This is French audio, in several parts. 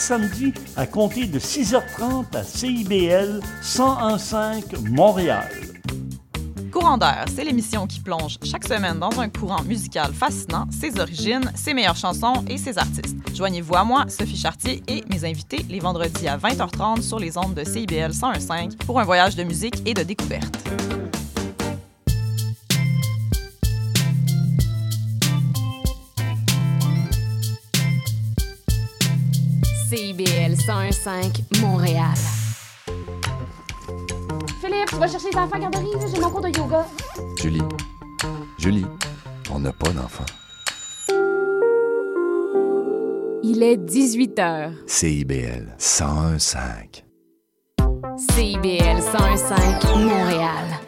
samedi à compter de 6h30 à CIBL 1015 Montréal. Courant c'est l'émission qui plonge chaque semaine dans un courant musical fascinant, ses origines, ses meilleures chansons et ses artistes. Joignez-vous à moi, Sophie Chartier et mes invités les vendredis à 20h30 sur les ondes de CIBL 1015 pour un voyage de musique et de découverte. CIBL 101.5 Montréal. Philippe, tu vas chercher les enfants à la garderie, là, j'ai mon cours de yoga. Julie, Julie, on n'a pas d'enfant. Il est 18 h. CIBL 101.5. CIBL 101.5 Montréal.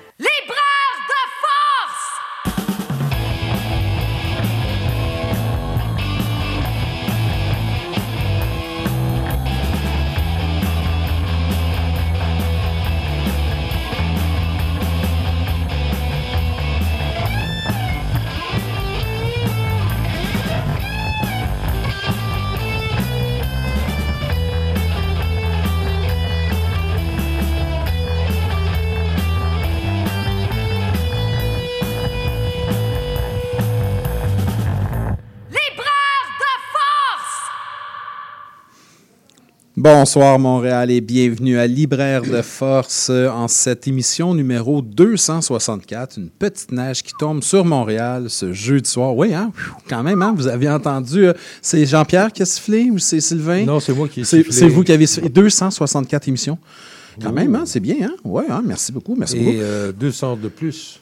Bonsoir Montréal et bienvenue à Libraire de Force euh, en cette émission numéro 264. Une petite neige qui tombe sur Montréal ce jeudi soir. Oui, hein? Quand même, hein? Vous avez entendu, euh, c'est Jean-Pierre qui a sifflé ou c'est Sylvain? Non, c'est moi qui ai sifflé. c'est vous qui avez sifflé. 264 émissions. Quand même, hein? C'est bien, hein? Oui, hein? Merci beaucoup, merci beaucoup. Et euh, 200 de plus.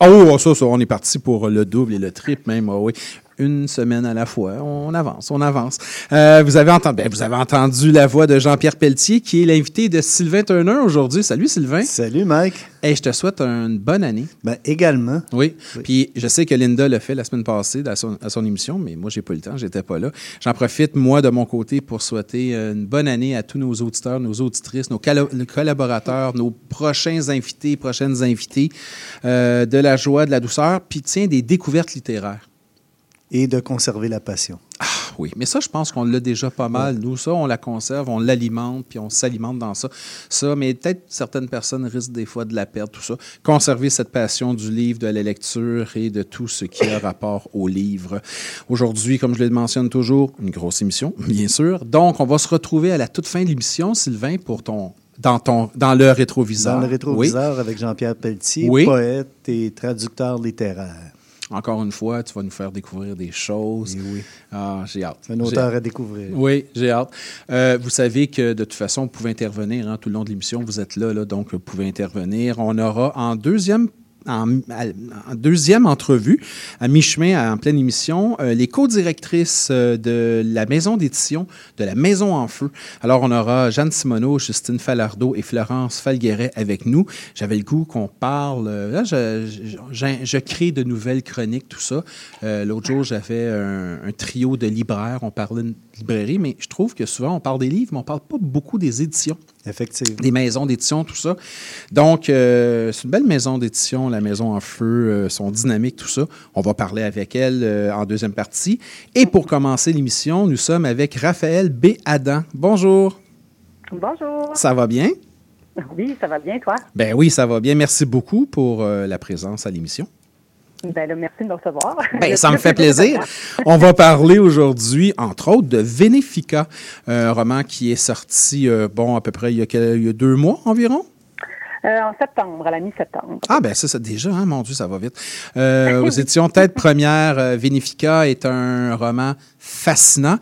Oh, ça, ça, on est parti pour le double et le triple même, ah oui. Une semaine à la fois. On avance, on avance. Euh, vous, avez entendu, ben, vous avez entendu la voix de Jean-Pierre Pelletier, qui est l'invité de Sylvain Turner aujourd'hui. Salut Sylvain. Salut Mike. Hey, je te souhaite une bonne année. Ben, également. Oui. Puis je sais que Linda l'a fait la semaine passée à son, à son émission, mais moi, j'ai pas eu le temps, j'étais pas là. J'en profite, moi, de mon côté, pour souhaiter euh, une bonne année à tous nos auditeurs, nos auditrices, nos collaborateurs, nos prochains invités, prochaines invités, euh, de la joie, de la douceur, puis tiens, des découvertes littéraires. Et de conserver la passion. Ah oui, mais ça, je pense qu'on l'a déjà pas mal. Nous, ça, on la conserve, on l'alimente, puis on s'alimente dans ça. Ça, mais peut-être certaines personnes risquent des fois de la perdre, tout ça. Conserver cette passion du livre, de la lecture et de tout ce qui a rapport au livre. Aujourd'hui, comme je le mentionne toujours, une grosse émission, bien sûr. Donc, on va se retrouver à la toute fin de l'émission, Sylvain, pour ton dans ton dans le rétroviseur. Dans le Oui. rétroviseur avec Jean-Pierre Pelletier, Oui. poète et traducteur littéraire. Encore une fois, tu vas nous faire découvrir des choses. Et oui. Ah, j'ai hâte. Un J'ai auteur à découvrir. Oui, j'ai hâte. Euh, vous savez que de toute façon, vous pouvez intervenir hein, tout le long de l'émission. Vous êtes là, là, donc vous pouvez intervenir. On aura en deuxième. En, deuxième entrevue, à mi-chemin, en pleine émission, euh, les co-directrices euh, de la maison d'édition de la Maison en Feu. Alors, on aura Jeanne Simoneau, Justine Falardeau et Florence Falgueret avec nous. J'avais le goût qu'on parle. euh, Là, je, crée de nouvelles chroniques, tout ça. L'autre jour, j'avais un, un trio de libraires. On parlait librairie, mais je trouve que souvent, on parle des livres, mais on parle pas beaucoup des éditions, Effectivement. des maisons d'édition, tout ça. Donc, euh, c'est une belle maison d'édition, la Maison en Feu, euh, son dynamique, tout ça. On va parler avec elle euh, en deuxième partie. Et pour commencer l'émission, nous sommes avec Raphaël B. Adam. Bonjour, Bonjour. ça va bien? Oui, ça va bien, toi? Ben oui, ça va bien. Merci beaucoup pour euh, la présence à l'émission. Ben là, merci de me recevoir. Ben, ça me fait plaisir. On va parler aujourd'hui, entre autres, de Vénéfica, un roman qui est sorti, euh, bon, à peu près il y a, quel- il y a deux mois environ? Euh, en septembre, à la mi-septembre. Ah, ben ça, c'est déjà, hein, mon Dieu, ça va vite. Euh, aux éditions Tête Première, euh, Vénéfica est un roman fascinant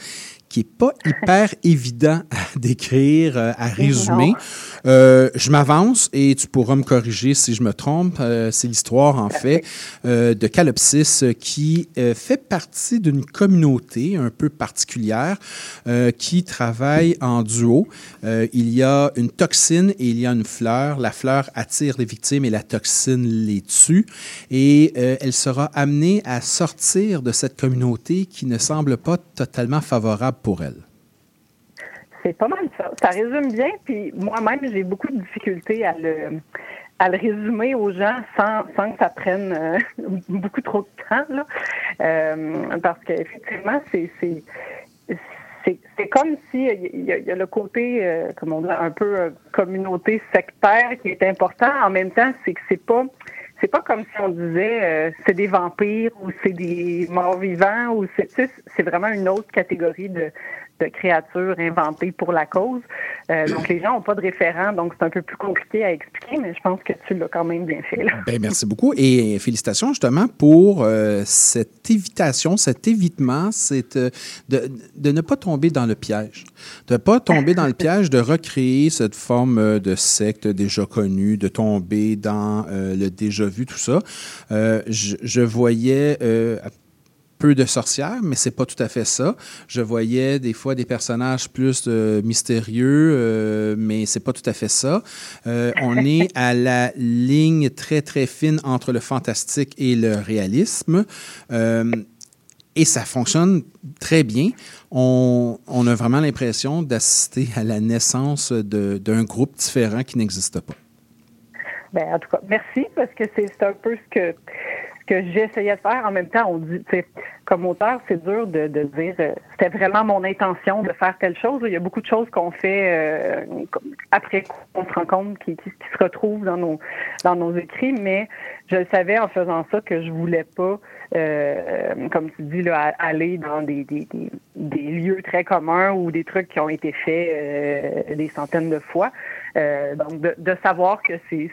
qui n'est pas hyper évident à décrire, euh, à résumer. Euh, je m'avance et tu pourras me corriger si je me trompe. Euh, c'est l'histoire, en fait, euh, de Calopsis qui fait partie d'une communauté un peu particulière qui travaille en duo. Il y a une toxine et il y a une fleur. La fleur attire les victimes et la toxine les tue. Et elle sera amenée à sortir de cette communauté qui ne semble pas totalement favorable pour elle? C'est pas mal ça. Ça résume bien, puis moi-même, j'ai beaucoup de difficultés à le, à le résumer aux gens sans, que ça prenne euh, beaucoup trop de temps. Là. Euh, parce qu'effectivement, c'est, c'est, comme si il y, a- il y a le côté, euh, comme on dit, un peu euh, communauté sectaire qui est important. En même temps, c'est que c'est pas c'est pas comme si on disait euh, c'est des vampires ou c'est des morts vivants ou c'est c'est vraiment une autre catégorie de, de créatures inventées pour la cause. Euh, donc les gens n'ont pas de référent, donc c'est un peu plus compliqué à expliquer, mais je pense que tu l'as quand même bien fait. Là. Ben, merci beaucoup et félicitations justement pour euh, cette évitation, cet évitement, c'est euh, de, de ne pas tomber dans le piège. De ne pas tomber dans le piège de recréer cette forme de secte déjà connue, de tomber dans le déjà vu, tout ça. Je, je voyais peu de sorcières, mais c'est pas tout à fait ça. Je voyais des fois des personnages plus euh, mystérieux, euh, mais c'est pas tout à fait ça. Euh, on est à la ligne très très fine entre le fantastique et le réalisme. Euh, et ça fonctionne très bien. On, on a vraiment l'impression d'assister à la naissance d'un groupe différent qui n'existe pas. Ben, en tout cas, merci parce que c'est un peu ce que que j'essayais de faire. En même temps, on dit, comme auteur, c'est dur de, de dire euh, c'était vraiment mon intention de faire telle chose. Il y a beaucoup de choses qu'on fait euh, après qu'on se rend compte qui, qui, se retrouvent dans nos dans nos écrits, mais je savais en faisant ça que je voulais pas, euh, comme tu dis, là, aller dans des, des, des, des lieux très communs ou des trucs qui ont été faits euh, des centaines de fois. Euh, donc, de, de savoir que c'est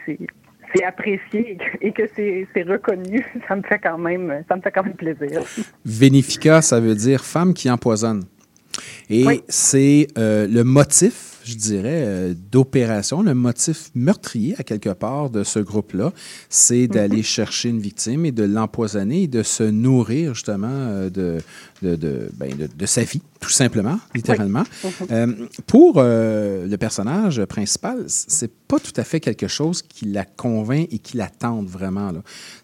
c'est- apprécié et que, c'est reconnu, ça me fait quand même ça me fait quand même plaisir. Vénifica, ça veut dire femme qui empoisonne. Et c'est euh, le motif, je dirais, euh, d'opération, le motif meurtrier à quelque part de ce groupe-là, c'est d'aller chercher une victime et de l'empoisonner et de se nourrir justement euh, de, de, de, ben, de- sa vie, tout simplement, littéralement. Euh, pour le personnage principal, c'est pas tout à fait quelque chose qui la convainc et qui la tente vraiment.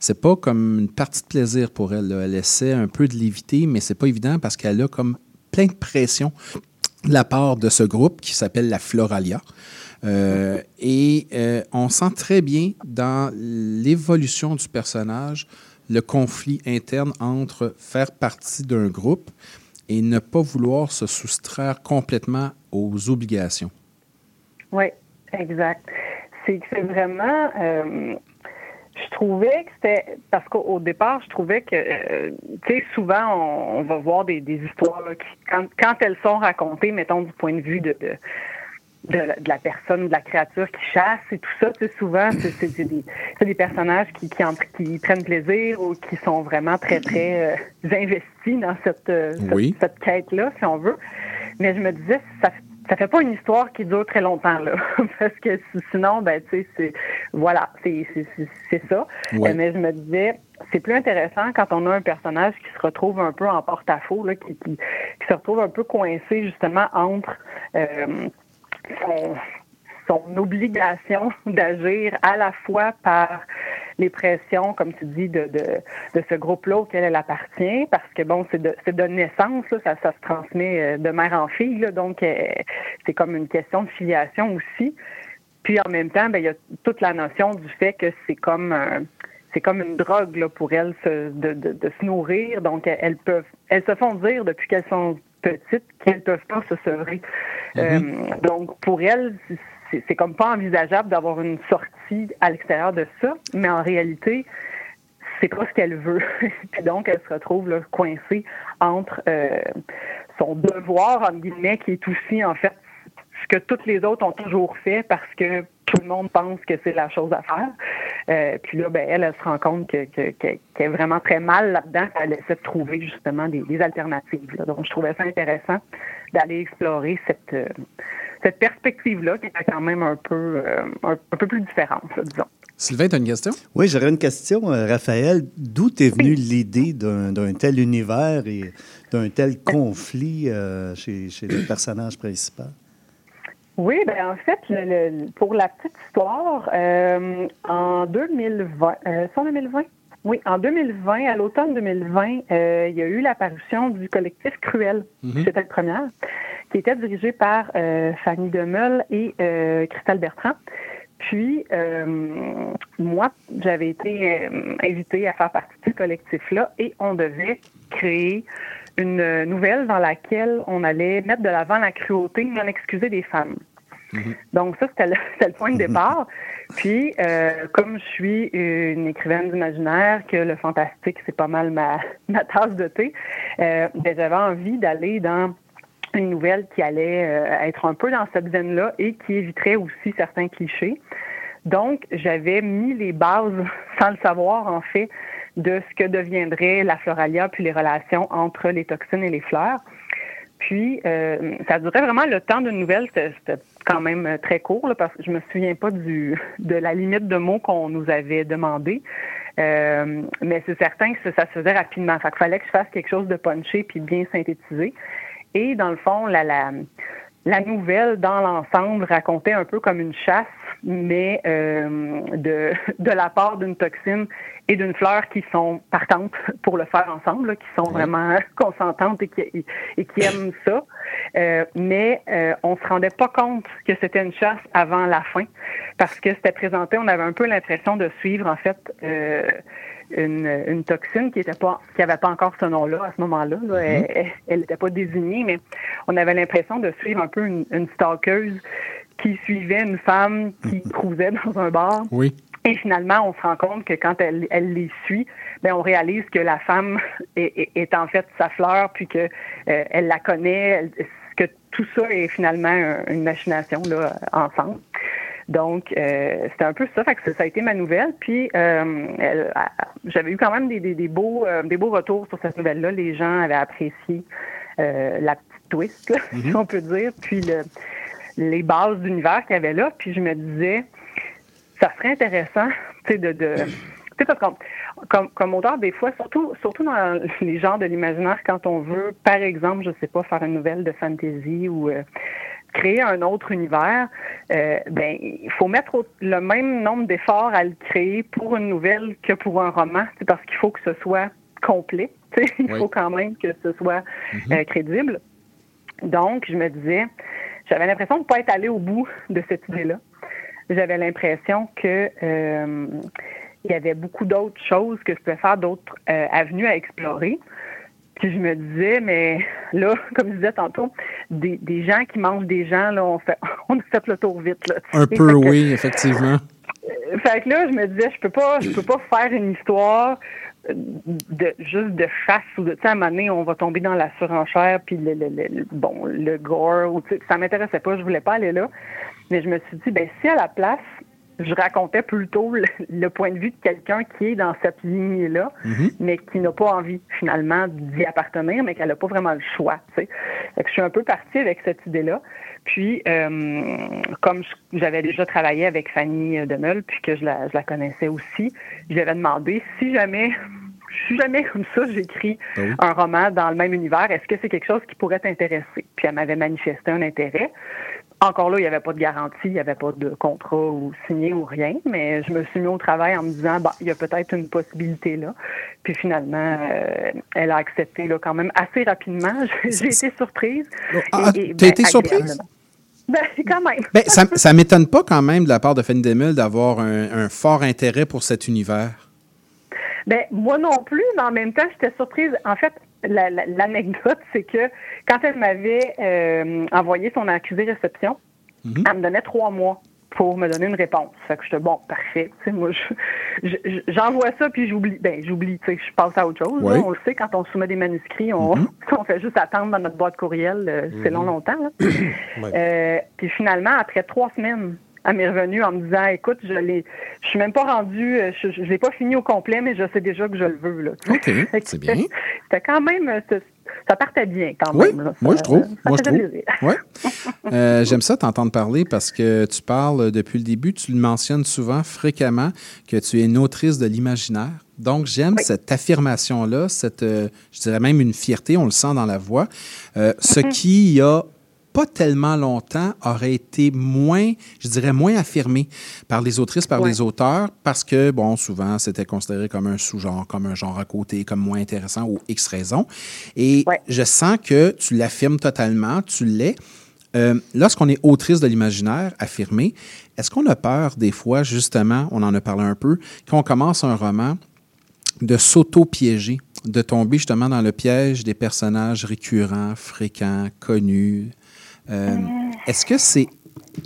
C'est pas comme une partie de plaisir pour elle. là. Elle essaie un peu de l'éviter, mais c'est pas évident parce qu'elle a comme plein de pression la part de ce groupe qui s'appelle la Floralia. Euh, et euh, on sent très bien dans l'évolution du personnage le conflit interne entre faire partie d'un groupe et ne pas vouloir se soustraire complètement aux obligations. Oui, exact. C'est vraiment. euh, trouvais que c'était. Parce qu'au au départ, je trouvais que. euh, tu sais, souvent, on, on va voir des, des histoires là, qui, quand, quand elles sont racontées, mettons, du point de vue de. de de la, de la personne, de la créature qui chasse et tout ça, tu sais, souvent, c'est c'est- c'est des, c'est des personnages qui, qui, en- qui prennent plaisir ou qui sont vraiment très, très euh, investis dans cette, euh, cette- Oui. cette quête-là, si on veut. Mais je me disais, ça, ça fait pas une histoire qui dure très longtemps, là. Parce que si- sinon, ben, tu sais, c'est, voilà, c'est, c'est, ça. Ouais. Euh, Mais je me disais, c'est plus intéressant quand on a un personnage qui se retrouve un peu en porte-à-faux, là, qui, qui, qui se retrouve un peu coincé, justement, entre, euh, son, son obligation d'agir à la fois par les pressions, comme tu dis, de, de, de ce groupe-là auquel elle appartient, parce que bon, c'est de, de naissance, là, ça, ça se transmet euh, de mère en fille, là, donc euh, c'est comme une question de filiation aussi. Puis en même temps, ben, il y a toute la notion du fait que c'est comme un- c'est comme une drogue là, pour elles se- de, de, de se nourrir. Donc elles peuvent elles se font dire depuis qu'elles sont petites qu'elles peuvent pas se sevrer. Euh, donc pour elles, c'est- comme pas envisageable d'avoir une sortie à l'extérieur de ça, mais en réalité, c'est pas ce qu'elle veut. Puis donc, elle se retrouve coincée entre euh, son devoir, entre guillemets, qui est aussi, en fait, ce que toutes les autres ont toujours fait parce que tout le monde pense que c'est la chose à faire. Euh, puis là, ben, elle, elle se rend compte que- que- que- qu'elle est vraiment très mal là-dedans. Elle essaie de trouver justement des, alternatives. Donc, je trouvais ça intéressant d'aller explorer cette, euh, cette perspective-là qui était quand même un peu, euh, un, un peu plus différente, là, disons. Sylvain, tu as une question? Oui, j'aurais une question, euh, Raphaël. D'où est venue l'idée d'un d'un tel univers et d'un tel conflit euh, chez, chez le personnage principal? Oui, ben en fait, le- le- pour la petite histoire, euh, en 2020, euh, c'est en 2020? Oui, en 2020, à l'automne 2020, euh, il y a eu l'apparition du collectif Cruel, Mhm. c'était le premier, qui était dirigé par euh, Fanny Demeul et euh, Christelle Bertrand. Puis, euh, moi, j'avais été euh, invitée à faire partie de ce collectif-là et on devait créer une nouvelle dans laquelle on allait mettre de l'avant la cruauté, non excuser des femmes. Donc ça, c'était le, le point de départ. Puis, euh, comme je suis une écrivaine d'imaginaire, que le fantastique, c'est pas mal ma, ma tasse de thé, euh, ben, j'avais envie d'aller dans une nouvelle qui allait euh, être un peu dans cette veine-là et qui éviterait aussi certains clichés. Donc, j'avais mis les bases, sans le savoir en fait, de ce que deviendrait la floralia puis les relations entre les toxines et les fleurs. Puis, euh, ça durait vraiment le temps d'une nouvelle. C'était quand même euh, très court là, parce que je me souviens pas du de la limite de mots qu'on nous avait demandé. Euh, mais c'est certain que ça, se faisait rapidement. Fait qu'il fallait que je fasse quelque chose de punché puis bien synthétisé. Et dans le fond, la, la nouvelle, dans l'ensemble, racontait un peu comme une chasse, mais euh, de, de la part d'une toxine et d'une fleur qui sont partantes pour le faire ensemble, là, qui sont vraiment consentantes et qui, et qui aiment ça. Euh, mais euh, on se rendait pas compte que c'était une chasse avant la fin, parce que c'était présenté, on avait un peu l'impression de suivre en fait euh, une, une toxine qui était pas, qui avait pas encore ce nom-là à ce moment-là. là. Elle- Elle n'était pas désignée, mais on avait l'impression de suivre un peu une, une stalkeuse qui suivait une femme qui cruisait dans un bar. Oui. Et finalement, on se rend compte que quand elle, elle les suit, ben on réalise que la femme est, est- est en fait sa fleur, puis que euh, elle la connaît, elle- que tout ça est finalement un- une machination là, ensemble. Donc, euh, c'était un peu ça. Fait que ça, ça a été ma nouvelle. Puis, euh, j'avais eu quand même des, des, des beaux, euh, des beaux retours sur cette nouvelle-là. Les gens avaient apprécié euh, la petite twist, là, si on peut dire. Puis, le, les bases d'univers qu'il y avait là. Puis, je me disais, ça serait intéressant, tu sais, de, de tu sais, parce qu'on, comme, comme auteur, des fois, surtout, surtout dans les genres de l'imaginaire, quand on veut, par exemple, je sais pas, faire une nouvelle de fantasy ou euh, créer un autre univers, euh, ben, il faut mettre au- le même nombre d'efforts à le créer pour une nouvelle que pour un roman, c'est parce qu'il faut que ce soit complet. tu sais, Il Oui. faut quand même que ce soit euh, crédible. Donc, je me disais, j'avais l'impression de ne pas être allé au bout de cette idée-là. J'avais l'impression que euh, il y avait beaucoup d'autres choses que je pouvais faire, d'autres euh, avenues à explorer. Puis je me disais, mais là, comme je disais tantôt, des, des gens qui mangent des gens, là, on, fait, on a fait le tour vite. Là. Un Et peu, que- oui, effectivement. euh, fait que là, je me disais, je peux pas, je peux pas faire une histoire de juste de chasse ou de, tu sais, à un moment donné, on va tomber dans la surenchère, puis le, le, le- bon, le gore, ou, tu sais, ça m'intéressait pas, je voulais pas aller là. Mais je me suis dit, ben, si à la place, je racontais plutôt le, le point de vue de quelqu'un qui est dans cette lignée-là, mais qui n'a pas envie finalement d'y appartenir, mais qu'elle n'a pas vraiment le choix. Tu sais. Fait que je suis un peu partie avec cette idée-là. Puis, euh, comme je- j'avais déjà travaillé avec Fanny Demeul, puis que je la, je la connaissais aussi, je lui avais demandé si jamais, si jamais comme ça, j'écris Ah oui. un roman dans le même univers, est-ce que c'est quelque chose qui pourrait t'intéresser? Puis elle m'avait manifesté un intérêt. Encore là, il n'y avait pas de garantie, il n'y avait pas de contrat ou signé ou rien, mais je me suis mis au travail en me disant, bah, il y a peut-être une possibilité là. Puis finalement, euh, elle a accepté là, quand même assez rapidement. J'ai été surprise. Ah, Et- et, t'as été surprise? Ben, quand même. Ben, ça ça m'étonne pas quand même de la part de Fanny Demel d'avoir un, un fort intérêt pour cet univers. Ben, moi non plus, mais en même temps, j'étais surprise. En fait, la- la- l'anecdote, c'est que quand elle m'avait euh, envoyé son accusé réception, Mhm. elle me donnait trois mois pour me donner une réponse. Fait que j'étais bon, parfait. Tu sais, moi, je- je- j'envoie ça puis j'oublie. Ben, j'oublie. Tu sais, je passe à autre chose. là. On le sait quand on soumet des manuscrits, on, on fait juste attendre dans notre boîte courriel. euh, C'est Mhm. long longtemps. là. Ouais. Euh, puis finalement, après trois semaines, elle m'est revenue en me disant Écoute, je l'ai, je suis même pas rendue, euh, je, je l'ai pas fini au complet, mais je sais déjà que je le veux. Là. OK, c'est bien. C'était quand même, euh, ça, partait bien quand Oui, même. là. moi je trouve. ça Moi je trouve. Ouais. Euh, J'aime ça t'entendre parler parce que tu parles depuis le début, tu le mentionnes souvent, fréquemment, que tu es une autrice de l'imaginaire. Donc j'aime cette affirmation-là, cette, euh, je dirais même une fierté, on le sent dans la voix. Euh, ce Mm-hmm. qui, a pas tellement longtemps, aurait été moins, je dirais, moins affirmé par les autrices, par Ouais. les auteurs, parce que, bon, souvent, c'était considéré comme un sous-genre, comme un genre à côté, comme moins intéressant ou X raison. Et je sens que tu l'affirmes totalement, tu l'es. Euh, Lorsqu'on est autrice de l'imaginaire affirmé, est-ce qu'on a peur des fois, justement, on en a parlé un peu, quand on commence un roman, de s'auto-piéger de tomber justement dans le piège des personnages récurrents, fréquents, connus. Euh, Est-ce que c'est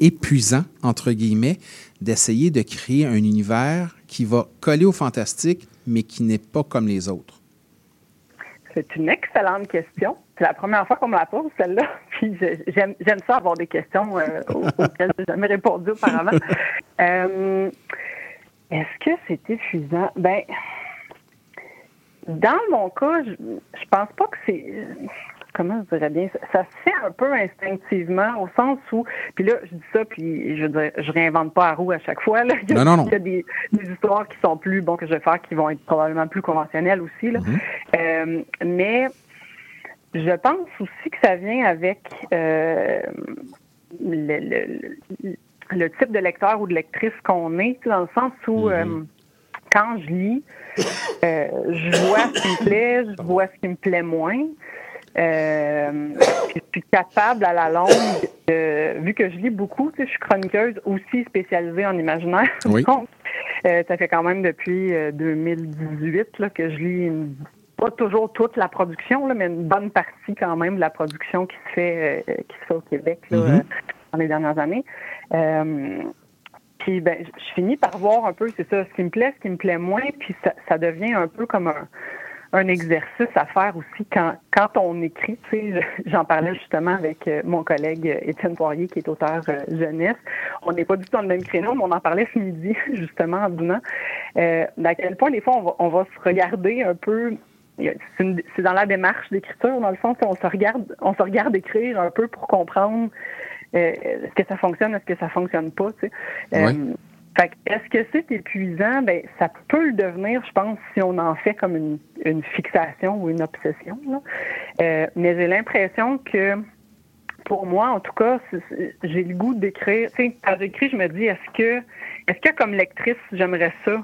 épuisant, entre guillemets, d'essayer de créer un univers qui va coller au fantastique, mais qui n'est pas comme les autres? C'est une excellente question. C'est la première fois qu'on me la pose, celle-là. Puis j'aime j'aime ça avoir des questions euh, aux- auxquelles je n'ai jamais répondu auparavant. Euh, Est-ce que c'est épuisant? Ben, dans mon cas, je, je pense pas que c'est. Comment je dirais bien? Ça, se fait un peu instinctivement, au sens où. Puis là, je dis ça, puis je dire, je réinvente pas la roue à chaque fois. Là. Il y a, Non, non, non. il y a des, des histoires qui sont plus, bon, que je vais faire, qui vont être probablement plus conventionnelles aussi. Là. Euh, mais je pense aussi que ça vient avec euh, le, le- le- le type de lecteur ou de lectrice qu'on est, dans le sens où euh, quand je lis, euh, je vois ce qui me plaît, je vois ce qui me plaît moins. Euh, je suis capable à la longue, vu que je lis beaucoup, tu sais, je suis chroniqueuse aussi spécialisée en imaginaire. Oui. Donc, euh, ça fait quand même depuis euh, 2018 là, que je lis une- pas toujours toute la production, là, mais une bonne partie quand même de la production qui se fait, euh, qui se fait au Québec là, Mhm. euh, dans les dernières années. Euh, puis ben, je je finis par voir un peu, c'est ça, ce qui me plaît, ce qui me plaît moins, puis ça, ça devient un peu comme un, un exercice à faire aussi quand, quand on écrit. Tu sais, je- j'en parlais justement avec euh, mon collègue euh, Étienne Poirier, qui est auteur euh, jeunesse. On n'est pas du tout dans le même créneau, mais on en parlait ce midi, justement, en dînant. Euh, à quel point, des fois, on va, on va se regarder un peu. C'est dans la démarche d'écriture, dans le fond, on se regarde, on se regarde écrire un peu pour comprendre euh, est-ce que ça fonctionne, est-ce que ça fonctionne pas, tu sais. Euh, Ouais. Fait que est-ce que c'est épuisant? Ben, ça peut le devenir, je pense, si on en fait comme une, une fixation ou une obsession. là. Euh, mais j'ai l'impression que, pour moi, en tout cas, j'ai le goût d'écrire. Tu sais, quand j'écris, je me dis, est-ce que, est-ce que comme lectrice, j'aimerais ça,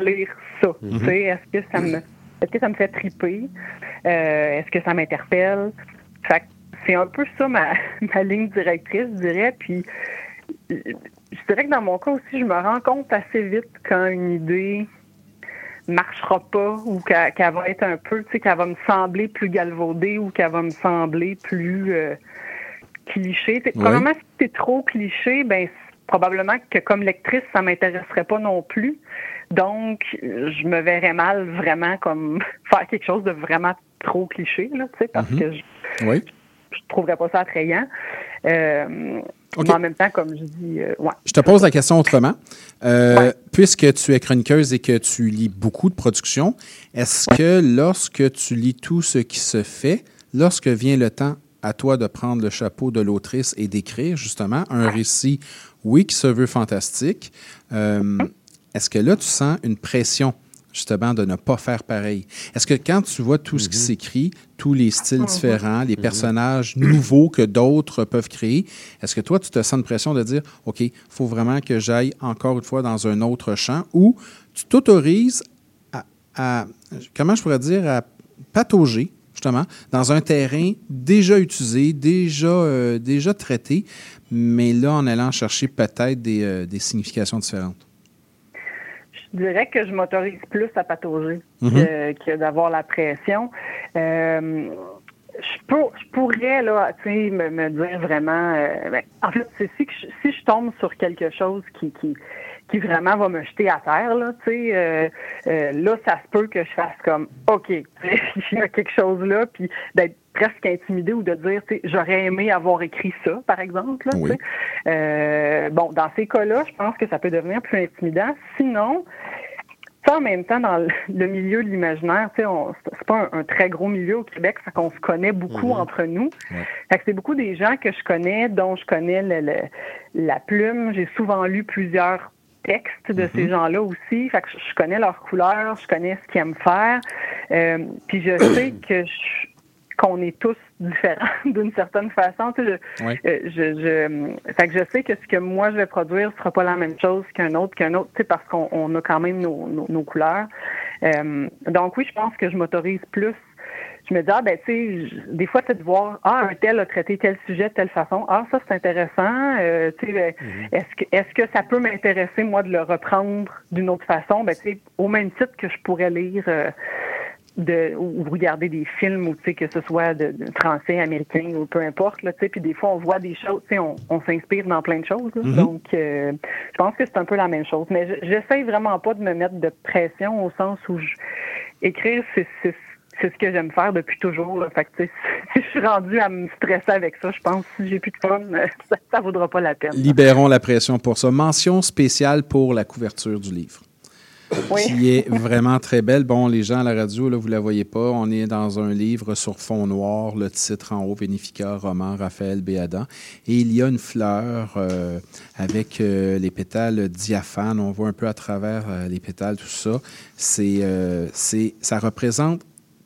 lire ça? Tu sais, est-ce que ça me, est-ce que ça me fait triper? Euh, est-ce que ça m'interpelle? Fait que c'est un peu ça ma, ma ligne directrice, je dirais. Puis je dirais que dans mon cas aussi, je me rends compte assez vite quand une idée marchera pas ou qu'elle va être un peu, tu sais, qu'elle va me sembler plus galvaudée ou qu'elle va me sembler plus euh, cliché. Ouais. Probablement, si c'est trop cliché, ben probablement que comme lectrice, ça m'intéresserait pas non plus. Donc, je me verrais mal vraiment comme faire quelque chose de vraiment trop cliché, là, tu sais, parce Mhm. que je, Oui. je trouverais pas ça attrayant. Euh, Mais en même temps, comme je dis, euh, ouais. Je te pose la question autrement. Euh, Ouais. Puisque tu es chroniqueuse et que tu lis beaucoup de productions, est-ce que lorsque tu lis tout ce qui se fait, lorsque vient le temps à toi de prendre le chapeau de l'autrice et d'écrire justement un récit, oui, qui se veut fantastique, euh, est-ce que là, tu sens une pression justement de ne pas faire pareil? Est-ce que quand tu vois tout ce qui s'écrit, tous les styles différents, les personnages nouveaux que d'autres peuvent créer, est-ce que toi, tu te sens une pression de dire, OK, il faut vraiment que j'aille encore une fois dans un autre champ ou tu t'autorises à, à- comment je pourrais dire, à patauger, justement, dans un terrain déjà utilisé, déjà, euh, déjà traité, mais là, en allant chercher peut-être des, euh, des significations différentes? Je dirais que je m'autorise plus à patauger Mhm. que, que d'avoir la pression. Euh, je, peux, je pourrais là, tu sais, me, me dire vraiment. euh, ben, en fait, c'est si, si je tombe sur quelque chose qui, qui, qui vraiment va me jeter à terre, là, tu sais, euh, euh, là, ça se peut que je fasse comme, ok, il y a quelque chose là, puis d'être presque intimidé ou de dire, tu sais, j'aurais aimé avoir écrit ça, par exemple. Là, tu Oui. sais. Euh, bon, dans ces cas-là, je pense que ça peut devenir plus intimidant. Sinon, ça, en même temps, dans le- milieu de l'imaginaire, tu sais, c'est pas un, un très gros milieu au Québec, ça qu'on se connaît beaucoup entre nous. Fait que c'est beaucoup des gens que je connais, dont je connais le- le- la plume. J'ai souvent lu plusieurs textes de ces gens-là aussi. Fait que je, connais leurs couleurs, je connais ce qu'ils aiment faire. Euh, puis je sais que je- qu'on est tous différents d'une certaine façon. Tu sais, je, Ouais. euh, je, je, fait que je sais que ce que moi je vais produire sera pas la même chose qu'un autre, qu'un autre, tu sais, parce qu'on on a quand même nos, nos, nos couleurs. Euh, donc oui, je pense que je m'autorise plus. Je me dis, ah, ben, tu sais, des fois, c'est de voir, ah, un tel a traité tel sujet de telle façon. Ah, ça, c'est intéressant. Euh, tu sais, ben, est-ce que, est-ce que ça peut m'intéresser, moi, de le reprendre d'une autre façon? Ben, tu sais, au même titre que je pourrais lire, euh, de ou regarder des films ou tu sais que ce soit de, de français, américain ou peu importe là, tu sais, puis des fois on voit des choses, tu sais, on, on s'inspire dans plein de choses. là. Mhm. Donc, euh, je pense que c'est un peu la même chose. Mais je- j'essaye vraiment pas de me mettre de pression au sens où je, écrire, c'est c'est c'est ce que j'aime faire depuis toujours. Là. Fait que, si je suis rendue à me stresser avec ça, je pense que si j'ai plus de fun, euh, ça, ça vaudra pas la peine. Libérons la pression pour ça. Mention spéciale pour la couverture du livre. Oui. Qui est vraiment très belle. Bon, les gens à la radio, là, vous ne la voyez pas. On est dans un livre sur fond noir, le titre en haut, Vénifica, roman, Raphaël Béadan. Et il y a une fleur euh, avec euh, les pétales diaphanes. On voit un peu à travers euh, les pétales, tout ça. C'est, c'est, ça représente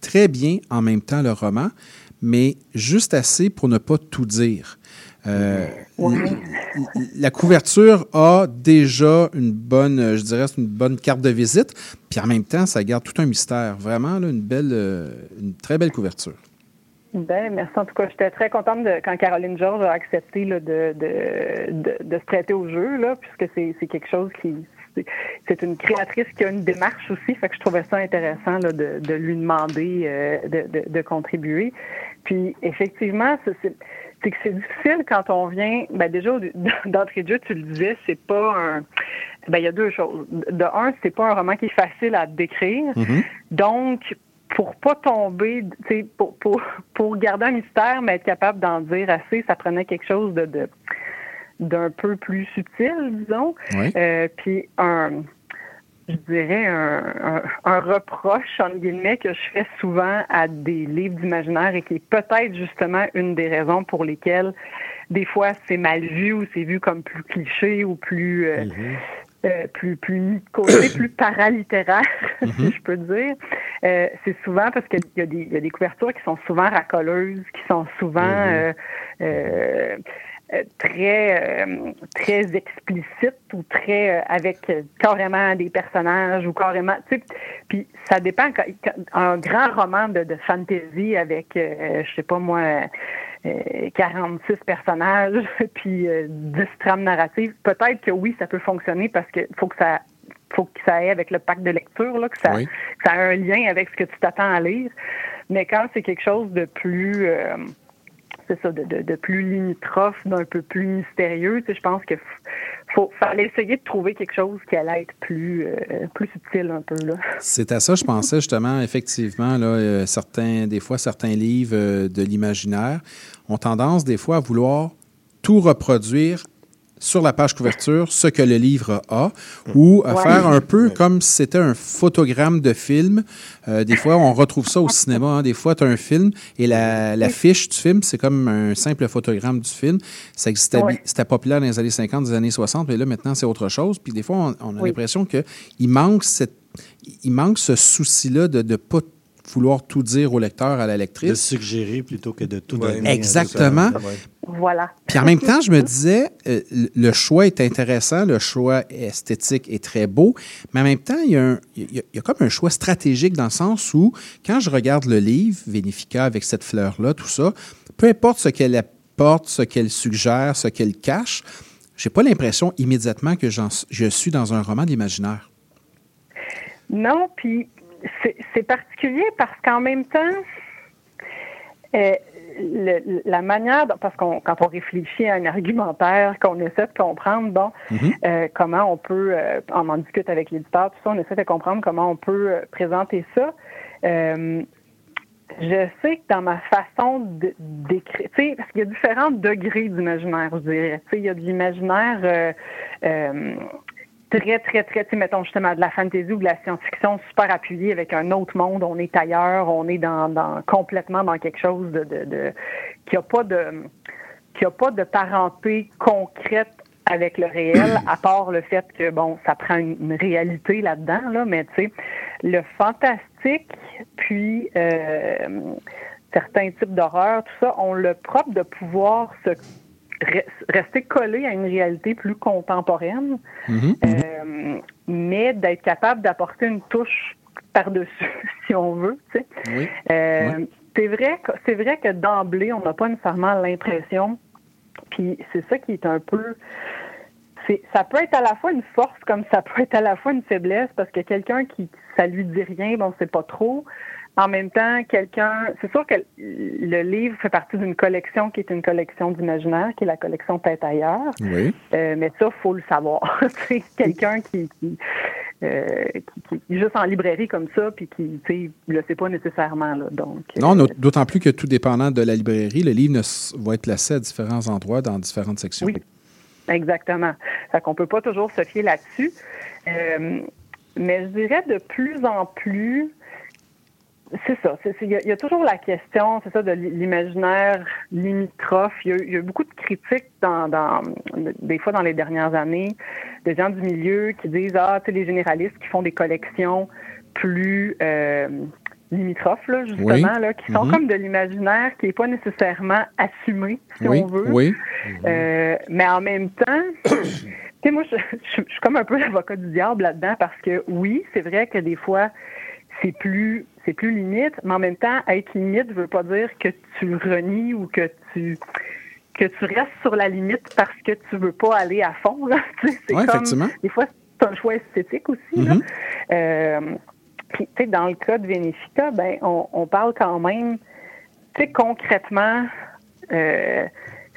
très bien en même temps le roman, mais juste assez pour ne pas tout dire. Euh, la couverture a déjà une bonne, je dirais, une bonne carte de visite, puis en même temps, ça garde tout un mystère. Vraiment, là, une belle, euh, une très belle couverture. Ben, merci. En tout cas, j'étais très contente de, quand Caroline Georges a accepté là, de, de, de, de se prêter au jeu, là, puisque c'est quelque chose qui. C'est- une créatrice qui a une démarche aussi, fait que je trouvais ça intéressant là, de, de lui demander euh, de, de, de contribuer. Puis, effectivement, c'est- que c'est difficile quand on vient. Ben déjà, d'entrée de jeu, tu le disais, c'est pas un. Ben, il y a deux choses. De un, c'est pas un roman qui est facile à décrire. Donc, pour pas tomber, tu sais, pour, pour, pour garder un mystère, mais être capable d'en dire assez, ça prenait quelque chose de, de d'un peu plus subtil, disons. Oui. Euh, puis un, je dirais un, un, un reproche, entre guillemets, que je fais souvent à des livres d'imaginaire et qui est peut-être justement une des raisons pour lesquelles des fois c'est mal vu ou c'est vu comme plus cliché ou plus euh, euh, plus plus mis de côté, plus paralittéraire, si je peux dire. Euh, c'est souvent parce qu'il y, a des- il y a des couvertures qui sont souvent racoleuses, qui sont souvent euh, très euh, très explicites ou très euh, avec euh, carrément des personnages ou carrément tu sais puis ça dépend quand- quand- un grand roman de, de fantasy avec euh, je sais pas moi euh, 46 personnages puis euh, 10 trames narratives peut-être que oui ça peut fonctionner parce que faut que ça faut que ça aille avec le pack de lecture là que ça Oui. que ça a un lien avec ce que tu t'attends à lire mais quand c'est quelque chose de plus euh, c'est ça, de, plus limitrophe, d'un peu plus mystérieux. Je pense que faut fallait essayer de trouver quelque chose qui allait être plus euh, plus subtil un peu. C'est à ça, je pensais justement, effectivement, euh, certains, des fois, certains livres euh, de l'imaginaire ont tendance, des fois, à vouloir tout reproduire sur la page couverture, ce que le livre a, ou à Ouais. faire un peu comme si c'était un photogramme de film. Euh, des fois, on retrouve ça au cinéma. hein. Des fois, tu as un film et la, la fiche du film, c'est comme un simple photogramme du film. Ça existait, Ouais. c'était populaire dans les années 50, des années 60, mais là, maintenant, c'est autre chose. Puis des fois, on, on a Oui. l'impression qu'il manque cette il manque ce souci-là de ne pas vouloir tout dire au lecteur, à la De lectrice. suggérer plutôt que de tout Ouais. donner. Exactement. Voilà. Puis en même temps, je me disais, euh, le- le choix est intéressant, le choix esthétique est très beau, mais en même temps, il y, a un- il y a- il y a comme un choix stratégique dans le sens où, quand je regarde le livre, Vénifica, avec cette fleur-là, tout ça, peu importe ce qu'elle apporte, ce qu'elle suggère, ce qu'elle cache, j'ai pas l'impression immédiatement que j'en- je suis dans un roman d'imaginaire. Non, puis c'est particulier parce qu'en même temps, euh, le- la manière, parce qu'on quand on réfléchit à un argumentaire, qu'on essaie de comprendre, bon, euh, comment on peut, euh, on en discute avec l'éditeur, tout ça, on essaie de comprendre comment on peut euh, présenter ça. Euh, je sais que dans ma façon d'écrire, tu sais, parce qu'il y a différents degrés d'imaginaire, je dirais. Tu sais, il y a de l'imaginaire euh, euh, très, très, très, tu sais, mettons justement de la fantasy ou de la science-fiction super appuyée avec un autre monde, on est ailleurs, on est dans, dans complètement dans quelque chose de, de, de qui a pas de qui a pas de parenté concrète avec le réel, à part le fait que, bon, ça prend une, une réalité là-dedans, là, mais tu sais, le fantastique, puis euh, certains types d'horreur, tout ça, ont le propre de pouvoir se rester collé à une réalité plus contemporaine, euh, mais d'être capable d'apporter une touche par-dessus, si on veut, tu sais. Oui. Euh, C'est vrai, que- c'est vrai que d'emblée, on n'a pas nécessairement l'impression. Puis c'est ça qui est un peu. Ça peut être à la fois une force comme ça peut être à la fois une faiblesse parce que quelqu'un qui ça lui dit rien, bon, c'est pas trop. En même temps, quelqu'un, c'est sûr que le livre fait partie d'une collection qui est une collection d'imaginaire, qui est la collection Tête ailleurs. Oui. Euh, mais ça, faut le savoir. c'est quelqu'un qui, qui, euh, qui, qui est juste en librairie comme ça, puis qui, tu le sait pas nécessairement. Là, donc. Non, euh, d'autant plus que tout dépendant de la librairie, le livre ne va être placé à différents endroits dans différentes sections. Oui. Exactement. Fait qu'on peut pas toujours se fier là-dessus. Mais je dirais de plus en plus, c'est ça. Il y, a- il y a toujours la question, c'est ça, de l'imaginaire limitrophe. Il y, a, eu- il y a eu beaucoup de critiques dans, dans, des fois dans les dernières années, de gens du milieu qui disent ah, tu sais, les généralistes qui font des collections plus euh, limitrophes, là, justement, Oui. là, qui sont Mhm. comme de l'imaginaire qui n'est pas nécessairement assumé, si Oui, on veut. oui. Euh, mais en même temps, tu sais, moi, je, je- je suis comme un peu l'avocat du diable là-dedans parce que oui, c'est vrai que des fois, c'est plus c'est plus limite, mais en même temps, être limite ne veut pas dire que tu renies ou que tu que tu restes sur la limite parce que tu veux pas aller à fond. Là. Tu sais, c'est Ouais, comme, effectivement. Des fois, c'est un choix esthétique aussi. là. Mhm. Euh, puis, tu sais, dans le cas de Vénéfica, ben, on, on parle quand même, tu sais, concrètement, euh,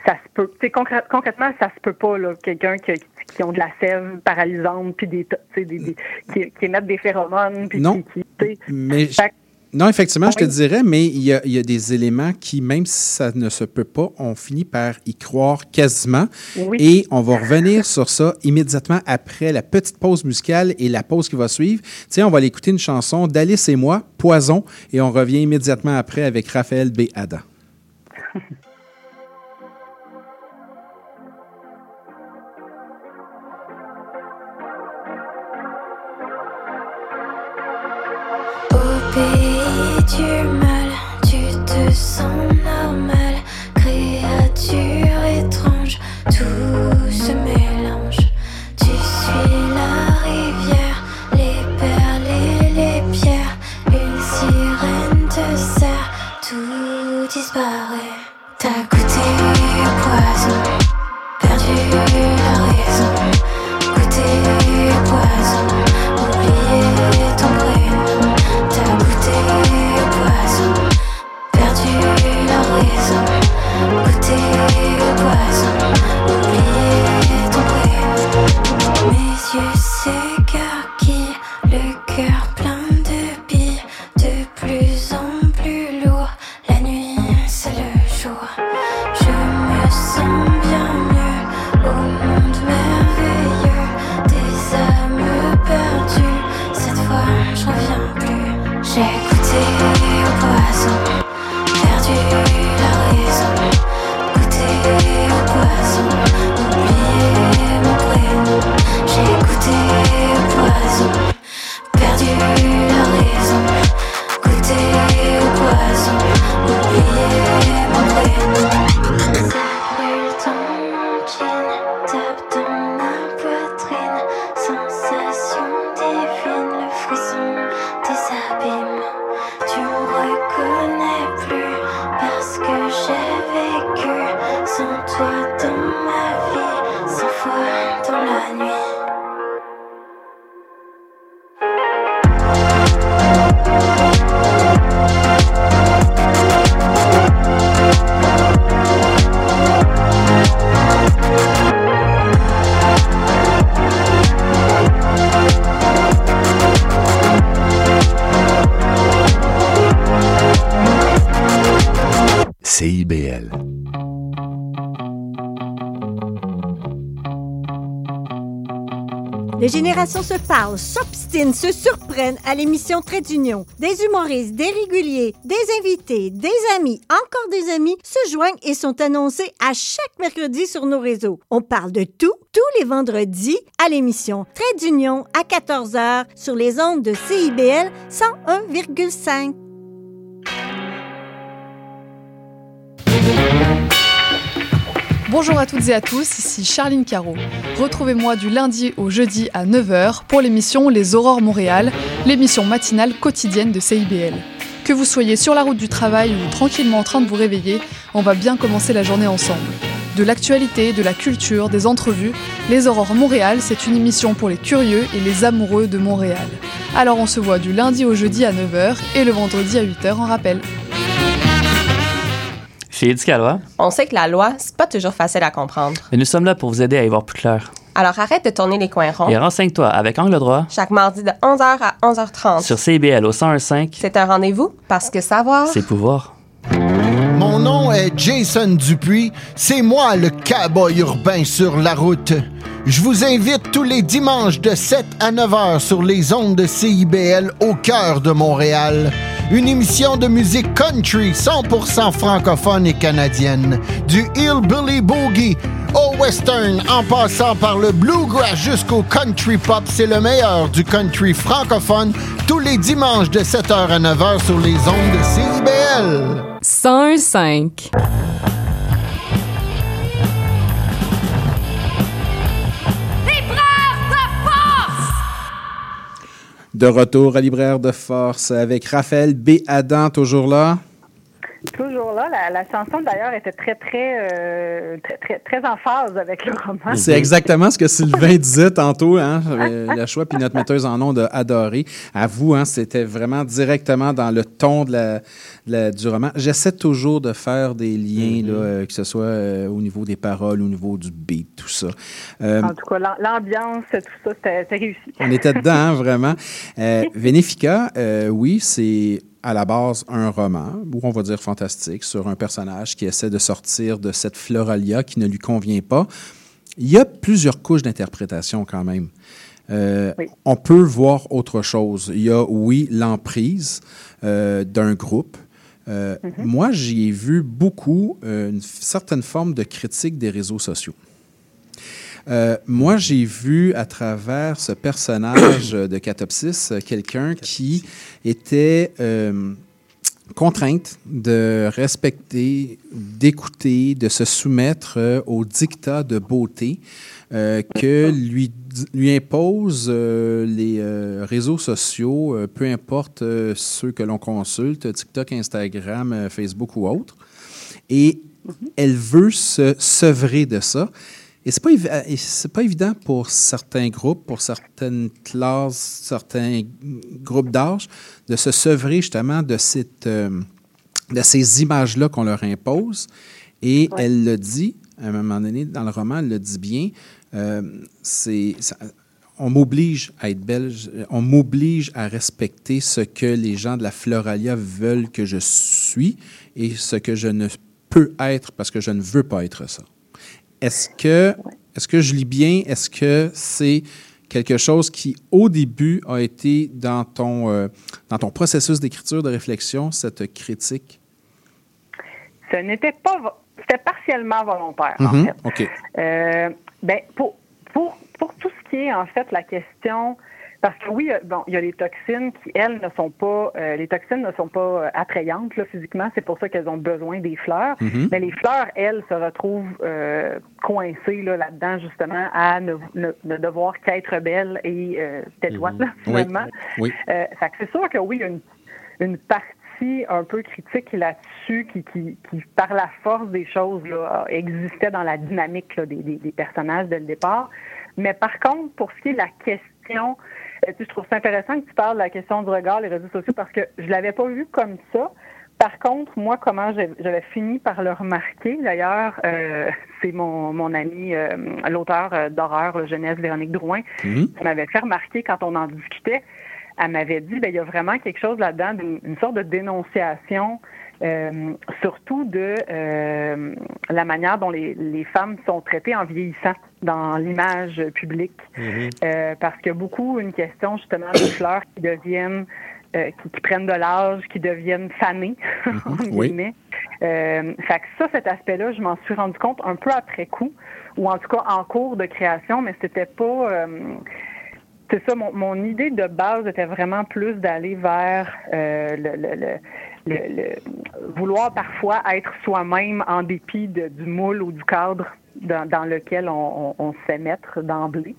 ça se peut. Tu sais, concrè- concrètement, ça se peut pas, là, quelqu'un qui, qui ont de la sève paralysante, puis des, tu sais, des, des- qui, qui émettent des phéromones, puis Non. qui, Mais Fait non, effectivement, je te dirais, mais il y, a, il y a des éléments qui, même si ça ne se peut pas, on finit par y croire quasiment. Oui. Et on va revenir sur ça immédiatement après la petite pause musicale et la pause qui va suivre. Tiens, on va aller écouter une chanson d'Alice et moi, Poison, et on revient immédiatement après avec Raphaël B. Adam. Les générations se parlent, s'obstinent, se surprennent à l'émission Trait d'Union. Des humoristes, des réguliers, des invités, des amis, encore des amis se joignent et sont annoncés à chaque mercredi sur nos réseaux. On parle de tout, tous les vendredis à l'émission Trait d'Union à 14h sur les ondes de CIBL 101,5. Bonjour à toutes et à tous, ici Charline Caro. Retrouvez-moi du lundi au jeudi à 9h pour l'émission Les Aurores Montréal, l'émission matinale quotidienne de CIBL. Que vous soyez sur la route du travail ou tranquillement en train de vous réveiller, on va bien commencer la journée ensemble. De l'actualité, de la culture, des entrevues, Les Aurores Montréal, c'est une émission pour les curieux et les amoureux de Montréal. Alors on se voit du lundi au jeudi à 9h et le vendredi à 8h en rappel. Chez Éducalois, On sait que la loi, c'est pas toujours facile à comprendre. mais nous sommes là pour vous aider à y voir plus clair. Alors arrête de tourner les coins ronds. Et renseigne-toi avec Angle droit Chaque mardi de 11h à 11h30. sur CIBL au 101.5, C'est un rendez-vous parce que savoir. c'est pouvoir. Mon nom est Jason Dupuis. C'est moi le cowboy urbain sur la route. Je vous invite tous les dimanches de 7 à 9 heures sur les ondes de CIBL au cœur de Montréal. Une émission de musique country 100% francophone et canadienne. Du hillbilly boogie au western en passant par le bluegrass jusqu'au country pop, c'est le meilleur du country francophone tous les dimanches de 7h à 9h sur les ondes de CIBL. 101.5. De retour à Libraire de Force avec Raphaël B. Adam, toujours là. Toujours là. La, la chanson, d'ailleurs, était très, très, euh, très, très, très en phase avec le roman. C'est exactement ce que Sylvain disait tantôt. Hein, euh, la choix puis notre metteuse en nom de adoré. À vous, hein, c'était vraiment directement dans le ton de la, de la- du roman. J'essaie toujours de faire des liens, là, euh, que ce soit euh, au niveau des paroles, au niveau du beat, tout ça. Euh, En tout cas, l'am- l'ambiance, tout ça, c'était c'était réussi. on était dedans, hein, vraiment. Euh, Vénéfica, euh, oui, c'est à la base un roman, ou on va dire fantastique, sur un personnage qui essaie de sortir de cette floralia qui ne lui convient pas. Il y a plusieurs couches d'interprétation quand même. Euh, On peut voir autre chose. Il y a, oui, l'emprise euh, d'un groupe. Euh, Moi, j'y ai vu beaucoup une certaine forme de critique des réseaux sociaux. Euh, moi, j'ai vu à travers ce personnage de Catopsis euh, quelqu'un qui était euh, contrainte de respecter, d'écouter, de se soumettre aux dictats de beauté que lui, lui imposent euh, les réseaux sociaux, peu importe ceux que l'on consulte, TikTok, Instagram, Facebook ou autre. Et elle veut se sevrer de ça. Et c'est pas, évi- euh, pas évident pour certains groupes, pour certaines classes, certains groupes d'âge, de se sevrer justement de, cette, euh, de ces images-là qu'on leur impose. Et elle le dit, à un moment donné, dans le roman, elle le dit bien, euh, c'est, on m'oblige à être belge, on m'oblige à respecter ce que les gens de la Floralia veulent que je suis et ce que je ne peux être parce que je ne veux pas être ça. Est-ce que, est-ce que je lis bien? Est-ce que c'est quelque chose qui, au début, a été dans ton, euh, dans ton processus d'écriture, de réflexion, cette critique? Ce n'était pas. C'était partiellement volontaire, en Mhm. fait. OK. Euh, ben, pour, pour, pour tout ce qui est, en fait, la question. Parce que oui, euh, bon, il y a les toxines qui, elles, ne sont pas. euh, les toxines ne sont pas euh, attrayantes là, physiquement. C'est pour ça qu'elles ont besoin des fleurs. Mhm. Mais les fleurs, elles, se retrouvent euh, coincées là, là-dedans, justement, à ne, ne, ne devoir qu'être belles et euh, là, Oui. finalement. Oui. Euh, fait que c'est sûr que oui, il y a une, une partie un peu critique là-dessus qui, qui, qui, par la force des choses, là, existait dans la dynamique là, des, des, des personnages dès le départ. Mais par contre, pour ce qui est de la question, euh, tu sais, je trouve ça intéressant que tu parles de la question du regard, les réseaux sociaux, parce que je l'avais pas vu comme ça. Par contre, moi, comment j'avais fini par le remarquer, d'ailleurs, euh, c'est mon, mon ami, euh, l'auteur euh, d'horreur, jeunesse, Véronique Drouin, Mhm. qui m'avait fait remarquer quand on en discutait. Elle m'avait dit, ben, il y a vraiment quelque chose là-dedans, une sorte de dénonciation, euh, surtout de euh, la manière dont les, les femmes sont traitées en vieillissant dans l'image publique. Euh, parce qu'il y a beaucoup une question justement de fleurs qui deviennent, euh, qui, qui prennent de l'âge, qui deviennent fanées, Oui. guillemets. Euh, fait que ça, cet aspect-là, je m'en suis rendu compte un peu après coup, ou en tout cas en cours de création, mais c'était pas. C'est ça, mon, mon idée de base était vraiment plus d'aller vers euh, le, le, le, le- vouloir parfois être soi-même en dépit de- du moule ou du cadre dans, dans lequel on, on, on se fait mettre d'emblée.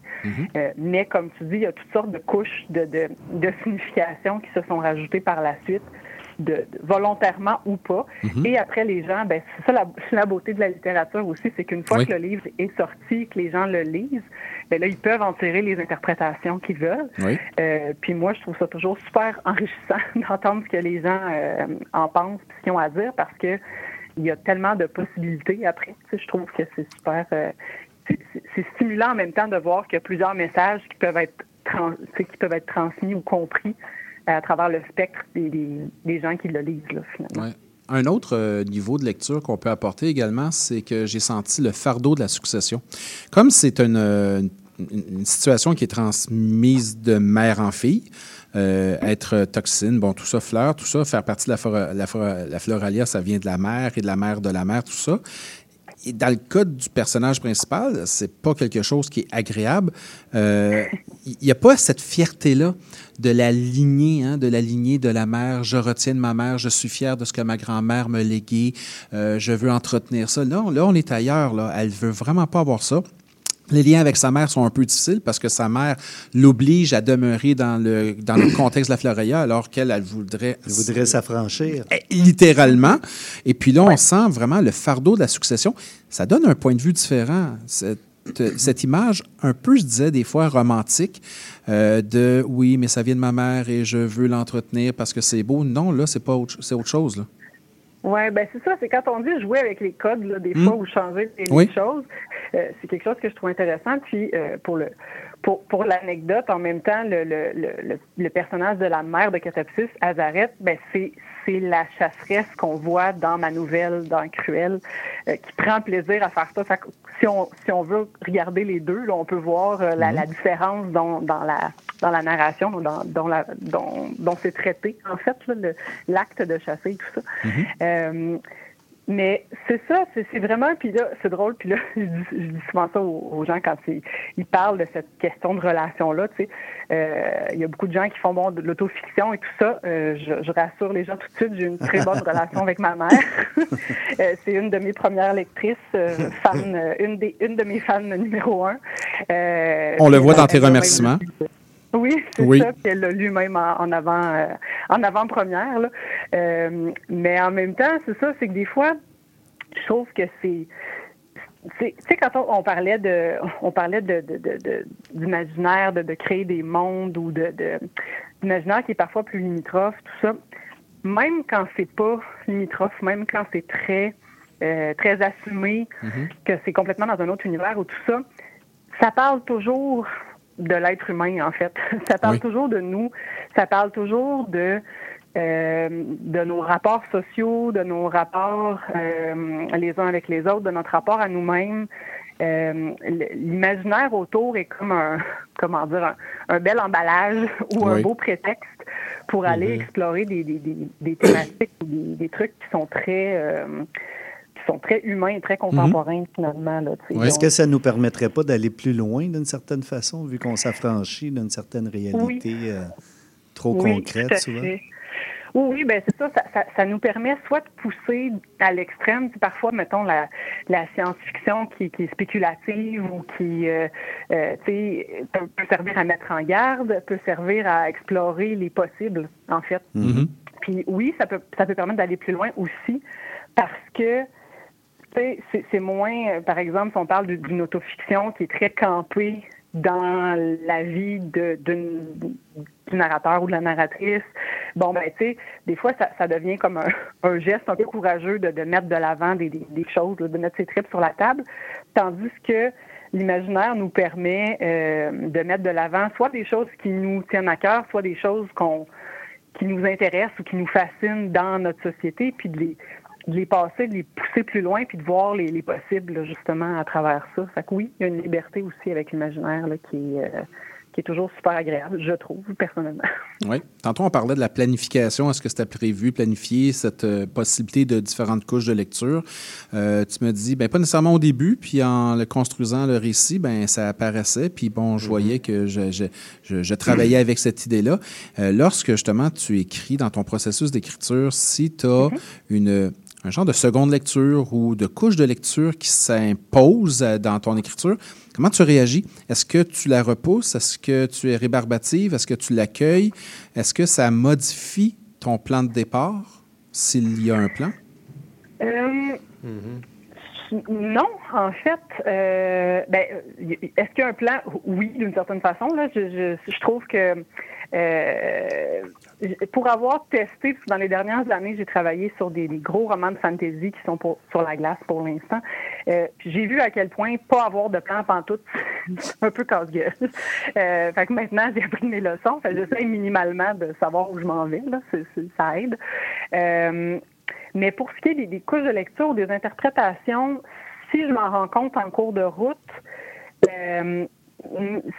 Euh, mais comme tu dis, il y a toutes sortes de couches de, de, de significations qui se sont rajoutées par la suite. De, volontairement ou pas. Mhm. Et après, les gens, ben, c'est ça la, la beauté de la littérature aussi, c'est qu'une fois Oui. que le livre est sorti, que les gens le lisent, ben là, ils peuvent en tirer les interprétations qu'ils veulent. Oui. Euh, puis moi, je trouve ça toujours super enrichissant d'entendre ce que les gens euh, en pensent, ce qu'ils ont à dire, parce que il y a tellement de possibilités après. Tu sais, je trouve que c'est super. euh, c'est- stimulant en même temps de voir qu'il y a plusieurs messages qui peuvent être trans- tu sais, qui peuvent être transmis ou compris à travers le spectre des, gens qui le lisent, finalement. Un autre euh, niveau de lecture qu'on peut apporter également, c'est que j'ai senti le fardeau de la succession. Comme c'est une, euh, situation qui est transmise de mère en fille, euh, être toxine, bon, tout ça, fleur, tout ça, faire partie de la, la, la floralia, ça vient de la mère et de la mère de la mère, tout ça. Et dans le cas du personnage principal, c'est pas quelque chose qui est agréable. Euh, Il n'y a pas cette fierté-là de la lignée, hein, de la lignée de la mère. Je retiens de ma mère, je suis fier de ce que ma grand-mère me léguait, euh, je veux entretenir ça. Là, on- là, on est ailleurs. Là. Elle veut vraiment pas avoir ça. Les liens avec sa mère sont un peu difficiles parce que sa mère l'oblige à demeurer dans le, dans le contexte de la Floralia alors qu'elle, elle voudrait... Elle voudrait s'affranchir. Littéralement. Et puis là, on sent vraiment le fardeau de la succession. Ça donne un point de vue différent. Cette, cette image, un peu, je disais, des fois romantique, euh, de oui, mais ça vient de ma mère et je veux l'entretenir parce que c'est beau. Non, là, c'est pas autre, c'est autre chose. Là. Oui, ben c'est ça. C'est quand on dit jouer avec les codes, là, des Mm. fois, ou changer les, les Oui. choses, c'est quelque chose que je trouve intéressant. Puis, euh, pour le pour, pour l'anecdote, en même temps, le, le, le, le- personnage de la mère de Catapsis, Azaret, ben c'est c'est la chasseresse qu'on voit dans ma nouvelle, dans Cruel, euh, qui prend plaisir à faire ça. Fait que si on si on veut regarder les deux, là, on peut voir euh, la, Mhm. la différence dans, dans la dans la narration, dans, dans la dont, dont c'est traité, en fait, l'acte de chasser et tout ça. Euh, mais c'est ça, c'est vraiment, puis là, c'est drôle, puis là, je dis, je dis souvent ça aux, aux gens quand ils, ils parlent de cette question de relation-là, tu sais. Euh, Il y a beaucoup de gens qui font bon, de l'autofiction et tout ça. Euh, je, je rassure les gens tout de suite, j'ai une très bonne relation avec ma mère. Euh, c'est une de mes premières lectrices, euh, fan, euh, une, des, une de mes fans numéro un. Euh, On le voit dans tes même- remerciements. Oui, c'est Oui. ça. Puis elle l'a lu même en, en avant, euh, en avant-première. là. Euh, mais en même temps, c'est ça, c'est que des fois, je trouve que c'est tu sais, quand on, on parlait de, on parlait de, de, de- de- d'imaginaire, de, de créer des mondes ou de, de d'imaginaire qui est parfois plus limitrophe, tout ça. Même quand c'est pas limitrophe, même quand c'est très, euh, très assumé, que c'est complètement dans un autre univers ou tout ça, ça parle toujours de l'être humain, en fait. Ça parle Oui. toujours de nous. Ça parle toujours de, euh, de nos rapports sociaux, de nos rapports euh, les uns avec les autres, de notre rapport à nous-mêmes. Euh, L'imaginaire autour est comme un, comment dire, un, un bel emballage ou un beau prétexte pour aller Mhm. explorer des, des, des, des thématiques ou des, des trucs qui sont très, euh, qui sont très humains et très contemporains finalement. Est-ce que ça ne nous permettrait pas d'aller plus loin d'une certaine façon, vu qu'on s'affranchit d'une certaine réalité euh, trop Oui, concrète tout à souvent? fait. Oui, oui, ben c'est ça, ça, ça. ça nous permet soit de pousser à l'extrême, parfois, mettons, la, la science-fiction qui, qui est spéculative ou qui, euh, euh, tu sais, peut, peut servir à mettre en garde, peut servir à explorer les possibles, en fait. Puis oui, ça peut, ça peut permettre d'aller plus loin aussi parce que c'est- moins, euh, par exemple, si on parle d'une autofiction qui est très campée dans la vie du narrateur ou de la narratrice, bon, ben, tu sais, des fois, ça, devient comme un, geste un peu courageux de, mettre de l'avant des, choses, de mettre ses tripes sur la table, tandis que l'imaginaire nous permet euh, de mettre de l'avant soit des choses qui nous tiennent à cœur, soit des choses qu'on qui nous intéressent ou qui nous fascinent dans notre société, puis de les, de les passer, de les pousser plus loin, puis de voir les, les possibles, là, justement, à travers ça. Fait que oui, il y a une liberté aussi avec l'imaginaire là, qui, est, euh, qui est toujours super agréable, je trouve, personnellement. Oui. Tantôt, on parlait de la planification. Est-ce que c'était prévu, planifier cette euh, possibilité de différentes couches de lecture? Euh, tu me dis, ben pas nécessairement au début, puis en le construisant le récit, ben ça apparaissait, puis bon, je voyais que je, je, je- je travaillais avec cette idée-là. Euh, lorsque justement tu écris dans ton processus d'écriture, si tu as une un genre de seconde lecture ou de couche de lecture qui s'impose euh, dans ton écriture, comment tu réagis? Est-ce que tu la repousses? Est-ce que tu es rébarbative? Est-ce que tu l'accueilles? Est-ce que ça modifie ton plan de départ, s'il y a un plan? Euh, Non, en fait, euh, ben, est-ce qu'il y a un plan? Oui, d'une certaine façon. Là, je, trouve que pour avoir testé, dans les dernières années, j'ai travaillé sur des, gros romans de fantasy qui sont sur la glace pour l'instant. Euh, j'ai vu à quel point pas avoir de plan pantoute, c'est un peu casse-gueule. Euh, fait que maintenant, j'ai appris mes leçons. Fait j'essaie minimalement de savoir où je m'en vais. Là. Ça aide. Euh, mais pour ce qui est des, des couches de lecture, des interprétations, si je m'en rends compte en cours de route, euh,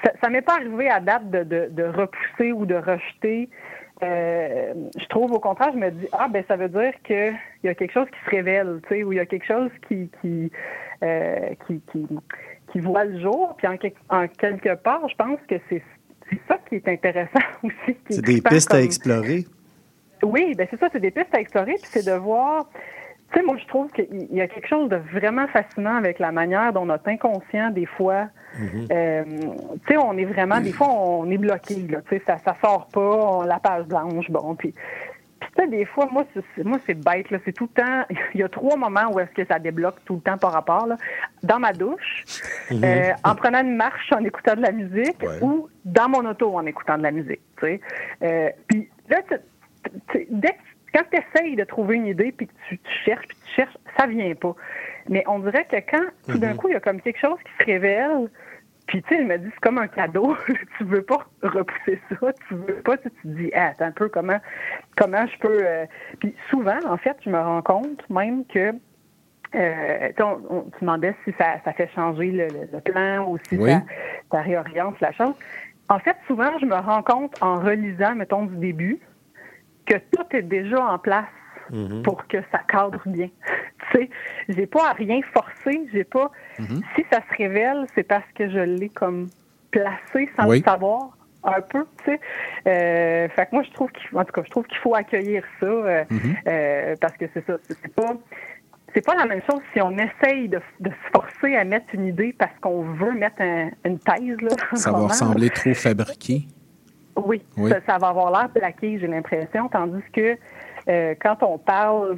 ça, ça m'est pas arrivé à date de, de, de repousser ou de rejeter. Euh, je trouve au contraire, je me dis ah ben ça veut dire que il y a quelque chose qui se révèle, tu sais, ou il y a quelque chose qui qui, euh, qui, qui qui voit le jour. Puis en, quel- en quelque part, je pense que c'est c'est ça qui est intéressant aussi. C'est des pistes à explorer. oui, ben c'est ça, c'est des pistes à explorer, puis c'est de voir. Tu sais, moi, je trouve qu'il y a quelque chose de vraiment fascinant avec la manière dont notre inconscient, des fois, euh, tu sais, on est vraiment, des fois, on est bloqué, là, tu sais, ça, ça sort pas, on, la page blanche, bon, puis. Puis, tu sais, des fois, moi, c'est, moi, c'est bête, là. C'est tout le temps. Il y a trois moments où est-ce que ça débloque tout le temps par rapport, là. Dans ma douche, Mhm. euh, en prenant une marche en écoutant de la musique ou dans mon auto en écoutant de la musique, tu sais. Euh, puis là, dès que quand tu essayes de trouver une idée puis que tu, tu cherches puis tu cherches, ça vient pas. Mais on dirait que quand tout d'un Mhm. coup il y a comme quelque chose qui se révèle, puis tu sais, il me dit c'est comme un cadeau, tu veux pas repousser ça, tu veux pas, tu, te dis ah, attends un peu comment comment je peux. euh, Puis souvent en fait, je me rends compte même que euh, on, on- tu demandais si ça, ça fait changer le, le- le plan ou si Oui. ça, ça réoriente la chose. En fait, souvent, je me rends compte en relisant, mettons, du début, que tout est déjà en place Mhm. pour que ça cadre bien. tu sais, j'ai pas à rien forcer, j'ai pas. Si ça se révèle, c'est parce que je l'ai comme placé sans Oui. le savoir un peu, tu sais. Euh, fait que moi, je trouve qu'il, en tout cas, je trouve qu'il faut accueillir ça euh, Mhm. euh, parce que c'est ça, c'est pas. C'est pas la même chose si on essaye de, de se forcer à mettre une idée parce qu'on veut mettre un- une thèse. Là, Ça va ressembler trop fabriqué. Oui, Oui. Ça, ça va avoir l'air plaqué, j'ai l'impression, tandis que euh, quand on parle,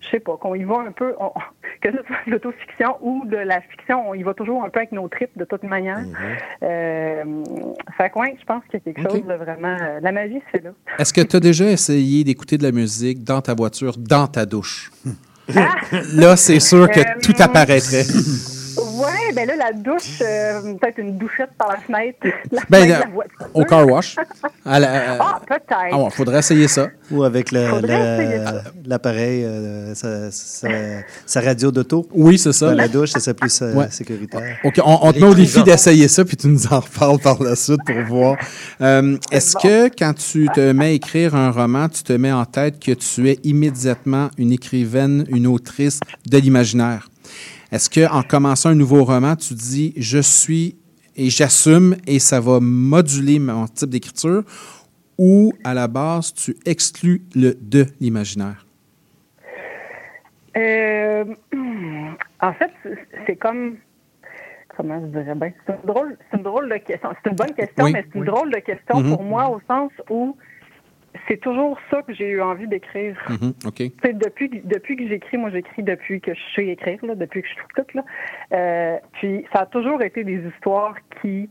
je sais pas, qu'on y va un peu, on- que ce soit de l'autofiction ou de la fiction, on y va toujours un peu avec nos tripes de toute manière. Euh, fait que ouais, je pense qu'il y a quelque chose de vraiment... euh, la magie, c'est là. Est-ce que tu as déjà essayé d'écouter de la musique dans ta voiture, dans ta douche? Là, c'est sûr que tout apparaîtrait. Ouais, ben là, la douche, euh, peut-être une douchette par la fenêtre, la Ben, fenêtre euh, la voiture. au car wash. À la- Ah, peut-être. Ah ouais, faudrait essayer ça. Ou avec l'appareil, euh, sa, sa- sa radio d'auto. Oui, c'est ça. Dans la douche, ça serait plus euh, Ouais. sécuritaire. OK, on, on te met au défi d'essayer ça, puis tu nous en reparles par la suite pour voir. Euh, Est-ce que quand tu te mets à écrire un roman, tu te mets en tête que tu es immédiatement une écrivaine, une autrice de l'imaginaire? Est-ce que en commençant un nouveau roman, tu dis je suis et j'assume et ça va moduler mon type d'écriture ou à la base tu exclus le de l'imaginaire? Euh, en fait, c'est- comme. Comment je dirais bien? C'est une drôle, c'est une drôle de question. C'est une bonne question, Oui, mais c'est une oui. drôle de question Mhm. pour moi au sens où c'est toujours ça que j'ai eu envie d'écrire. Sais, depuis, depuis que j'écris, moi j'écris depuis que je sais écrire, là, depuis que je suis toute. Là. Euh, puis ça a toujours été des histoires qui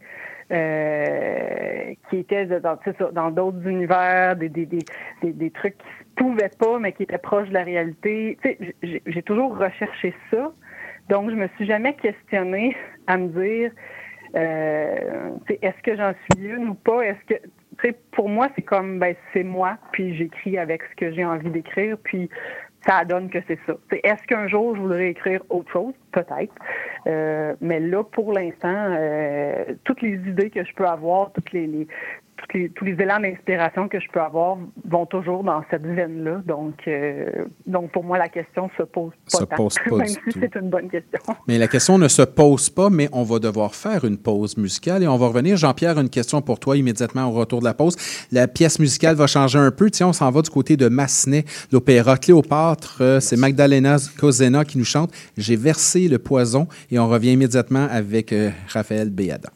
euh, qui étaient dans d'autres univers, des, des, des, des, trucs qui se pouvaient pas, mais qui étaient proches de la réalité. Tu sais, j'ai- toujours recherché ça. Donc, je me suis jamais questionnée à me dire euh, est-ce que j'en suis une ou pas? Est-ce que pour moi, c'est comme ben c'est moi, puis j'écris avec ce que j'ai envie d'écrire, puis ça donne que c'est ça. Est-ce qu'un jour je voudrais écrire autre chose? Peut-être. Euh, mais là, pour l'instant, euh, toutes les idées que je peux avoir, toutes les, les- toutes les- tous les élans d'inspiration que je peux avoir vont toujours dans cette veine-là. Donc, euh, donc pour moi, la question se pose pas Se tant, pose pas même du si c'est une bonne question. Mais la question ne se pose pas, mais on va devoir faire une pause musicale et on va revenir. Jean-Pierre, une question pour toi immédiatement au retour de la pause. La pièce musicale va changer un peu. Tiens, on s'en va du côté de Massenet, l'opéra Cléopâtre. Euh, C'est Magdalena Kozena qui nous chante J'ai versé le poison et on revient immédiatement avec euh, Raphaël Béada.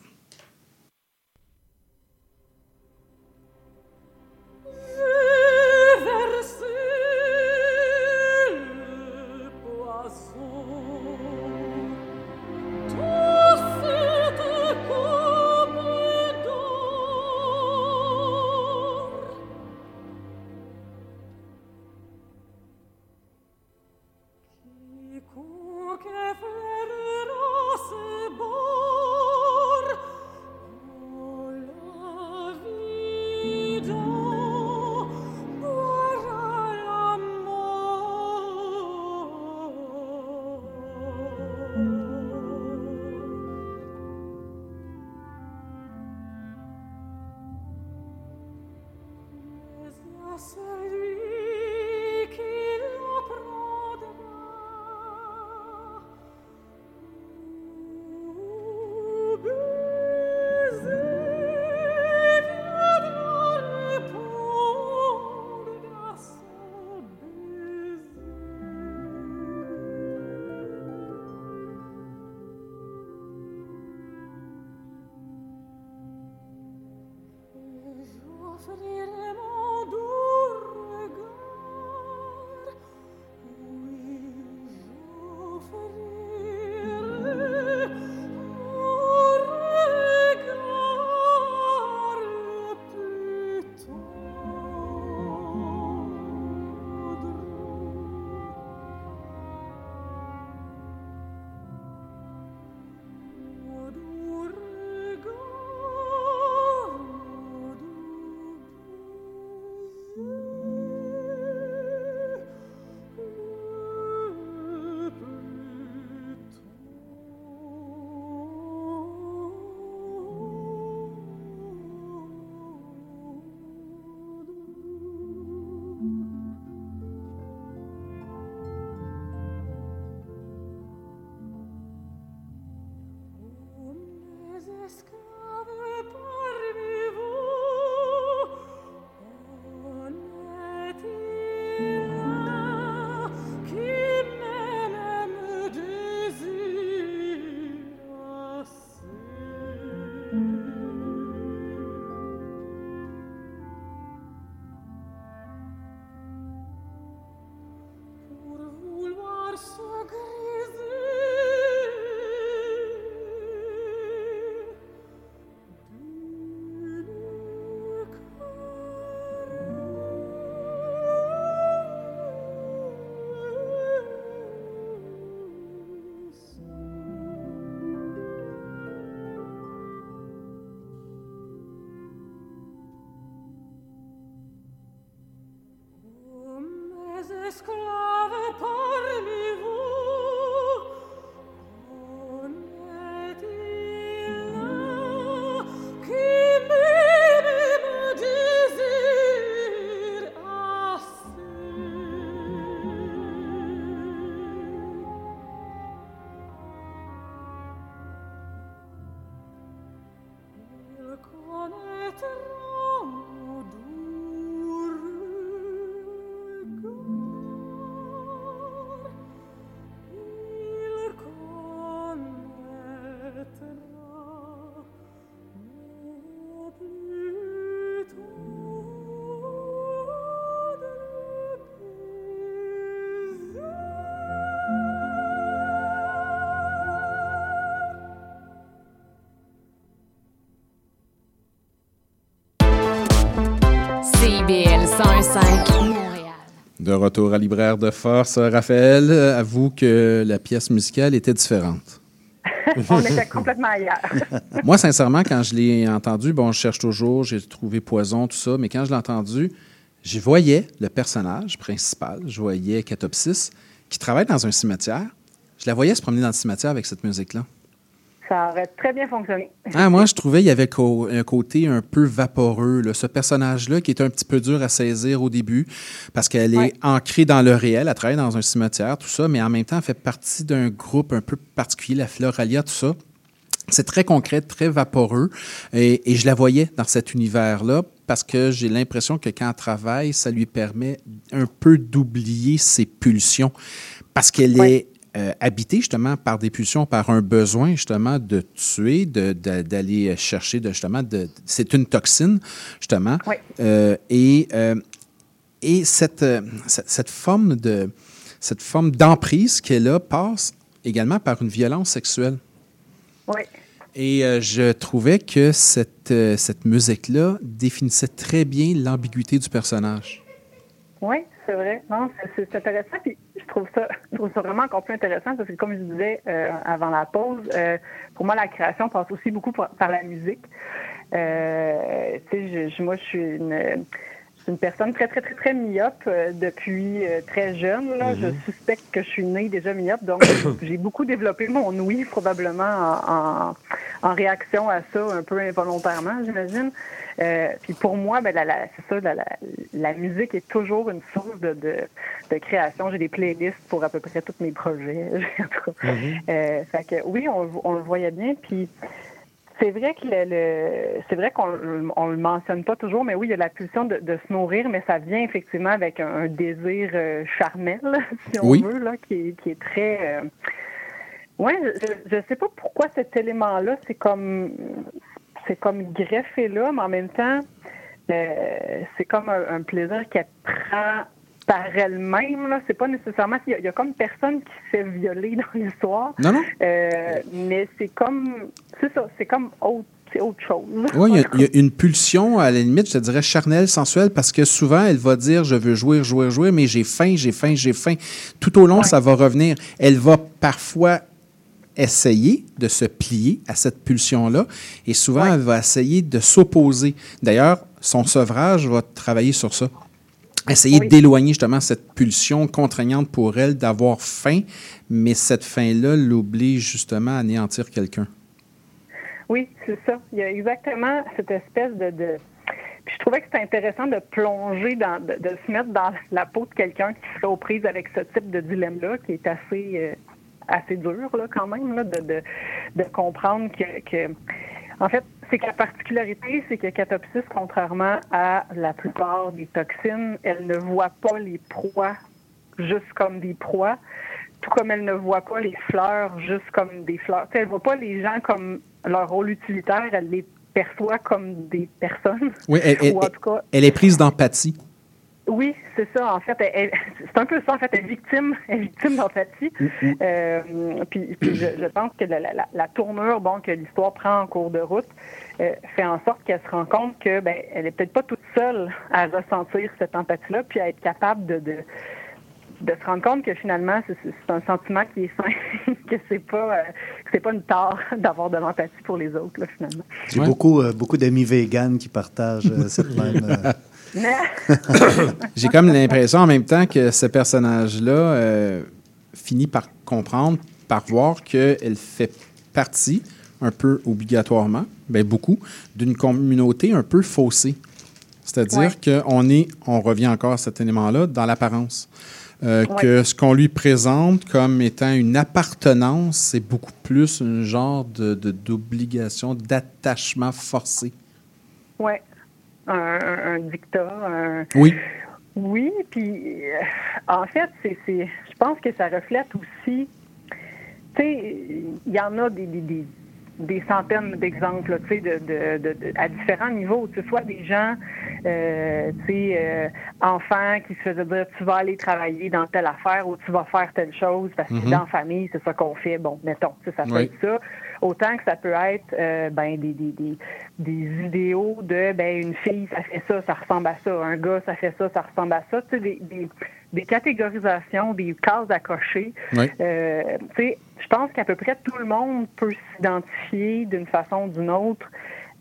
CIBL 105 Montréal. De retour à Libraire de Force, Raphaël avoue que la pièce musicale était différente. On était complètement ailleurs. Moi, sincèrement, quand je l'ai entendu, bon, je cherche toujours, j'ai trouvé Poison, tout ça, mais quand je l'ai entendu, je voyais le personnage principal, je voyais Catopsis, qui travaille dans un cimetière. Je la voyais se promener dans le cimetière avec cette musique-là. Ça aurait très bien fonctionné. Ah, moi, je trouvais qu'il y avait un côté un peu vaporeux. là. Ce personnage-là qui est un petit peu dur à saisir au début parce qu'elle est ancrée dans le réel. Elle travaille dans un cimetière, tout ça, mais en même temps, elle fait partie d'un groupe un peu particulier, la Floralia, tout ça. C'est très concret, très vaporeux. Et, et je la voyais dans cet univers-là parce que j'ai l'impression que quand elle travaille, ça lui permet un peu d'oublier ses pulsions parce qu'elle est euh, habitée justement par des pulsions, par un besoin justement de tuer, de- de- d'aller chercher, de, justement, de, c'est une toxine justement. Euh, et euh, et cette, cette, forme de cette forme d'emprise qu'elle a passe également par une violence sexuelle. Oui. Et je trouvais que cette, cette musique-là définissait très bien l'ambiguïté du personnage. Oui, c'est vrai. Non, c'est intéressant. Puis je trouve ça, je trouve ça vraiment encore plus intéressant parce que, comme je disais euh, avant la pause, euh, pour moi, la création passe aussi beaucoup par, par la musique. Euh, tu sais, je- je- moi, je suis une suis une personne très, très, très, très myope euh, depuis euh, très jeune. Là. Je suspecte que je suis née déjà myope, donc j'ai beaucoup développé mon ouïe probablement en, en, en réaction à ça, un peu involontairement, j'imagine. Euh, puis pour moi, ben, la, la- c'est ça, la, la, la musique est toujours une source de, de, de création. J'ai des playlists pour à peu près tous mes projets. Cas. Euh, fait que oui, on, on le voyait bien. Puis c'est vrai que le, le- c'est vrai qu'on on le mentionne pas toujours, mais oui, il y a la pulsion de, de se nourrir, mais ça vient effectivement avec un, un désir euh, charnel, si on Oui. veut, là, qui, est- qui est très. Euh... Ouais, je, je sais pas pourquoi cet élément-là, c'est comme c'est comme greffé là, mais en même temps, euh, c'est comme un, un plaisir qu'elle prend par elle-même. Là, c'est pas nécessairement. Il y, a, il y a comme personne qui se fait violer dans l'histoire. Non, non. Euh, mais c'est comme, c'est ça, c'est comme autre, c'est autre chose. Oui, il y a- il y, a une pulsion, à la limite, je te dirais charnelle, sensuelle, parce que souvent, elle va dire Je veux jouer, jouer, jouer, mais j'ai faim, j'ai faim, j'ai faim. Tout au long, ça va revenir. Elle va parfois essayer de se plier à cette pulsion-là, et souvent, elle va essayer de s'opposer. D'ailleurs, son sevrage va travailler sur ça. Essayer d'éloigner justement cette pulsion contraignante pour elle d'avoir faim, mais cette faim-là l'oblige justement à anéantir quelqu'un. Oui, c'est ça. Il y a exactement cette espèce de. de... Puis je trouvais que c'était intéressant de plonger dans, de, de se mettre dans la peau de quelqu'un qui serait aux prises avec ce type de dilemme-là, qui est assez, euh, assez dur là, quand même, là, de, de, de comprendre que, que en fait, c'est que la particularité, c'est que Catopsis, contrairement à la plupart des toxines, elle ne voit pas les proies juste comme des proies, tout comme elle ne voit pas les fleurs juste comme des fleurs. Elle ne voit pas les gens comme leur rôle utilitaire, elle les perçoit comme des personnes. Oui, elle, elle- Ou en tout cas, elle est prise d'empathie. Oui, c'est ça. En fait, c'est un peu ça. En fait, elle est victime, elle est victime d'empathie. Euh, puis, puis je, je pense que la, la- la- la tournure, bon, que l'histoire prend en cours de route, euh, fait en sorte qu'elle se rend compte que, ben, elle est peut-être pas toute seule à ressentir cette empathie-là, puis à être capable de, de de se rendre compte que finalement c'est un sentiment qui est sain, que c'est pas euh, que c'est pas une tare d'avoir de l'empathie pour les autres là, finalement. J'ai beaucoup, euh, beaucoup d'amis véganes qui partagent euh, cette même. J'ai comme l'impression en même temps que ce personnage-là euh, finit par comprendre, par voir qu'elle fait partie, un peu obligatoirement, ben beaucoup, d'une communauté un peu faussée. C'est-à-dire qu'on est, on revient encore à cet élément-là, dans l'apparence. Euh, Ouais. Que ce qu'on lui présente comme étant une appartenance, c'est beaucoup plus un genre de de- d'obligation, d'attachement forcé. Ouais. Un, dictat, un, Oui. Oui, puis euh, en fait, c'est, c'est, je pense que ça reflète aussi, tu sais, il y en a des, des, des, des centaines d'exemples, tu sais, de, de, de, de- à différents niveaux, que ce soit des gens, euh, tu sais, euh, enfants qui se faisaient dire tu vas aller travailler dans telle affaire ou tu vas faire telle chose parce que Mhm. dans la famille, c'est ça qu'on fait. Bon, mettons, tu sais, ça Oui. être ça. Autant que ça peut être euh, ben, des, des, des, des idéaux de ben, une fille, ça fait ça, ça ressemble à ça. Un gars, ça fait ça, ça ressemble à ça. Tu sais, des, des, des catégorisations, des cases à cocher. Oui. Euh, tu sais, je pense qu'à peu près tout le monde peut s'identifier d'une façon ou d'une autre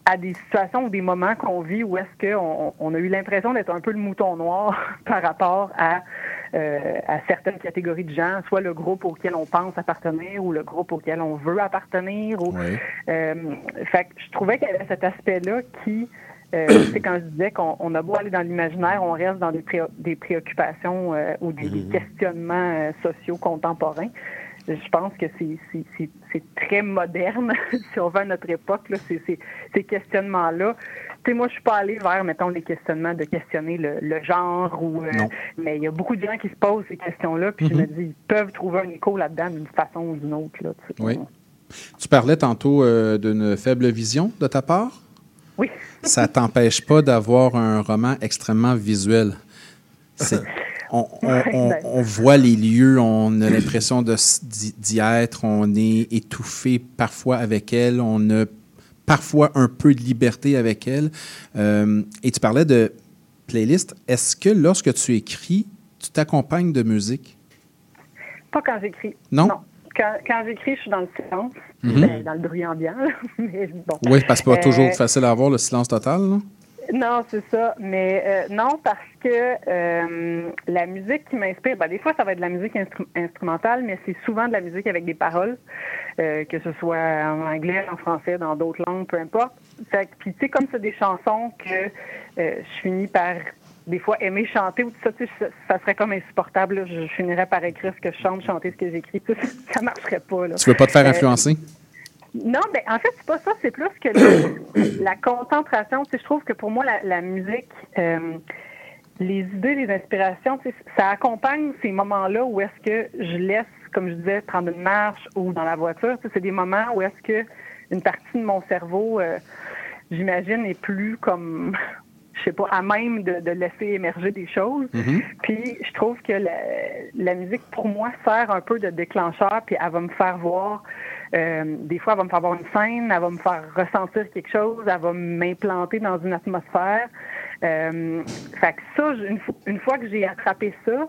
à des situations ou des moments qu'on vit où est-ce qu'on on a eu l'impression d'être un peu le mouton noir par rapport à, euh, à certaines catégories de gens, soit le groupe auquel on pense appartenir ou le groupe auquel on veut appartenir. Ou, euh, fait que je trouvais qu'il y avait cet aspect-là qui, euh, sais, quand je disais qu'on on a beau aller dans l'imaginaire, on reste dans des, pré- des préoccupations euh, ou des, des questionnements euh, sociaux contemporains. Je pense que c'est- très moderne, si on va à notre époque, là, ces, questionnements-là. Tu sais, moi, je suis pas allée vers, mettons, les questionnements de questionner le, le genre, ou, euh, mais il y a beaucoup de gens qui se posent ces questions-là, puis je me dis, ils peuvent trouver un écho là-dedans d'une façon ou d'une autre. Là. Oui. Tu parlais tantôt euh, d'une faible vision de ta part. Oui. Ça t'empêche pas d'avoir un roman extrêmement visuel. C'est- On, on- on- on voit les lieux, on a l'impression d'y être, on est étouffé parfois avec elle, on a parfois un peu de liberté avec elle. Euh, et tu parlais de playlist. Est-ce que lorsque tu écris, tu t'accompagnes de musique? Pas quand j'écris. Non? Quand, quand j'écris, je suis dans le silence, Mhm. ben, dans le bruit ambiant. là. mais bon. Oui, parce que c'est pas Euh, toujours facile à avoir le silence total. Non, c'est ça. Mais euh, non, parce que euh, la musique qui m'inspire, ben, des fois, ça va être de la musique instru- instrumentale, mais c'est souvent de la musique avec des paroles, euh, que ce soit en anglais, en français, dans d'autres langues, peu importe. Fait que, puis, tu sais, comme c'est des chansons que euh, je finis par, des fois, aimer chanter ou tout ça, tu sais, ça, ça serait comme insupportable. là. Je, finirais par écrire ce que je chante, chanter ce que j'écris. Sais, Ça marcherait pas. Là. Tu veux pas te faire Euh, influencer? Non, ben en fait, c'est pas ça. C'est plus que le- la concentration. Tu sais, je trouve que pour moi, la, la musique, euh, les idées, les inspirations, tu sais, ça accompagne ces moments-là où est-ce que je laisse, comme je disais, prendre une marche ou dans la voiture. Tu sais, c'est des moments où est-ce que une partie de mon cerveau, euh, j'imagine, est plus comme, je sais pas, à même de, de laisser émerger des choses. Puis je trouve que la, la musique, pour moi, sert un peu de déclencheur, puis elle va me faire voir. Euh, des fois, elle va me faire voir une scène, elle va me faire ressentir quelque chose, elle va m'implanter dans une atmosphère. Euh, fait que ça, une, fo- une fois que j'ai attrapé ça,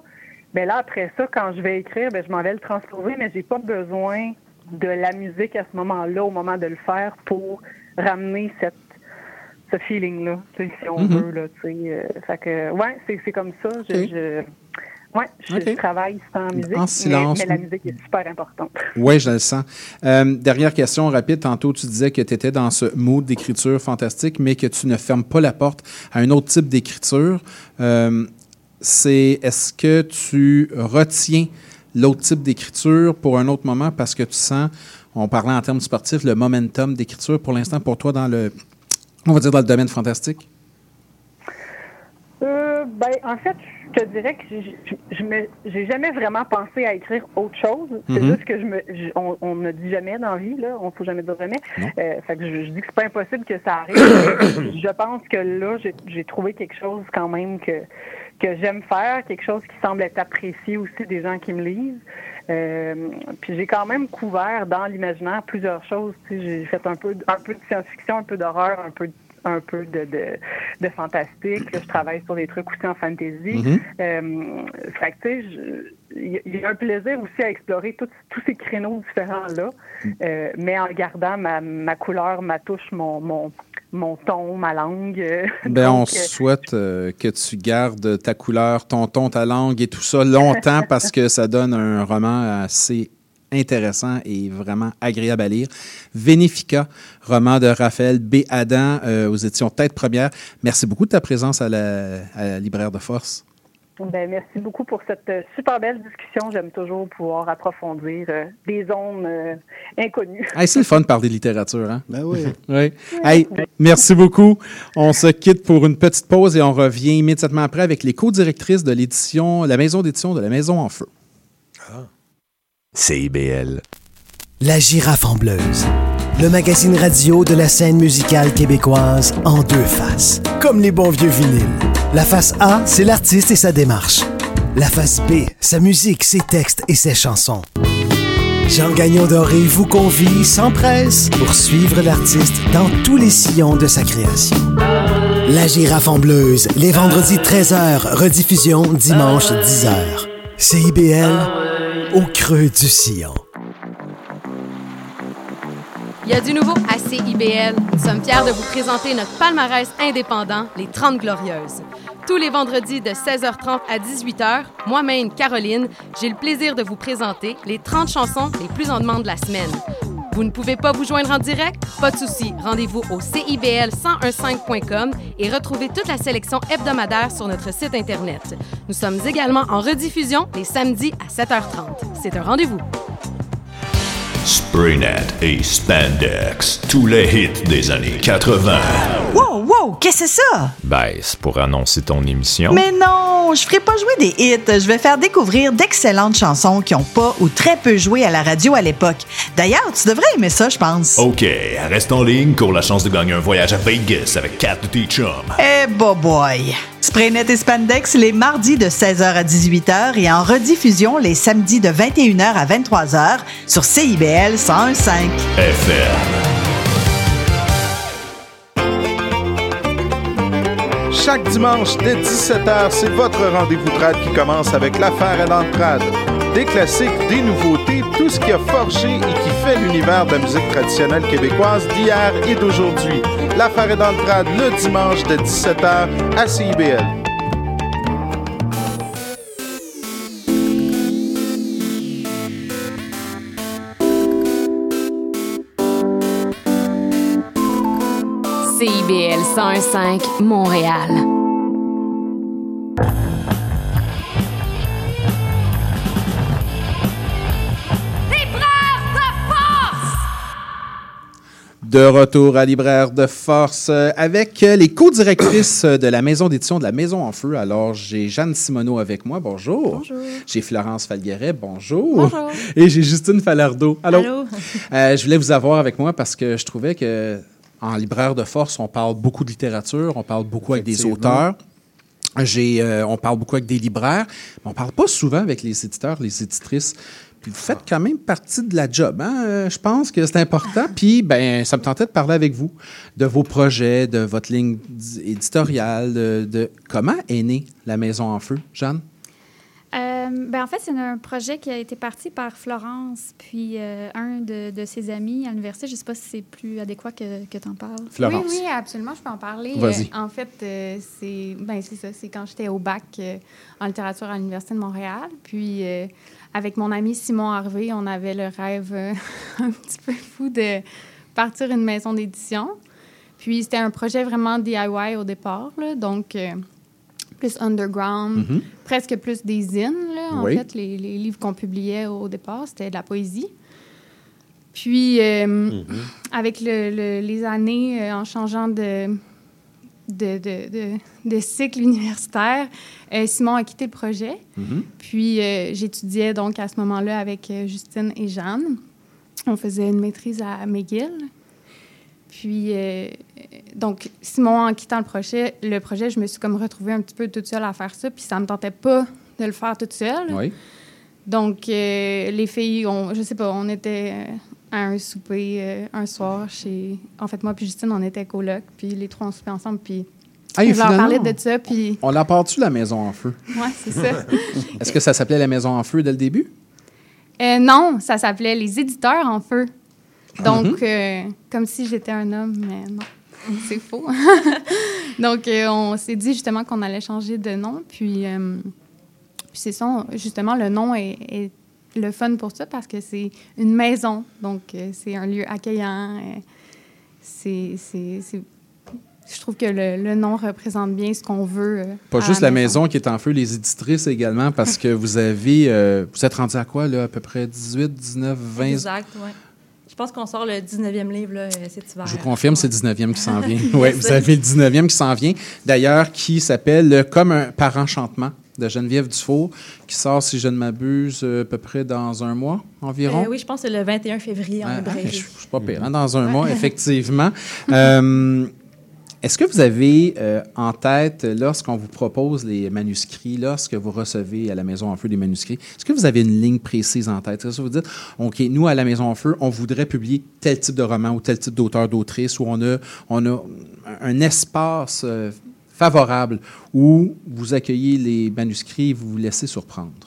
ben là, après ça, quand je vais écrire, ben, je m'en vais le transposer, mais j'ai pas besoin de la musique à ce moment-là, au moment de le faire, pour ramener cette ce feeling-là, tu sais, si on Mhm. veut, là, tu sais. euh, fait que, ouais, c'est, c'est comme ça. Je, je, ouais, je, travaille sans musique, En mais- silence. Mais, la musique est super importante. Oui, je le sens. Euh, dernière question rapide. Tantôt, tu disais que tu étais dans ce mood d'écriture fantastique, mais que tu ne fermes pas la porte à un autre type d'écriture. Euh, c'est est-ce que tu retiens l'autre type d'écriture pour un autre moment? Parce que tu sens, on parlait en termes sportifs, le momentum d'écriture pour l'instant pour toi dans le, on va dire dans le domaine fantastique? Euh, ben, en fait, je te dirais que je- me- j'ai jamais vraiment pensé à écrire autre chose. C'est Mhm. juste que je me, je- on, on ne dit jamais dans la vie, là. On ne faut jamais dire jamais. Euh, fait que je, je dis que c'est pas impossible que ça arrive. je pense que là, j'ai- trouvé quelque chose quand même que que j'aime faire, quelque chose qui semble être apprécié aussi des gens qui me lisent. Euh, puis j'ai quand même couvert dans l'imaginaire plusieurs choses. J'ai fait un peu, un peu de science-fiction, un peu d'horreur, un peu, un peu de, de, de fantastique. Là, je travaille sur des trucs aussi en fantasy. Euh, fait que, tu sais, il y a- un plaisir aussi à explorer tous tous ces créneaux différents-là, euh, mais en gardant ma, ma couleur, ma touche, mon, mon, mon ton, ma langue. euh, Ben, on donc, euh, souhaite euh, que tu gardes ta couleur, ton ton, ta langue et tout ça longtemps parce que ça donne un roman assez intéressant et vraiment agréable à lire. Vénéfica, roman de Raphaël B. Adam euh, aux éditions Tête Première. Merci beaucoup de ta présence à la, à la libraire de force. Ben, merci beaucoup pour cette euh, super belle discussion. J'aime toujours pouvoir approfondir euh, des zones euh, inconnues. Hey, c'est le fun de parler littérature, hein? Ben oui. Oui. Hey, merci beaucoup. On se quitte pour une petite pause et on revient immédiatement après avec les co-directrices de l'édition, la maison d'édition de la Maison en Feu. CIBL. La girafe en bleuse. Le magazine radio de la scène musicale québécoise en deux faces. Comme les bons vieux vinyles. La face A, c'est l'artiste et sa démarche. La face B, sa musique, ses textes et ses chansons. Jean Gagnon Doré vous convie sans presse pour suivre l'artiste dans tous les sillons de sa création. La girafe en bleuse, les vendredis 13h, rediffusion dimanche 10h. CIBL, au creux du sillon. Il y a du nouveau à CIBL. Nous sommes fiers de vous présenter notre palmarès indépendant, les 30 Glorieuses. Tous les vendredis de 16h30 à 18h, moi-même, Caroline, j'ai le plaisir de vous présenter les 30 chansons les plus en demande de la semaine. Vous ne pouvez pas vous joindre en direct? Pas de souci. Rendez-vous au CIBL1015.com et retrouvez toute la sélection hebdomadaire sur notre site Internet. Nous sommes également en rediffusion les samedis à 7h30. C'est un rendez-vous. Spraynet et Spandex, tous les hits des années 80. Wow, wow, qu'est-ce que c'est ça? Ben, c'est pour annoncer ton émission. Mais non, je ferai pas jouer des hits. Je vais faire découvrir d'excellentes chansons qui ont pas ou très peu joué à la radio à l'époque. D'ailleurs, tu devrais aimer ça, je pense. OK, reste en ligne pour la chance de gagner un voyage à Vegas avec Kat de tes chums. Eh, bah boy! Spraynet et Spandex les mardis de 16h à 18h et en rediffusion les samedis de 21h à 23h sur CIBL 101.5. FM. Chaque dimanche dès 17h, c'est votre rendez-vous trad qui commence avec l'affaire à l'entrade. Des classiques, des nouveautés, tout ce qui a forgé et qui fait l'univers de la musique traditionnelle québécoise d'hier et d'aujourd'hui. L'affaire est dans le trad le dimanche de 17h à CIBL. CIBL 101.5 Montréal. Libraire de force! De retour à Libraire de Force euh, avec euh, les co-directrices de la maison d'édition de la Maison en Feu. Alors, j'ai Jeanne Simoneau avec moi. Bonjour. Bonjour. J'ai Florence Falgueret. Bonjour. Bonjour. Et j'ai Justine Falardeau. Allô? Allô? Euh, je voulais vous avoir avec moi parce que je trouvais que en Libraire de Force, on parle beaucoup de littérature, on parle beaucoup avec des auteurs. J'ai, euh, on parle beaucoup avec des libraires, mais on parle pas souvent avec les éditeurs, les éditrices. Puis vous faites quand même partie de la job. Hein? Euh, Je pense que c'est important. Puis, ben, ça me tentait de parler avec vous de vos projets, de votre ligne éditoriale, de, de- comment est née la Maison en Feu, Jeanne? Euh, ben, en fait, c'est un projet qui a été parti par Florence, puis euh, un de, de ses amis à l'université. Je ne sais pas si c'est plus adéquat que, que tu en parles. Florence. Oui, oui, absolument, je peux en parler. Vas-y. Euh, en fait, euh, c'est ben, c'est ça, c'est quand j'étais au bac euh, en littérature à l'Université de Montréal. Puis, euh, avec mon ami Simon Harvey, on avait le rêve euh, un petit peu fou de partir une maison d'édition. Puis, c'était un projet vraiment DIY au départ, là, donc euh, plus underground, Mhm. presque plus des zines, là, en Oui. fait. Les, les livres qu'on publiait au départ, c'était de la poésie. Puis, euh, avec le- le- les années, euh, en changeant de, de, de, de- de cycle universitaire, euh, Simon a quitté le projet. Puis, euh, j'étudiais donc à ce moment-là avec Justine et Jeanne. On faisait une maîtrise à McGill. Puis, donc, Simon, en quittant le projet, le projet, je me suis comme retrouvée un petit peu toute seule à faire ça. Puis, ça me tentait pas de le faire toute seule. Oui. Donc, euh, les filles, on, je sais pas, on était à un souper euh, un soir chez. En fait, moi puis Justine, on était coloc, puis les trois, on soupait ensemble, puis Hey, je leur parlais de ça, puis. On la part-tu, la Maison en Feu? Ouais, c'est ça. Est-ce que ça s'appelait la Maison en Feu dès le début? Euh, non, ça s'appelait Les éditeurs en feu. Donc, Mhm. euh, comme si j'étais un homme, mais non, c'est faux. Donc, euh, on s'est dit justement qu'on allait changer de nom. Puis, euh, puis c'est ça, justement, le nom est, est le fun pour ça parce que c'est une maison. Donc, euh, c'est un lieu accueillant. c'est, c'est, c'est- Je trouve que le, le nom représente bien ce qu'on veut. euh, Pas juste la maison qui est en feu, les éditrices également, parce que vous avez. euh, vous êtes rendu à quoi, là? À peu près 18, 19, 20? Exact, oui. Je pense qu'on sort le 19e livre là, euh, cet hiver. Je vous confirme, c'est le 19e qui s'en vient. Oui, vous avez le 19e qui s'en vient. D'ailleurs, qui s'appelle Comme un par enchantement de Geneviève Dufour, qui sort, si je ne m'abuse, euh, à peu près dans un mois environ. Euh, oui, je pense que c'est le 21 février en Ah, ah, je je suis pas pire, hein, dans un mois, effectivement. Euh, Est-ce que vous avez euh, en tête, lorsqu'on vous propose les manuscrits, lorsque vous recevez à la Maison en Feu des manuscrits, est-ce que vous avez une ligne précise en tête? Est-ce que vous dites, OK, nous, à la Maison en Feu, on voudrait publier tel type de roman ou tel type d'auteur, d'autrice, où on a, on a un espace euh, favorable où vous accueillez les manuscrits et vous vous laissez surprendre?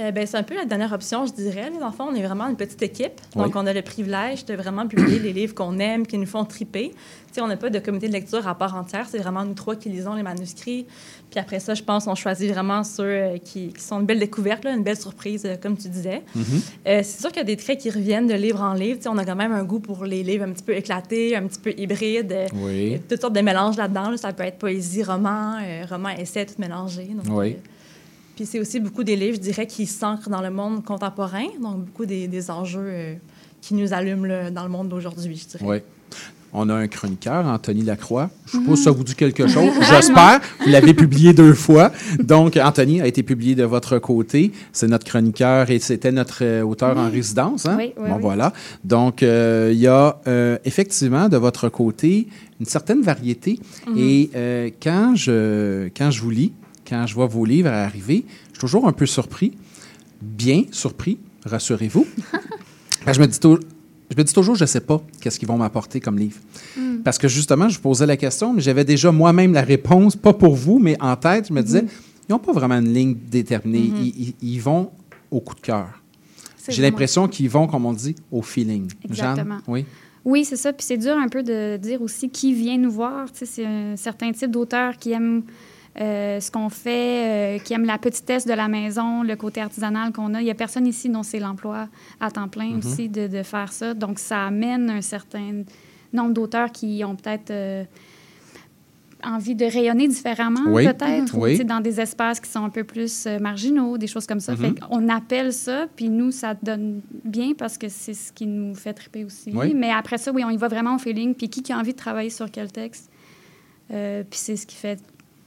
Euh, ben, c'est un peu la dernière option, je dirais. Les enfants, on est vraiment une petite équipe. Oui. Donc, on a le privilège de vraiment publier les livres qu'on aime, qui nous font triper. Tu sais, on n'a pas de comité de lecture à part entière. C'est vraiment nous trois qui lisons les manuscrits. Puis après ça, je pense qu'on choisit vraiment ceux euh, qui, qui sont une belle découverte, là, une belle surprise, euh, comme tu disais. Euh, c'est sûr qu'il y a des traits qui reviennent de livre en livre. Tu sais, on a quand même un goût pour les livres un petit peu éclatés, un petit peu hybrides. Oui. il y a toutes sortes de mélanges là-dedans. là. Ça peut être poésie, roman, roman, essai, tout mélangé. Donc, Oui. Puis c'est aussi beaucoup des livres, je dirais, qui s'ancrent dans le monde contemporain, donc beaucoup des, des enjeux euh, qui nous allument dans le monde d'aujourd'hui, je dirais. Oui. On a un chroniqueur, Anthony Lacroix. Je suppose que ça vous dit quelque chose. J'espère. Vous l'avez publié deux fois. Donc, Anthony a été publié de votre côté. C'est notre chroniqueur et c'était notre euh, auteur en résidence. Hein? Oui, oui, bon, oui. voilà. Donc, euh, il y a euh, effectivement de votre côté une certaine variété. Mhm. Et euh, quand, je, quand je vous lis, quand je vois vos livres arriver, je suis toujours un peu surpris. Bien surpris, rassurez-vous. Ben, je me dis tou- je me dis toujours, je ne sais pas qu'est-ce qu'ils vont m'apporter comme livre. Mm. Parce que justement, je vous posais la question, mais j'avais déjà moi-même la réponse, pas pour vous, mais en tête. Je me disais, Mhm. ils n'ont pas vraiment une ligne déterminée. Mhm. Ils, ils- ils vont au coup de cœur. J'ai l'impression qu'ils vont, comme on dit, au feeling. Exactement. Jeanne? Oui. Oui, c'est ça. Puis c'est dur un peu de dire aussi qui vient nous voir. Tu sais, c'est un certain type d'auteurs qui aiment euh, ce qu'on fait, euh, qui aiment la petitesse de la maison, le côté artisanal qu'on a. Il n'y a personne ici dont c'est l'emploi à temps plein Mhm. aussi de, de faire ça. Donc, ça amène un certain nombre d'auteurs qui ont peut-être euh, envie de rayonner différemment, Oui. peut-être, ou dans des espaces qui sont un peu plus marginaux, des choses comme ça. Mhm. Fait qu'on appelle ça, puis nous, ça donne bien parce que c'est ce qui nous fait triper aussi. Oui. Mais après ça, oui, on y va vraiment au feeling, puis qui, qui a envie de travailler sur quel texte? Puis c'est ce qui fait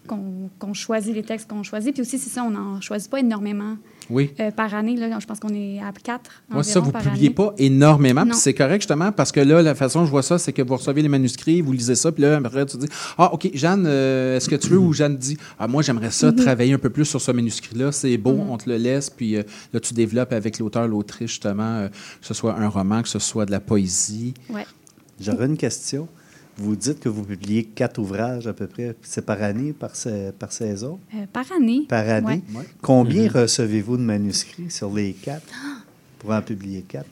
qu'on qu'on choisit les textes qu'on choisit. Puis aussi, c'est ça, on n'en choisit pas énormément Oui. euh, par année. Là, je pense qu'on est à quatre Moi, ça, vous par publiez année. pas énormément. Puis c'est correct, justement, parce que là, la façon dont je vois ça, c'est que vous recevez les manuscrits, vous lisez ça, puis là, après, tu dis Ah, OK, Jeanne, euh, est-ce que tu veux Ou Jeanne dit Ah, moi, j'aimerais ça Mhm. travailler un peu plus sur ce manuscrit-là. C'est beau, Mhm. on te le laisse. Puis euh, là, tu développes avec l'auteur, l'autrice, justement, euh, que ce soit un roman, que ce soit de la poésie. Ouais. J'aurais une question. Vous dites que vous publiez quatre ouvrages à peu près. C'est par année, par, sa- par saison? Euh, par année. Par année? Ouais. Combien Mhm. recevez-vous de manuscrits sur les quatre pour en publier quatre?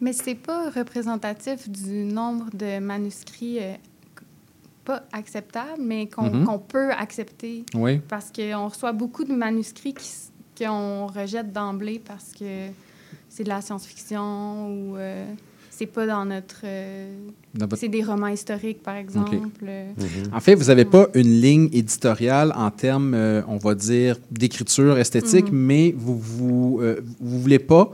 Mais c'est pas représentatif du nombre de manuscrits euh, pas acceptables, mais qu'on Mhm. qu'on peut accepter. Oui. Parce qu'on reçoit beaucoup de manuscrits qu'on rejette d'emblée parce que c'est de la science-fiction ou euh, c'est pas dans notre. euh, Dans votre- C'est des romans historiques, par exemple. euh. En fait, vous n'avez pas une ligne éditoriale en termes, euh, on va dire, d'écriture esthétique, Mhm. mais vous vous, euh, vous voulez pas,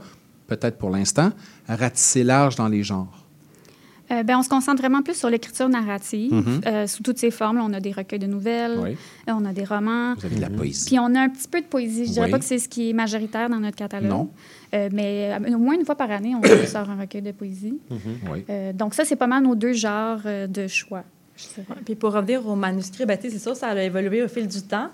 peut-être pour l'instant, ratisser large dans les genres. Euh, ben, on se concentre vraiment plus sur l'écriture narrative, Mhm. euh, sous toutes ses formes. Là, on a des recueils de nouvelles, Oui. euh, on a des romans. Vous avez de la poésie. Puis on a un petit peu de poésie. Je dirais Oui. pas que c'est ce qui est majoritaire dans notre catalogue. Non. Euh, mais euh, au moins une fois par année, on sort un recueil de poésie. Oui. Euh, donc ça, c'est pas mal nos deux genres euh, de choix. dirais. Puis pour revenir au manuscrit, ben, c'est sûr, ça a évolué au fil du temps.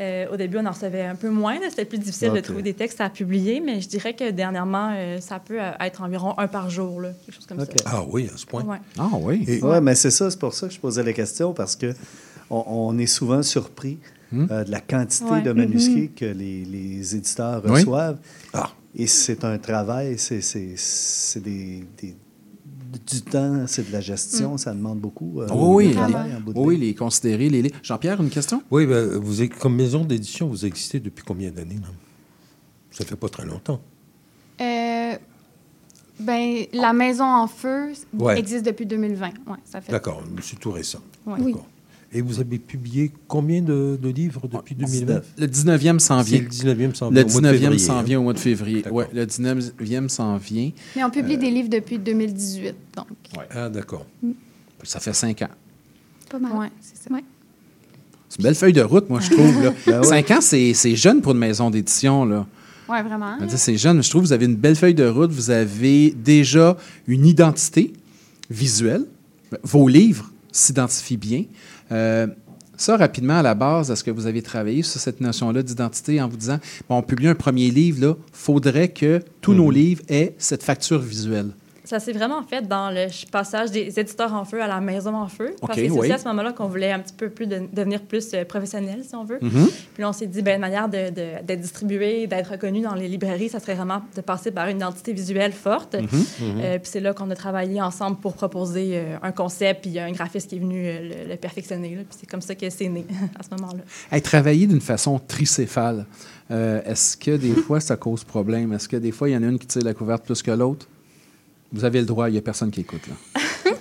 Euh, au début, on en recevait un peu moins. C'était plus difficile de trouver des textes à publier, mais je dirais que dernièrement, euh, ça peut euh, être environ un par jour, là, quelque chose comme ça. Ah oui, à ce point. Ouais. Ah oui. Oui, mais c'est ça, c'est pour ça que je posais la question, parce que on, on est souvent surpris euh, de la quantité Ouais. de manuscrits que les, les éditeurs Oui. reçoivent. Et c'est un travail, c'est c'est- c'est des, des- du temps, c'est de la gestion, ça demande beaucoup. euh, Oh oui, de les, oh oui, les considérer. Les, les- Jean-Pierre, une question? Oui, ben, vous êtes- comme maison d'édition, vous existez depuis combien d'années? là? Ça fait pas très longtemps. Euh, ben, la Maison en feu Ouais. existe depuis 2020. Ouais, ça fait. D'accord, c'est tout récent. Ouais. D'accord. Et vous avez publié combien de, de livres depuis 2009? Le 19e s'en vient. Le 19e s'en Le vient au mois de 19e février, s'en hein? vient au mois de février. Oui, le 19e s'en vient. Mais on publie des livres depuis 2018, donc. Ah, d'accord. Ça fait cinq ans. Pas mal. Ouais, c'est ça. Ouais. C'est une belle feuille de route, moi, je trouve. Là. Ben ouais. Cinq ans, c'est c'est jeune pour une maison d'édition. là. Ouais, vraiment. C'est jeune. Je trouve que vous avez une belle feuille de route. Vous avez déjà une identité visuelle. Vos livres s'identifient bien. Euh, ça, rapidement, à la base, est-ce que vous avez travaillé sur cette notion-là d'identité en vous disant, bon, on publie un premier livre, là, faudrait que tous nos livres aient cette facture visuelle? Ça s'est vraiment fait dans le passage des éditeurs en feu à la maison en feu. Parce OK, que c'est aussi à ce moment-là qu'on voulait un petit peu plus de- devenir plus euh, professionnel, si on veut. Mhm. Puis là, on s'est dit, ben, une manière de- de- d'être distribué, d'être reconnu dans les librairies, ça serait vraiment de passer par une identité visuelle forte. Mhm. Mhm. Euh, puis c'est là qu'on a travaillé ensemble pour proposer euh, un concept, puis il y a un graphiste qui est venu euh, le, le perfectionner. là. Puis c'est comme ça que c'est né à ce moment-là. Hey, travailler d'une façon tricéphale, est-ce que des fois ça cause problème? Est-ce que des fois il y en a une qui tire la couverte plus que l'autre? Vous avez le droit, il n'y a personne qui écoute. Là.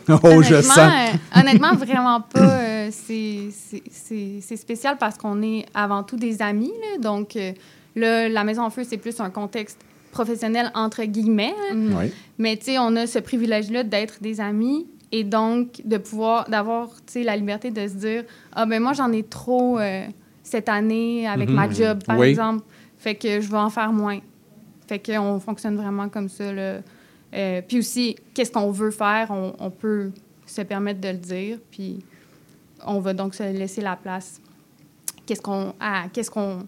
oh, je honnêtement, sens. euh, honnêtement, vraiment pas. euh, c'est- spécial parce qu'on est avant tout des amis. là. donc, euh, là, la Maison en Feu, c'est plus un contexte professionnel, entre guillemets. hein. Oui. Mais, tu sais, on a ce privilège-là d'être des amis et donc de pouvoir, d'avoir, tu sais, la liberté de se dire Ah, ben moi, j'en ai trop euh, cette année avec ma job, par Oui. exemple. Fait que je vais en faire moins. Fait qu'on fonctionne vraiment comme ça, là. Euh, puis aussi, qu'est-ce qu'on veut faire, on, peut se permettre de le dire, puis on va donc se laisser la place. Qu'est-ce qu'on ah, qu'est-ce qu'on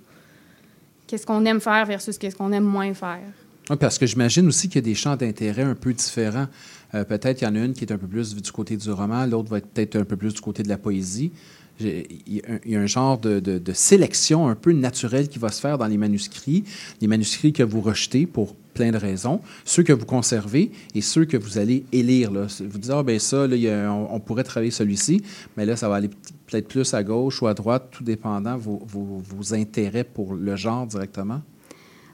qu'est-ce aime faire versus qu'est-ce qu'on aime moins faire? Oui, parce que j'imagine aussi qu'il y a des champs d'intérêt un peu différents. Euh, peut-être qu'il y en a une qui est un peu plus du côté du roman, l'autre va être peut-être un peu plus du côté de la poésie. Il y a un- genre de- de sélection un peu naturelle qui va se faire dans les manuscrits, les manuscrits que vous rejetez pour plein de raisons, ceux que vous conservez et ceux que vous allez élire. Là. Vous dites, ah ben ça, là, on, pourrait travailler celui-ci, mais là, ça va aller peut-être plus à gauche ou à droite, tout dépendant vos, vos intérêts pour le genre directement.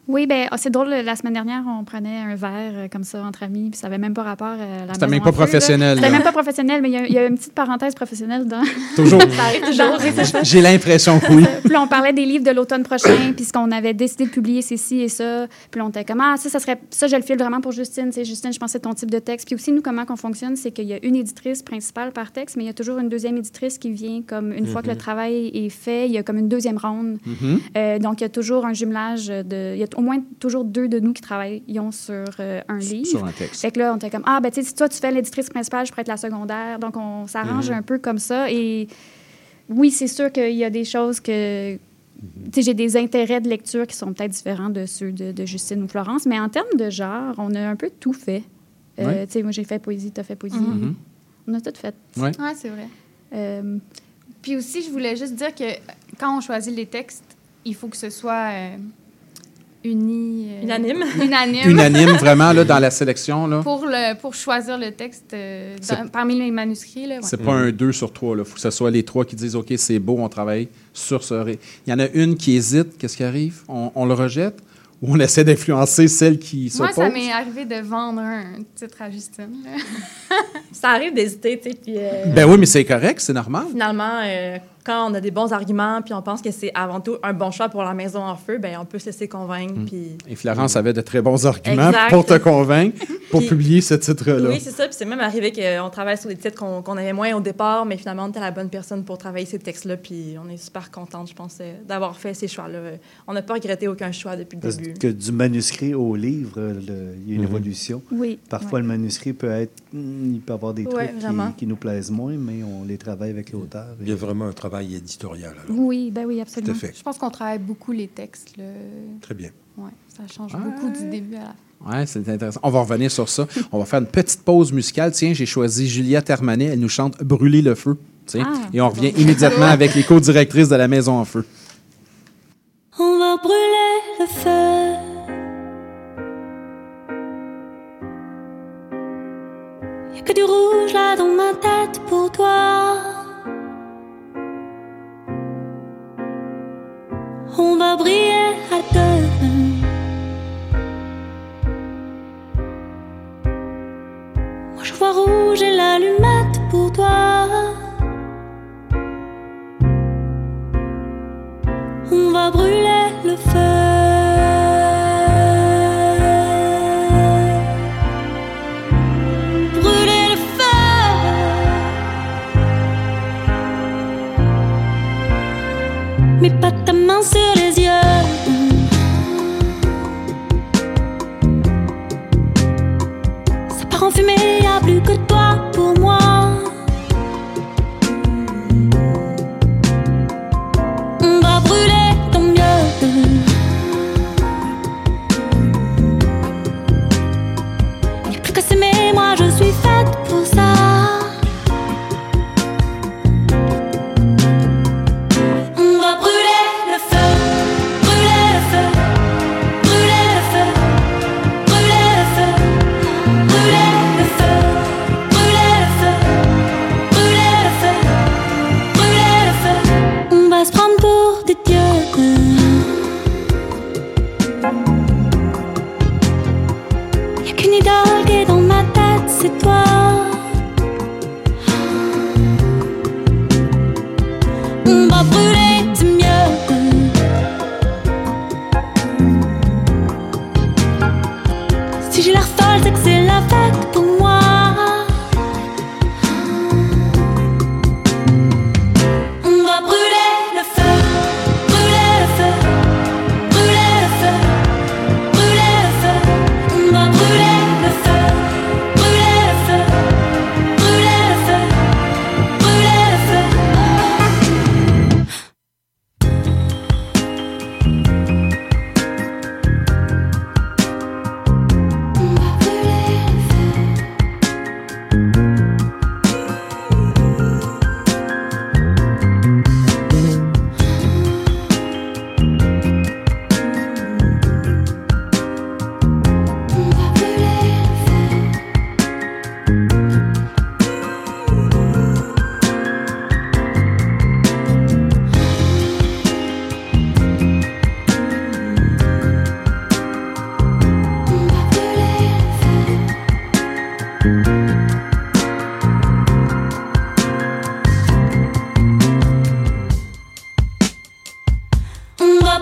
Oui, ben ah, c'est drôle. La semaine dernière, on prenait un verre euh, comme ça entre amis, puis ça n'avait même pas rapport à la C'était même pas professionnel, C'était même pas professionnel, mais il y a- il y, a une petite parenthèse professionnelle dans. Toujours. J'ai l'impression que oui. Puis on parlait des livres de l'automne prochain, puis ce qu'on avait décidé de publier, c'est ci et ça. Puis on était comme, ah, ça, ça serait. Ça, je le file vraiment pour Justine. C'est Justine, je pensais ton type de texte. Puis aussi, nous, comment qu'on fonctionne, c'est qu'il y a une éditrice principale par texte, mais il y a toujours une deuxième éditrice qui vient, comme une fois que le Mhm. travail est fait, il y a comme une deuxième ronde. Mhm. Euh, donc, il y a toujours un jumelage de. Il y a au moins toujours deux de nous qui travaillons sur euh, un livre. sur un texte. Fait que là, on était comme, ah, ben, tu sais, si toi, tu fais l'éditrice principale, je pourrais être la secondaire. Donc, on s'arrange Mhm. un peu comme ça. Et oui, c'est sûr qu'il y a des choses que. Tu sais, j'ai des intérêts de lecture qui sont peut-être différents de ceux de, de Justine ou Florence, mais en termes de genre, on a un peu tout fait. Euh, Ouais. Tu sais, moi, j'ai fait poésie, tu as fait poésie. Mhm. On a tout fait. Ouais. Ouais, c'est vrai. Euh, Puis aussi, je voulais juste dire que quand on choisit les textes, il faut que ce soit euh, uni. euh, Unanime. Unanime. Unanime, vraiment, là, dans la sélection. Là. Pour, le, pour choisir le texte euh, dans- parmi les manuscrits. Là, ouais. C'est pas un 2 sur 3. Il faut que ce soit les trois qui disent OK, c'est beau, on travaille sur ce. ré- Il y en a une qui hésite. Qu'est-ce qui arrive? On, on le rejette ou on essaie d'influencer celle qui Moi, s'oppose? ça m'est arrivé de vendre un titre à Justine. Ça arrive d'hésiter, tu sais, puis... euh, Ben oui, mais c'est correct, c'est normal. Finalement, euh, quand on a des bons arguments, puis on pense que c'est avant tout un bon choix pour la maison en feu, ben on peut se laisser convaincre, Mm. puis... Et Florence avait de très bons arguments Exact. pour te convaincre, pour Puis- publier ce titre-là. Oui, c'est ça. Puis c'est même arrivé qu'on travaille sur des titres qu'on qu'on avait moins au départ, mais finalement, on était la bonne personne pour travailler ces textes-là. Puis on est super contente, je pense, euh, d'avoir fait ces choix-là. On n'a pas regretté aucun choix depuis le Parce début. que du manuscrit au livre, il y a une Mhm. évolution. Oui, Parfois, le manuscrit peut être. hmm, il peut avoir des Ouais, trucs qui, qui nous plaisent moins, mais on les travaille avec l'auteur. Il y a vraiment un travail éditorial. alors. oui, ben oui, absolument. Tout à fait. Je pense qu'on travaille beaucoup les textes. Très bien. Ouais, ça change Ouais. beaucoup du début à la fin. Oui, c'est intéressant. On va revenir sur ça. On va faire une petite pause musicale. Tiens, j'ai choisi Julia Termanet. Elle nous chante Brûler le feu. Tiens. Ah, Et on revient bon. immédiatement avec les co-directrices de la Maison en Feu. On va brûler le feu. Y'a que du rouge là dans ma tête pour toi. On va briller à deux. Moi je vois rouge et l'allumette pour toi. On va brûler pas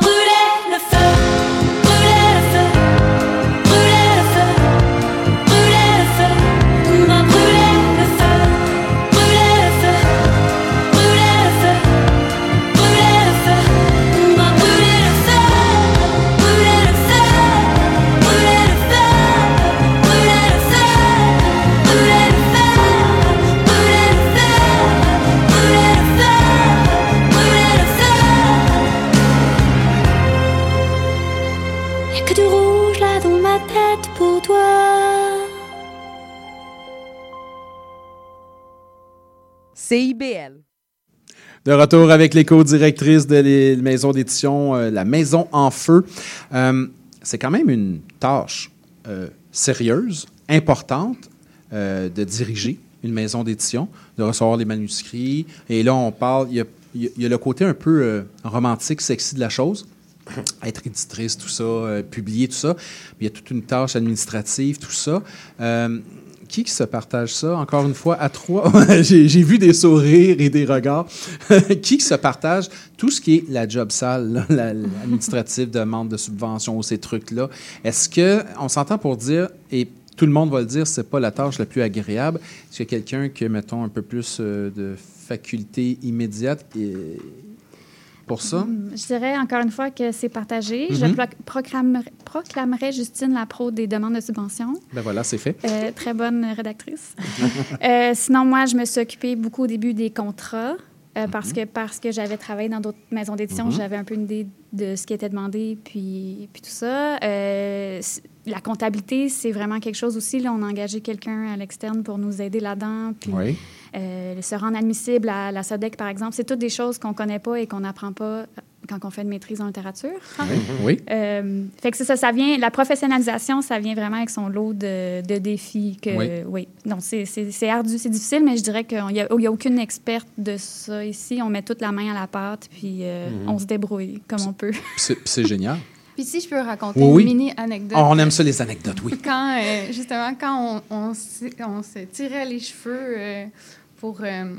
Blue CIBL. De retour avec les co-directrices de la maison d'édition, euh, la Maison en Feu. Euh, c'est quand même une tâche euh, sérieuse, importante de diriger une maison d'édition, de recevoir les manuscrits. Et là, on parle, il y y a- le côté un peu romantique, sexy de la chose. Être éditrice, tout ça, publier, tout ça. Il y a toute une tâche administrative, tout ça. Qui se partage ça? Encore une fois, à trois, j'ai vu des sourires et des regards. qui se partage tout ce qui est la job sale, l'administratif, demande de subvention, ces trucs-là? Est-ce que on s'entend pour dire, et tout le monde va le dire, c'est pas la tâche la plus agréable. Est-ce a quelqu'un qui mettons, un peu plus euh, de faculté immédiate pour ça? Je dirais encore une fois que c'est partagé. Je Mhm. pro- proclamerai, proclamerai Justine Lapro des demandes de subvention. Ben voilà, c'est fait. Euh, très bonne rédactrice. Euh, sinon, moi, je me suis occupée beaucoup au début des contrats. Euh, parce que, parce que j'avais travaillé dans d'autres maisons d'édition, Mhm. j'avais un peu une idée de ce qui était demandé, puis, puis tout ça. Euh, la comptabilité, c'est vraiment quelque chose aussi. Là, on a engagé quelqu'un à l'externe pour nous aider là-dedans. Puis, Oui. euh, se rendre admissible à la SODEC, par exemple, c'est toutes des choses qu'on connaît pas et qu'on n'apprend pas quand on fait une maîtrise en littérature. Oui. Euh, fait que c'est ça, ça vient, la professionnalisation, ça vient vraiment avec son lot de, de défis. Que, Oui. oui. Donc, c'est- c'est c'est ardu, c'est difficile, mais je dirais qu'il n'y a, il y a aucune experte de ça ici. On met toute la main à la pâte, puis euh, Mhm. on se débrouille comme on peut. Puis c'est- c'est génial. Puis si je peux raconter Oui, oui. une mini anecdote. On aime ça, les anecdotes, oui. Quand, euh, justement, quand on, on, se tirait les cheveux euh, pour, euh,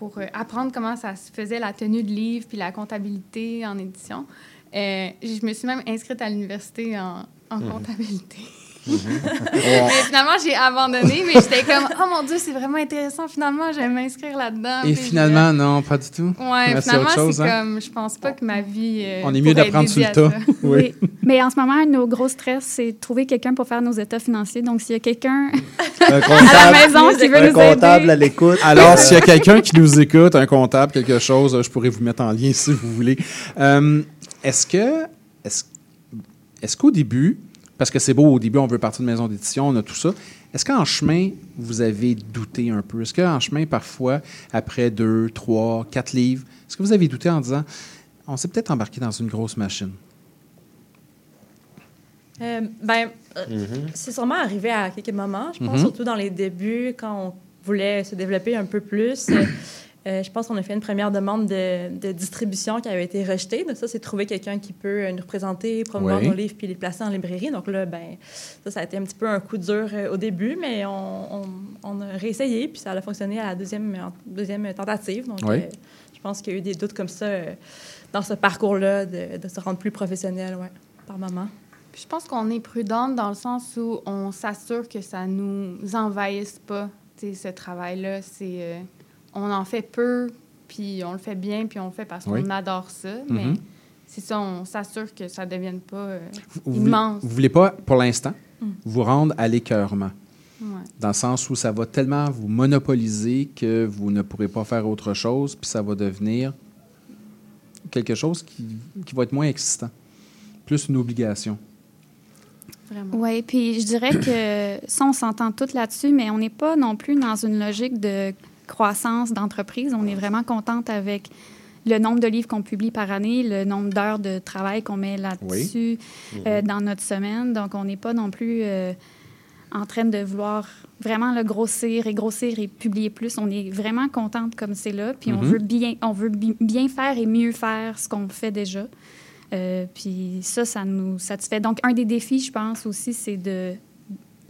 pour euh, apprendre comment ça se faisait, la tenue de livre puis la comptabilité en édition, euh, je me suis même inscrite à l'université en, en Mhm. comptabilité. Mais finalement, j'ai abandonné, mais j'étais comme, oh mon Dieu, c'est vraiment intéressant. Finalement, je vais m'inscrire là-dedans. Et finalement, non, pas du tout. Ouais, Mais finalement, c'est hein? comme, je pense pas que ma vie. euh, On est mieux d'apprendre sur le tas. Oui. Mais en ce moment, nos gros stress, c'est de trouver quelqu'un pour faire nos états financiers. Donc, s'il y a quelqu'un Un à comptable, la maison qui veut un nous comptable aider. à l'écoute. Alors, s'il y a quelqu'un qui nous écoute, un comptable, quelque chose, je pourrais vous mettre en lien si vous voulez. Euh, est-ce que, est-ce, est-ce qu'au début, parce que c'est beau, au début, on veut partir de maison d'édition, on a tout ça. Est-ce qu'en chemin, vous avez douté un peu? Est-ce qu'en chemin, parfois, après deux, trois, quatre livres, est-ce que vous avez douté en disant, on s'est peut-être embarqué dans une grosse machine? Euh, ben, euh, Mhm. c'est sûrement arrivé à quelques moments. Je pense Mhm. surtout dans les débuts, quand on voulait se développer un peu plus. Euh, je pense qu'on a fait une première demande de, de distribution qui avait été rejetée. Donc ça, c'est trouver quelqu'un qui peut euh, nous représenter, promouvoir Oui. nos livres puis les placer en librairie. Donc là, ben, ça, ça a été un petit peu un coup dur euh, au début, mais on, on- on a réessayé puis ça a fonctionné à la deuxième, en- deuxième tentative. Donc Oui. euh, je pense qu'il y a eu des doutes comme ça euh, dans ce parcours-là de, de se rendre plus professionnel, ouais, par moment. Puis je pense qu'on est prudente dans le sens où on s'assure que ça nous envahisse pas, tu sais, ce travail-là. C'est, euh, on en fait peu, puis on le fait bien, puis on le fait parce qu'on Oui. adore ça. Mais Mhm. c'est ça, on s'assure que ça ne devienne pas euh, Vous voulez, immense. vous voulez pas, pour l'instant, Mm. vous rendre à l'écœurement. Ouais. Dans le sens où ça va tellement vous monopoliser que vous ne pourrez pas faire autre chose, puis ça va devenir quelque chose qui, qui va être moins existant. Plus une obligation. Oui, puis je dirais que ça, on s'entend toutes là-dessus, mais on n'est pas non plus dans une logique de croissance d'entreprise. On est vraiment contente avec le nombre de livres qu'on publie par année, le nombre d'heures de travail qu'on met là-dessus Oui. euh, Mhm. dans notre semaine. Donc, on n'est pas non plus euh, en train de vouloir vraiment le grossir et grossir et publier plus. On est vraiment contente comme c'est là, puis on Mhm. veut bien, on veut bi- bien faire et mieux faire ce qu'on fait déjà. Euh, puis ça, ça nous satisfait. Donc, un des défis, je pense aussi, c'est de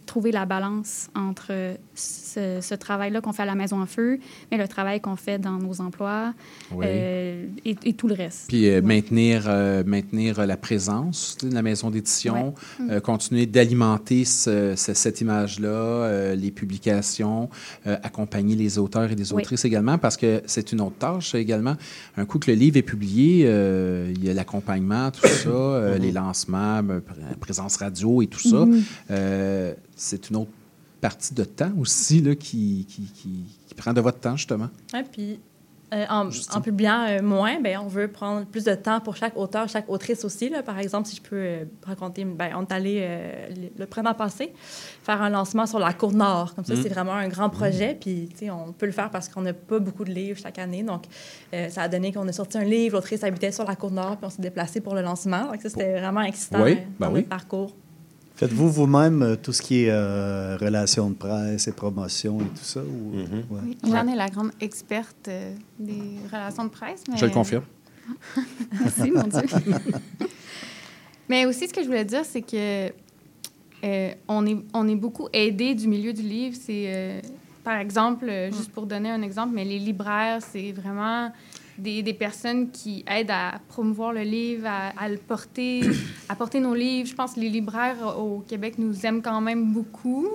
trouver la balance entre ce, ce travail-là qu'on fait à la maison en feu, mais le travail qu'on fait dans nos emplois Oui. euh, et, et tout le reste. Puis euh, maintenir, euh, maintenir la présence de la maison d'édition, Ouais. euh, continuer d'alimenter ce- ce- cette image-là, les publications, accompagner les auteurs et les Oui. autrices également, parce que c'est une autre tâche également. Un coup que le livre est publié, il y a l'accompagnement, tout ça, euh, les lancements, pr- présence radio et tout ça. Mhm. Euh, c'est une autre partie de temps aussi là, qui, qui, qui- qui prend de votre temps, justement? Ouais, puis Euh, en, en publiant euh, moins, ben, on veut prendre plus de temps pour chaque auteur, chaque autrice aussi. Là. Par exemple, si je peux euh, raconter, ben, on est allé le- le printemps passé faire un lancement sur la Côte Nord. Comme ça, Mm. c'est vraiment un grand projet. Puis, tu sais, on peut le faire parce qu'on n'a pas beaucoup de livres chaque année. Donc, ça a donné qu'on a sorti un livre. L'autrice habitait sur la Côte Nord, puis on s'est déplacé pour le lancement. Donc, ça, c'était vraiment excitant Oui, ben dans oui. notre parcours. Faites-vous vous-même euh, tout ce qui est euh, relations de presse et promotion et tout ça? Ou... Ouais. Oui, Jeanne est la grande experte euh, des relations de presse. mais- Je le confirme. Merci, mon Dieu. mais aussi, ce que je voulais dire, c'est que euh, on, est, on est beaucoup aidé du milieu du livre. C'est, euh, par exemple, euh, juste pour donner un exemple, mais les libraires, c'est vraiment des, des personnes qui aident à promouvoir le livre, à, à le porter, à porter nos livres. Je pense que les libraires au Québec nous aiment quand même beaucoup.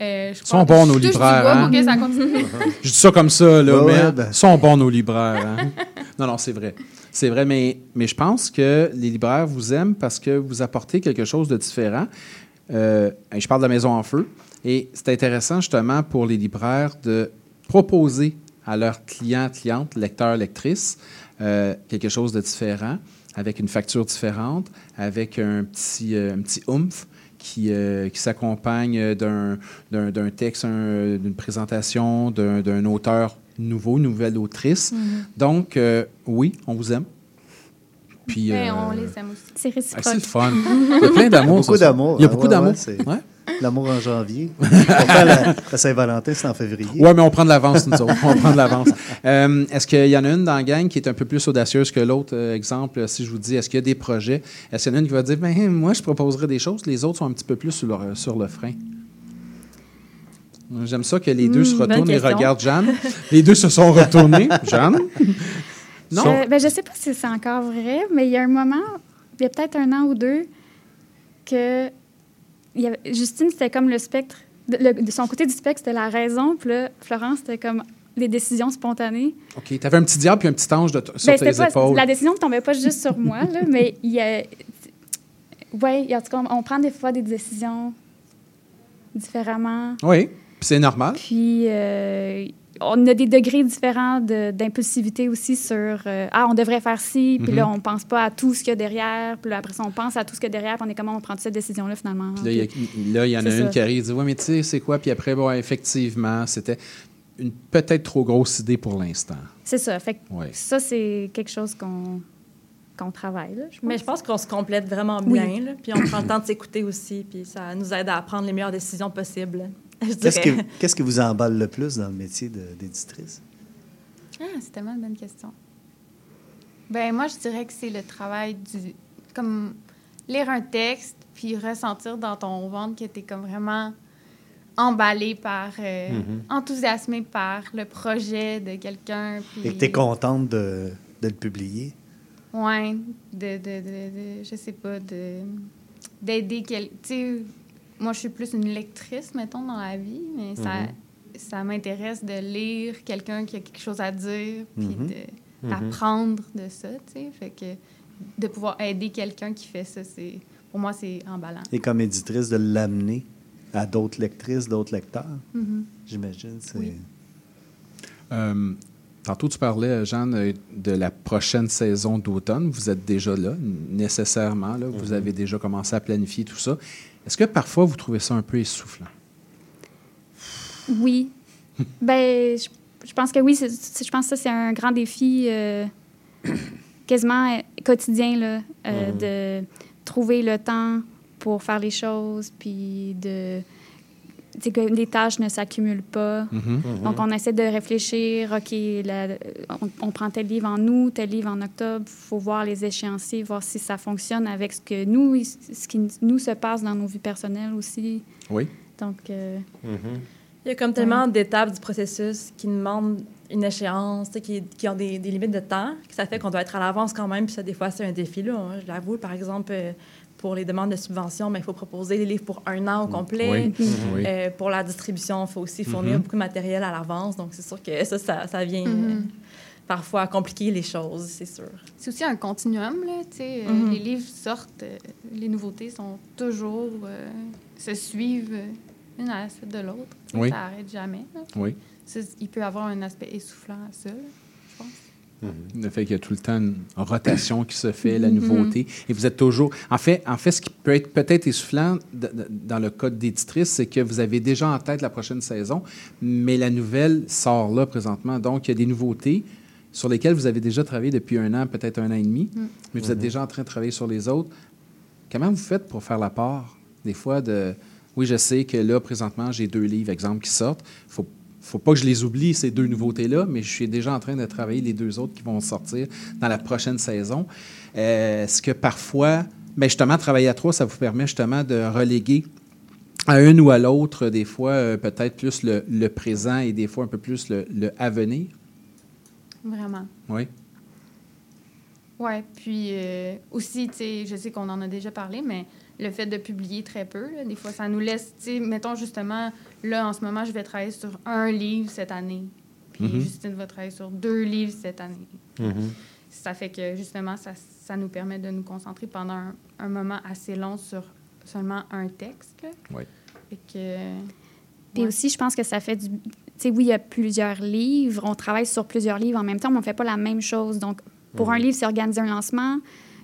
Euh, je sont bons, nos libraires, hein? que ça. Je dis ça comme ça, là, Ouais, mais ouais, ben. ils sont bons, nos libraires. hein? non, non, c'est vrai. C'est vrai, mais, mais je pense que les libraires vous aiment parce que vous apportez quelque chose de différent. Euh, je parle de la Maison en Feu. Et c'est intéressant, justement, pour les libraires de proposer à leurs clients, clientes, lecteurs, lectrices, euh, quelque chose de différent, avec une facture différente, avec un petit, euh, un petit oomph qui, euh, qui s'accompagne d'un, d'un, texte, un- d'une présentation d'un, auteur nouveau, une nouvelle autrice. Mhm. Donc, oui, on vous aime. Puis, Mais euh, on les aime aussi. C'est ah, réciproque. c'est le fun. Il y a plein d'amour. Beaucoup d'amour. Il y a Ah, beaucoup ouais, d'amour. ouais, c'est-. L'amour en janvier. Pourtant, la, la Saint-Valentin, c'est en février. Oui, mais on prend de l'avance, nous autres. On prend de l'avance. Euh, est-ce qu'il y en a une dans la gang qui est un peu plus audacieuse que l'autre? Euh, exemple, si je vous dis, est-ce qu'il y a des projets? Est-ce qu'il y en a une qui va dire, ben, moi, je proposerais des choses, les autres sont un petit peu plus sur le, sur le frein? J'aime ça que les deux Hmm, se retournent et regardent Jeanne. Les deux se sont retournés. Jeanne? Non? Euh, ben, je sais pas si c'est encore vrai, mais il y a un moment, il y a peut-être un an ou deux, que il y avait- Justine, c'était comme le spectre. De, le- de son côté du spectre, c'était la raison. Puis là, Florence, c'était comme les décisions spontanées. OK. Tu avais un petit diable puis un petit ange de sur Ben, tes pas- épaules. la décision ne tombait pas juste sur moi, là, mais il y a. Oui, en tout cas, on, on prend des fois des décisions différemment. Oui, puis c'est normal. Puis, euh, on a des degrés différents de- d'impulsivité aussi sur euh, Ah, on devrait faire ci, puis Mhm. là, on pense pas à tout ce qu'il y a derrière, puis là, après ça, on pense à tout ce qu'il y a derrière, puis on est comment on prend cette décision-là finalement. Puis là, il y a- Puis- là, il y en a une ça. qui arrive et dit Ouais, mais tu sais, c'est quoi? Puis après, bon, effectivement, c'était une peut-être trop grosse idée pour l'instant. C'est ça. Fait que Ouais. ça, c'est quelque chose qu'on qu'on travaille. Là, je Mais je pense qu'on se complète vraiment Oui. bien, là, puis on prend le temps de s'écouter aussi, puis ça nous aide à prendre les meilleures décisions possibles. Qu'est-ce que, qu'est-ce vous emballe le plus dans le métier d'éditrice? Ah, c'est tellement une bonne question. Ben moi, je dirais que c'est le travail du... Comme lire un texte, puis ressentir dans ton ventre que tu es comme vraiment emballé par... euh, Mhm. enthousiasmé par le projet de quelqu'un. Puis... Et que tu es contente de, de le publier? Ouais, de, de, de, je sais pas, de d'aider quel... Moi, je suis plus une lectrice, mettons, dans la vie, mais ça, Mhm. ça m'intéresse de lire quelqu'un qui a quelque chose à dire, puis Mhm. de- Mhm. d'apprendre de ça, tu sais. Fait que de pouvoir aider quelqu'un qui fait ça, c'est... Pour moi, c'est emballant. Et comme éditrice, de l'amener à d'autres lectrices, d'autres lecteurs, j'imagine. C'est... Oui. Euh, tantôt, tu parlais, Jeanne, euh, de la prochaine saison d'automne. Vous êtes déjà là, nécessairement. Là. Vous avez déjà commencé à planifier tout ça. Est-ce que parfois, vous trouvez ça un peu essoufflant? Oui. ben, je, je pense que oui. je pense que ça, c'est un grand défi euh, quasiment euh, quotidien, là, euh, Mhm. de trouver le temps pour faire les choses, puis de... sais, que les tâches ne s'accumulent pas. Mhm. Mhm. Donc, on essaie de réfléchir, OK, la- on, on prend tel livre en août, tel livre en octobre, il faut voir les échéanciers, voir si ça fonctionne avec ce que nous, ce qui nous se passe dans nos vies personnelles aussi. Oui. Donc, euh, Il y a comme tellement d'étapes du processus qui demandent une échéance, tu sais, qui, qui ont des, des limites de temps, que ça fait qu'on doit être à l'avance quand même. Puis ça, des fois, c'est un défi. Là. Moi, Je l'avoue, par exemple, euh, pour les demandes de subvention, mais il faut proposer les livres pour un an au complet. Oui. Mhm. Oui. Euh, pour la distribution, il faut aussi fournir Mhm. beaucoup de matériel à l'avance. Donc, c'est sûr que ça, ça, ça vient Mhm. euh, parfois compliquer les choses, c'est sûr. C'est aussi un continuum, là, tu sais. euh, Mhm. Les livres sortent, les nouveautés sont toujours... euh, se suivent une à la suite de l'autre. Oui. Ça n'arrête jamais. là. Oui. Il peut y avoir un aspect essoufflant à ça. là. Pense. Le fait qu'il y a tout le temps une rotation qui se fait, la Mhm. nouveauté. Et vous êtes toujours. En fait, en fait ce qui peut être peut-être essoufflant de- de- dans le code d'éditrice, c'est que vous avez déjà en tête la prochaine saison, mais la nouvelle sort là présentement. Donc, il y a des nouveautés sur lesquelles vous avez déjà travaillé depuis un an, peut-être un an et demi, Mm. mais vous êtes déjà en train de travailler sur les autres. Comment vous faites pour faire la part, des fois, de. Oui, je sais que là, présentement, j'ai deux livres, exemple, qui sortent. Il faut faut pas que je les oublie, ces deux nouveautés-là, mais je suis déjà en train de travailler les deux autres qui vont sortir dans la prochaine saison. Euh, Est-ce que parfois, ben justement, travailler à trois, ça vous permet justement de reléguer à une ou à l'autre, des fois, euh, peut-être plus le, le présent et des fois un peu plus le, le à venir? Vraiment. Oui. Oui, puis euh, aussi, tu sais, je sais qu'on en a déjà parlé, mais le fait de publier très peu, là, des fois, ça nous laisse, tu sais, mettons justement, là, en ce moment, je vais travailler sur un livre cette année, puis Mhm. Justine va travailler sur deux livres cette année. Mhm. Ça fait que, justement, ça, ça nous permet de nous concentrer pendant un, un moment assez long sur seulement un texte. là. Oui. Fait que... Puis ouais. aussi, je pense que ça fait du. Tu sais, oui, il y a plusieurs livres. On travaille sur plusieurs livres en même temps, mais on ne fait pas la même chose. Donc, pour un livre, c'est organiser un lancement.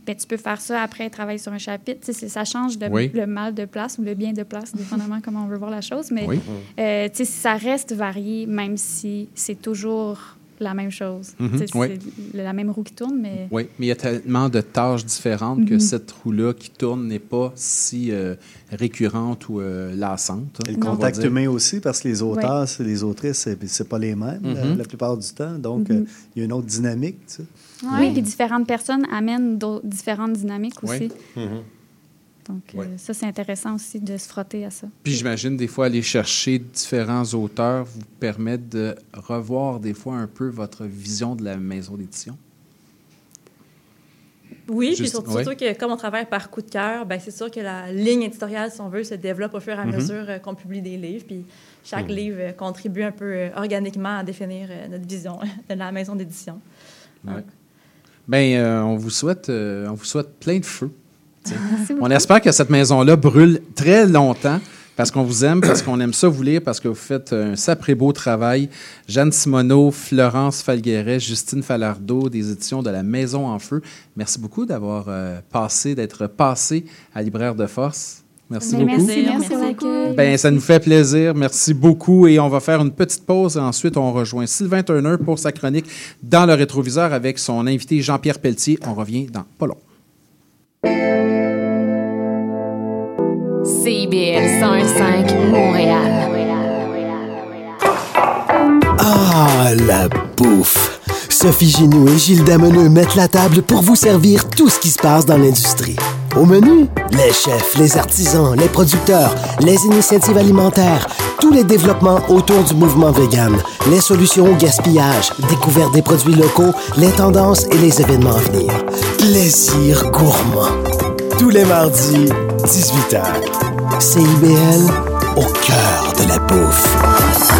Ben, tu peux faire ça après, travailler sur un chapitre. Tu sais, c'est- ça change de, Oui. le mal de place ou le bien de place, dépendamment comment on veut voir la chose. Mais Oui. euh, tu sais, ça reste varié, même si c'est toujours la même chose. Mhm, Tu sais, oui. C'est la même roue qui tourne, mais. Oui, mais il y a tellement de tâches différentes que Mhm. cette roue-là qui tourne n'est pas si euh, récurrente ou euh, lassante. Et le contact humain aussi, parce que les auteurs, c'est- les autrices, c'est c'est pas les mêmes la- Mhm. la, plupart du temps. Donc, euh, il y a une autre dynamique. Tu sais. Oui, puis différentes personnes amènent différentes dynamiques Oui. aussi. Mhm. Donc, euh, ça, c'est intéressant aussi de se frotter à ça. Puis j'imagine des fois aller chercher différents auteurs vous permet de revoir des fois un peu votre vision de la maison d'édition. Oui, puis Juste- surtout, ouais. surtout que comme on travaille par coup de cœur, ben c'est sûr que la ligne éditoriale, si on veut, se développe au fur et à Mhm. mesure euh, qu'on publie des livres. Puis chaque Mhm. livre euh, contribue un peu organiquement à définir notre vision de la maison d'édition. Ouais. Ben, euh, on vous souhaite, euh, on vous souhaite plein de feu. tu sais. Merci beaucoup. on espère que cette maison-là brûle très longtemps parce qu'on vous aime, parce qu'on aime ça vous lire, parce que vous faites un sapré beau travail. Jeanne Simoneau, Florence Falgueret, Justine Falardeau, des éditions de la Maison en Feu. Merci beaucoup d'avoir euh, passé, d'être passé à Libraire de Force. Merci Ben, beaucoup. Merci, merci pour l'accueil. Ben, ça nous fait plaisir. Merci beaucoup. Et on va faire une petite pause. Et ensuite, on rejoint Sylvain Turner pour sa chronique dans le rétroviseur avec son invité Jean-Pierre Pelletier. On revient dans pas long. CIBL 105 Montréal. Ah, la bouffe! Sophie Ginou et Gilles Dameneux mettent la table pour vous servir tout ce qui se passe dans l'industrie. Au menu, les chefs, les artisans, les producteurs, les initiatives alimentaires, tous les développements autour du mouvement vegan, les solutions au gaspillage, découverte des produits locaux, les tendances et les événements à venir. Plaisir gourmand. Tous les mardis, 18h. CIBL, au cœur de la bouffe.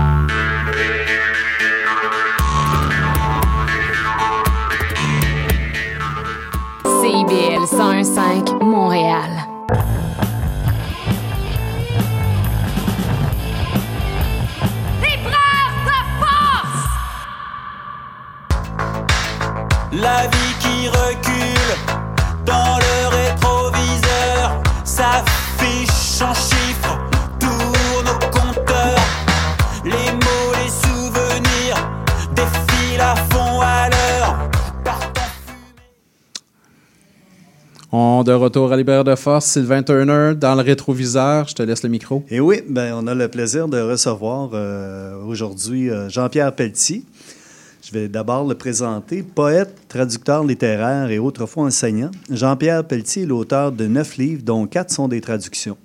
CIBL 105 Montréal. De retour à Libère de Force, Sylvain Turner dans le rétroviseur. Je te laisse le micro. Et oui, ben, on a le plaisir de recevoir euh, aujourd'hui euh, Jean-Pierre Pelletier. Je vais d'abord le présenter. Poète, traducteur littéraire et autrefois enseignant, Jean-Pierre Pelletier est l'auteur de neuf livres, dont quatre sont des traductions.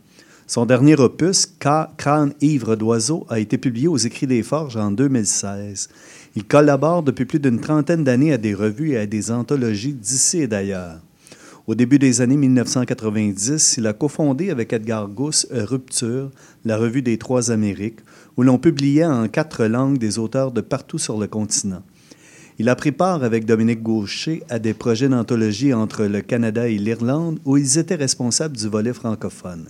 Son dernier opus, Crâne ivre d'oiseau, a été publié aux Écrits des Forges en 2016. Il collabore depuis plus d'une trentaine d'années à des revues et à des anthologies d'ici et d'ailleurs. Au début des années 1990, il a cofondé avec Edgar Gousse euh, Rupture, la revue des Trois Amériques, où l'on publiait en quatre langues des auteurs de partout sur le continent. Il a pris part avec Dominique Gaucher à des projets d'anthologie entre le Canada et l'Irlande, où ils étaient responsables du volet francophone.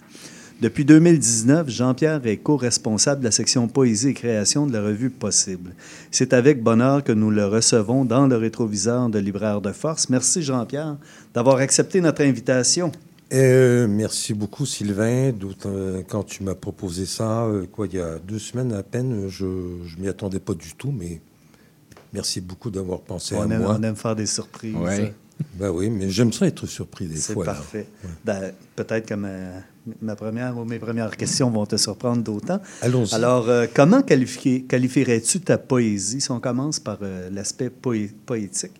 Depuis 2019, Jean-Pierre est co-responsable de la section Poésie et création de la revue Possible. C'est avec bonheur que nous le recevons dans le rétroviseur de Libraire de Force. Merci Jean-Pierre d'avoir accepté notre invitation. Euh, merci beaucoup, Sylvain. Euh, quand tu m'as proposé ça, euh, quoi, il y a deux semaines à peine, je ne m'y attendais pas du tout, mais merci beaucoup d'avoir pensé On à aime, moi. on aime faire des surprises. Ben oui, mais j'aime ça être surpris des C'est fois. là. parfait. Ben, Peut-être que ma, première ou mes premières questions vont te surprendre d'autant. Allons-y. Alors, euh, comment qualifier- qualifierais-tu ta poésie, si on commence par euh, l'aspect poé- poétique?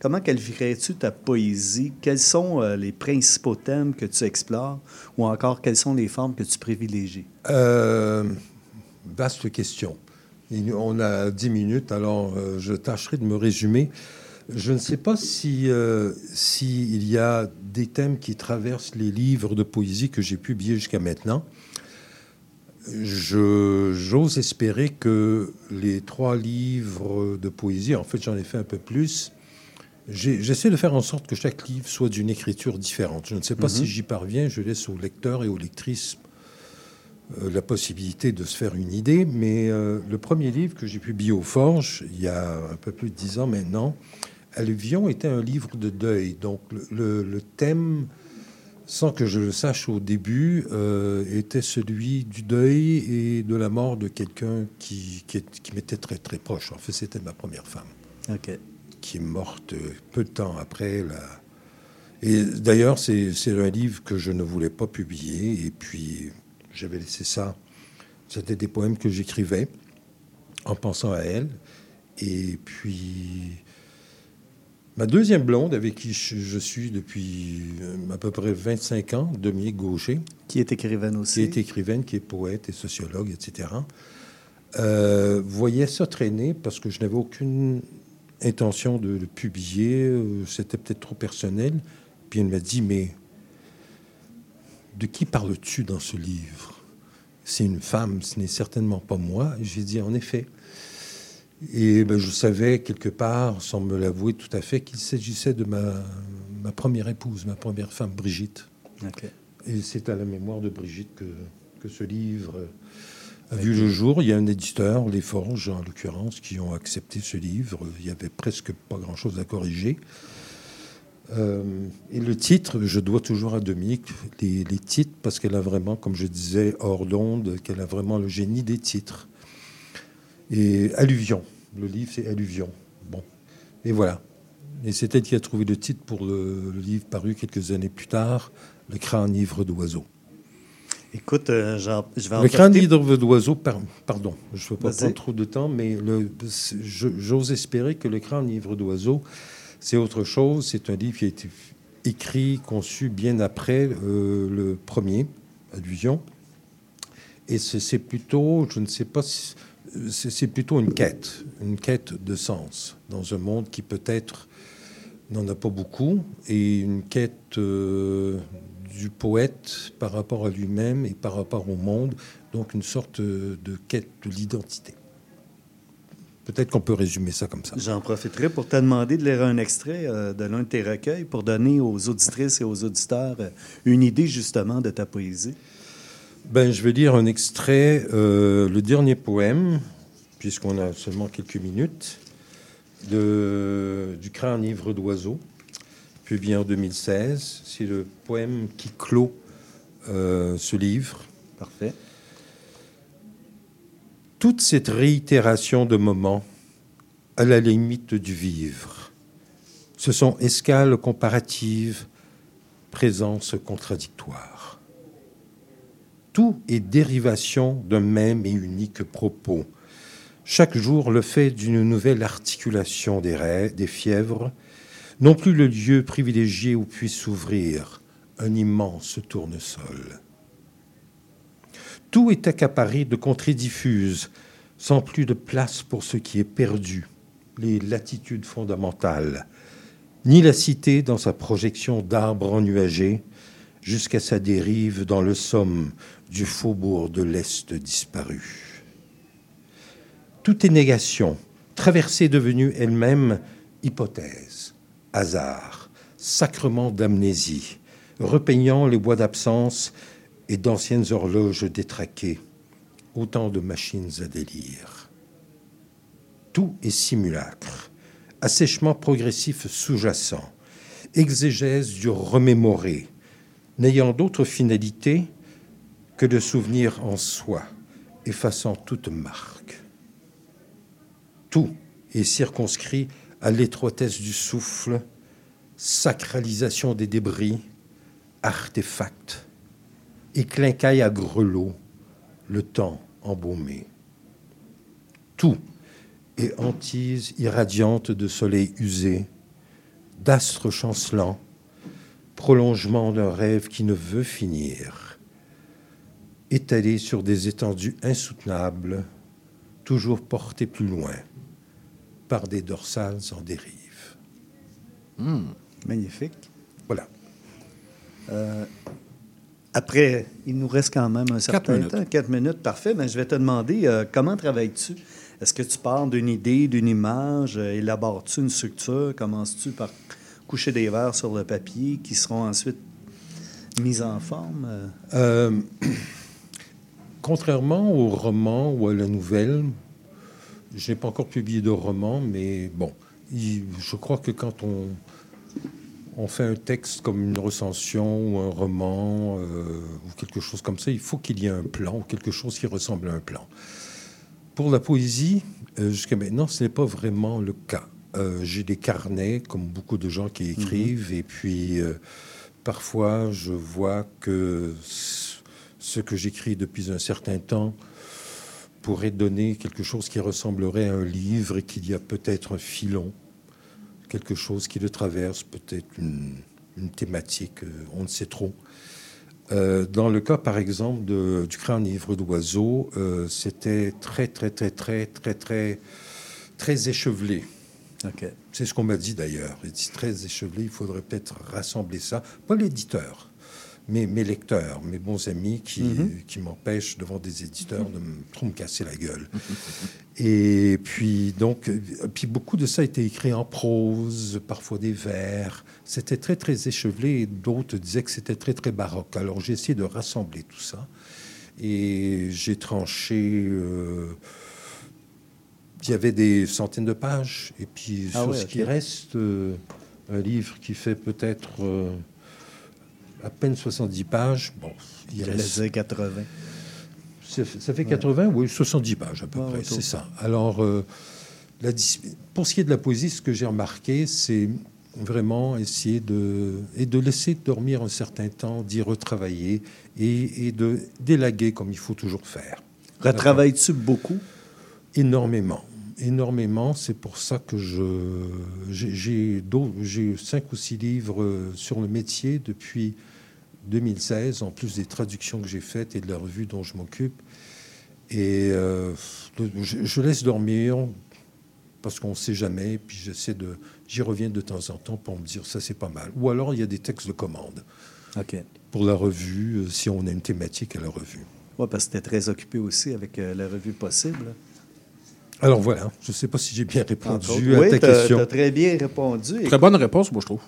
Comment qualifierais-tu ta poésie? Quels sont euh, les principaux thèmes que tu explores ou encore quelles sont les formes que tu privilégies? Vaste question. Il- On a dix minutes, alors je tâcherai de me résumer. Je ne sais pas si euh, s'il y a des thèmes qui traversent les livres de poésie que j'ai publiés jusqu'à maintenant. Je- J'ose espérer que les trois livres de poésie, en fait j'en ai fait un peu plus, j'essaie de faire en sorte que chaque livre soit d'une écriture différente. Je ne sais pas Mhm. si j'y parviens, je laisse aux lecteurs et aux lectrices euh, la possibilité de se faire une idée, mais euh, le premier livre que j'ai publié aux Forges, il y a un peu plus de dix ans maintenant, Alluvion était un livre de deuil. Donc le, le- le thème, sans que je le sache au début, euh, était celui du deuil et de la mort de quelqu'un qui, qui, m'était très très proche. En fait, c'était ma première femme OK. qui est morte peu de temps après. La... Et d'ailleurs, c'est c'est un livre que je ne voulais pas publier. Et puis, j'avais laissé ça. C'était des poèmes que j'écrivais en pensant à elle. Et puis, ma deuxième blonde, avec qui je, je suis depuis euh, à peu près 25 ans, Dominique Gaucher. Qui est écrivaine aussi. Qui est écrivaine, qui est poète et sociologue, etc. euh, voyait ça traîner parce que je n'avais aucune intention de le publier. euh, C'était peut-être trop personnel. Puis elle m'a dit, mais de qui parles-tu dans ce livre? C'est une femme, ce n'est certainement pas moi. J'ai dit, en effet. Et ben, je savais quelque part, sans me l'avouer tout à fait, qu'il s'agissait de ma, ma première épouse, ma première femme, Brigitte. Et c'est à la mémoire de Brigitte que, que ce livre a vu le jour. Il y a un éditeur, Les Forges en l'occurrence, qui ont accepté ce livre. Il y avait presque pas grand-chose à corriger. Euh, et le titre, je dois toujours à Dominique les, les titres, parce qu'elle a vraiment, comme je disais hors d'onde, qu'elle a vraiment le génie des titres. Et Alluvion, le livre c'est Alluvion. Bon, et voilà. Et c'est elle qui a trouvé le titre pour le, le livre paru quelques années plus tard, Le crâne ivre d'oiseau. Écoute, euh, je vais en Le crâne d'oiseau, par- pardon, je ne veux pas prendre trop de temps, mais j'ose espérer que Le crâne ivre d'oiseau, c'est autre chose. C'est un livre qui a été écrit, conçu bien après euh, le premier, Alluvion. Et c'est plutôt, je ne sais pas si. C'est plutôt une quête, une quête de sens dans un monde qui peut-être n'en a pas beaucoup, et une quête euh, du poète par rapport à lui-même et par rapport au monde, donc une sorte de quête de l'identité. Peut-être qu'on peut résumer ça comme ça. J'en profiterai pour te demander de lire un extrait euh, de l'un de tes recueils pour donner aux auditrices et aux auditeurs euh, une idée justement de ta poésie. Ben, je vais lire un extrait, euh, le dernier poème, puisqu'on a seulement quelques minutes, de, du crâne ivre d'oiseau, publié en 2016. C'est le poème qui clôt euh, ce livre. Parfait. Toute cette réitération de moments à la limite du vivre, ce sont escales comparatives, présence contradictoire. Tout est dérivation d'un même et unique propos. Chaque jour le fait d'une nouvelle articulation des raies, des fièvres, non plus le lieu privilégié où puisse s'ouvrir un immense tournesol. Tout est accaparé de contrées diffuses, sans plus de place pour ce qui est perdu, les latitudes fondamentales, ni la cité dans sa projection d'arbres ennuagés, jusqu'à sa dérive dans le somme du faubourg de l'Est disparu. Tout est négation, traversée devenue elle-même hypothèse, hasard, sacrement d'amnésie, repeignant les bois d'absence et d'anciennes horloges détraquées, autant de machines à délire. Tout est simulacre, assèchement progressif sous-jacent, exégèse du remémoré, n'ayant d'autre finalité que de souvenir en soi, effaçant toute marque. Tout est circonscrit à l'étroitesse du souffle, sacralisation des débris, artefacts, et à grelots, le temps embaumé. Tout est hantise irradiante de soleil usé, d'astres chancelants, prolongement d'un rêve qui ne veut finir, étalé sur des étendues insoutenables, toujours porté plus loin par des dorsales en dérive. Magnifique. Voilà. Euh, après, il nous reste quand même un certain minutes. temps. Quatre minutes, parfait. Mais je vais te demander, euh, comment travailles-tu? Est-ce que tu pars d'une idée, d'une image? euh, élabores-tu une structure? Commences-tu par coucher des vers sur le papier qui seront ensuite mis en forme? contrairement au roman ou à la nouvelle, je n'ai pas encore publié de roman, mais bon, il- je crois que quand on, on fait un texte comme une recension ou un roman euh, ou quelque chose comme ça, il faut qu'il y ait un plan ou quelque chose qui ressemble à un plan. Pour la poésie, euh, jusqu'à maintenant, ce n'est pas vraiment le cas. Euh, J'ai des carnets, comme beaucoup de gens qui écrivent, et puis parfois je vois que ce que j'écris depuis un certain temps pourrait donner quelque chose qui ressemblerait à un livre et qu'il y a peut-être un filon, quelque chose qui le traverse, peut-être une, une thématique, euh, on ne sait trop. Euh, dans le cas, par exemple, de- du crâne ivre d'oiseau, euh, c'était très, très, très, très, très, très, très échevelé. C'est ce qu'on m'a dit d'ailleurs. Il dit très échevelé, il faudrait peut-être rassembler ça. Pas l'éditeur, mes lecteurs, mes bons amis qui, Mhm. qui m'empêchent devant des éditeurs de me, trop me casser la gueule. Et puis, donc, euh, puis beaucoup de ça a été écrit en prose, parfois des vers. C'était très, très échevelé d'autres disaient que c'était très, très baroque. Alors, j'ai essayé de rassembler tout ça et j'ai tranché. euh, il y avait des centaines de pages et puis Ah sur ouais, ce qui reste, euh, un livre qui fait peut-être euh, à peine 70 pages. Bon, il reste- dire 80. ça fait- ça fait 80, oui, 70 pages à peu Ouais, près, c'est ça. Alors, euh, la dis- pour ce qui est de la poésie, ce que j'ai remarqué, c'est vraiment essayer de, et de laisser dormir un certain temps, d'y retravailler et, et de d'élaguer comme il faut toujours faire. Retravailles-tu beaucoup? Énormément. Énormément. C'est pour ça que je j'ai cinq ou six livres euh, sur le métier depuis 2016, en plus des traductions que j'ai faites et de la revue dont je m'occupe. Et euh, je, je laisse dormir parce qu'on ne sait jamais. Puis j'essaie de, j'y reviens de temps en temps pour me dire ça c'est pas mal. Ou alors il y a des textes de commande pour la revue euh, si on a une thématique à la revue. Oui, parce que tu es très occupé aussi avec euh, la revue Possible. Alors voilà, je ne sais pas si j'ai bien répondu autres. à oui, ta question. t'as très bien répondu. Très bonne réponse, moi, je trouve.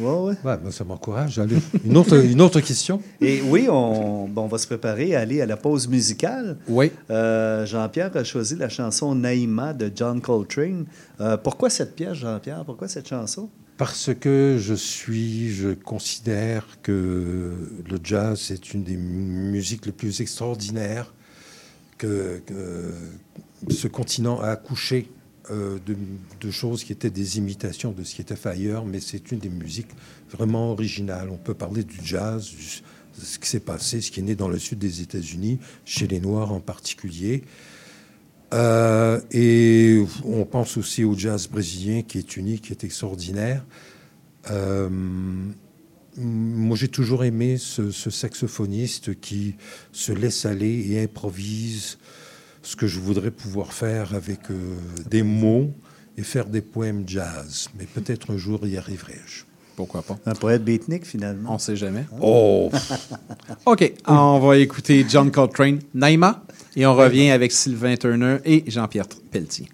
Ouais, ben, ça m'encourage. Allez. Une autre, une autre question? Et oui, on, bon, on va se préparer à aller à la pause musicale. Oui. Jean-Pierre a choisi la chanson Naïma de John Coltrane. Euh, pourquoi cette pièce, Jean-Pierre? Pourquoi cette chanson? Parce que je suis, je considère que le jazz est une des mu- musiques les plus extraordinaires que, que ce continent a accouché euh, de, choses qui étaient des imitations de ce qui était fait ailleurs, mais c'est une des musiques vraiment originales. On peut parler du jazz, du- ce qui s'est passé, ce qui est né dans le sud des États-Unis, chez les Noirs en particulier. Euh, et on pense aussi au jazz brésilien qui est unique, qui est extraordinaire. Euh, moi, j'ai toujours aimé ce saxophoniste qui se laisse aller et improvise ce que je voudrais pouvoir faire avec euh, des mots et faire des poèmes jazz. Mais peut-être un jour y arriverai-je. Pourquoi pas? Un poète beatnik, finalement. On sait jamais. Oh! OK. On va écouter John Coltrane, Naima, et on revient avec Sylvain Turner et Jean-Pierre Pelletier.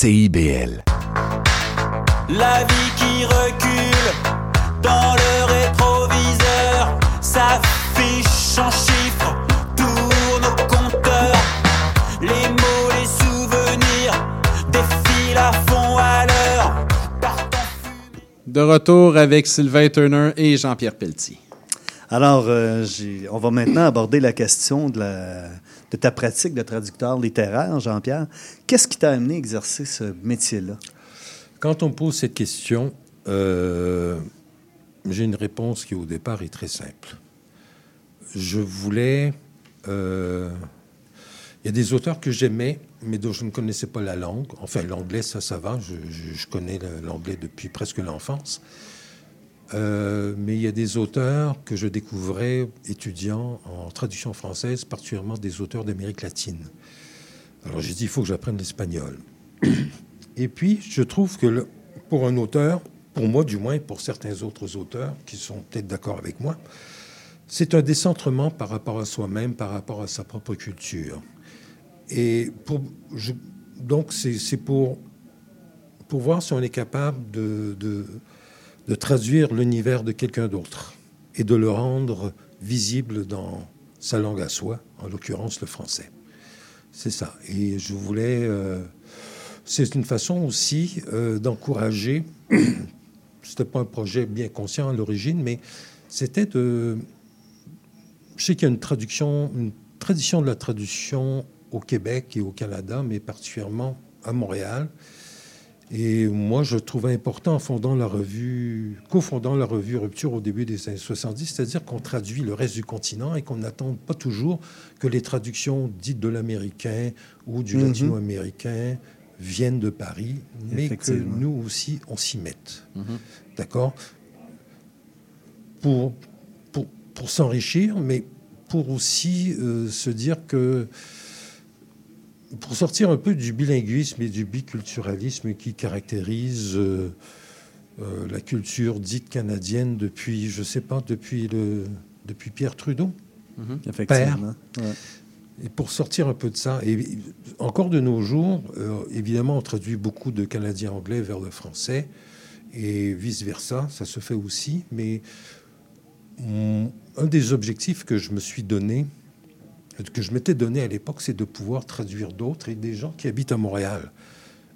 CIBL. La vie qui recule dans le rétroviseur s'affiche en chiffres pour nos compteurs. Les mots, les souvenirs défilent à fond à l'heure. De retour avec Sylvain Turner et Jean-Pierre Pelletier. Alors, euh, j'ai- on va maintenant aborder la question de, la- de ta pratique de traducteur littéraire, Jean-Pierre. Qu'est-ce qui t'a amené à exercer ce métier-là? Quand on pose cette question, euh, j'ai une réponse qui, au départ, est très simple. Je voulais. euh, Il y a des auteurs que j'aimais, mais dont je ne connaissais pas la langue. Enfin, l'anglais, ça, ça va. Je, connais l'anglais depuis presque l'enfance. Euh, mais il y a des auteurs que je découvrais étudiant en traduction française, particulièrement des auteurs d'Amérique latine. Alors j'ai dit, il faut que j'apprenne l'espagnol. Et puis, je trouve que pour un auteur, pour moi du moins, et pour certains autres auteurs qui sont peut-être d'accord avec moi, c'est un décentrement par rapport à soi-même, par rapport à sa propre culture. Et donc, c'est pour, pour voir si on est capable de, de traduire l'univers de quelqu'un d'autre et de le rendre visible dans sa langue à soi, en l'occurrence le français. C'est ça. Et je voulais. euh, c'est une façon aussi euh, d'encourager. C'était pas un projet bien conscient à l'origine, mais c'était de. Je sais qu'il y a une traduction, une tradition de la traduction au Québec et au Canada, mais particulièrement à Montréal. Et moi, je trouvais important en fondant la revue, cofondant la revue Rupture au début des années 70, c'est-à-dire qu'on traduit le reste du continent et qu'on n'attend pas toujours que les traductions dites de l'américain ou du Mhm. latino-américain viennent de Paris, mais que nous aussi, on s'y mette. Mhm. D'accord? Pour, pour, pour s'enrichir, mais pour aussi euh, se dire que pour sortir un peu du bilinguisme et du biculturalisme qui caractérise euh, euh, la culture dite canadienne depuis, je sais pas, depuis, le, depuis Pierre Trudeau? Père. Effectivement. Ouais. Et pour sortir un peu de ça, et encore de nos jours, euh, évidemment, on traduit beaucoup de canadiens anglais vers le français et vice-versa, ça se fait aussi, mais mon- un des objectifs que je me suis donné, que je m'étais donné à l'époque, c'est de pouvoir traduire d'autres et des gens qui habitent à Montréal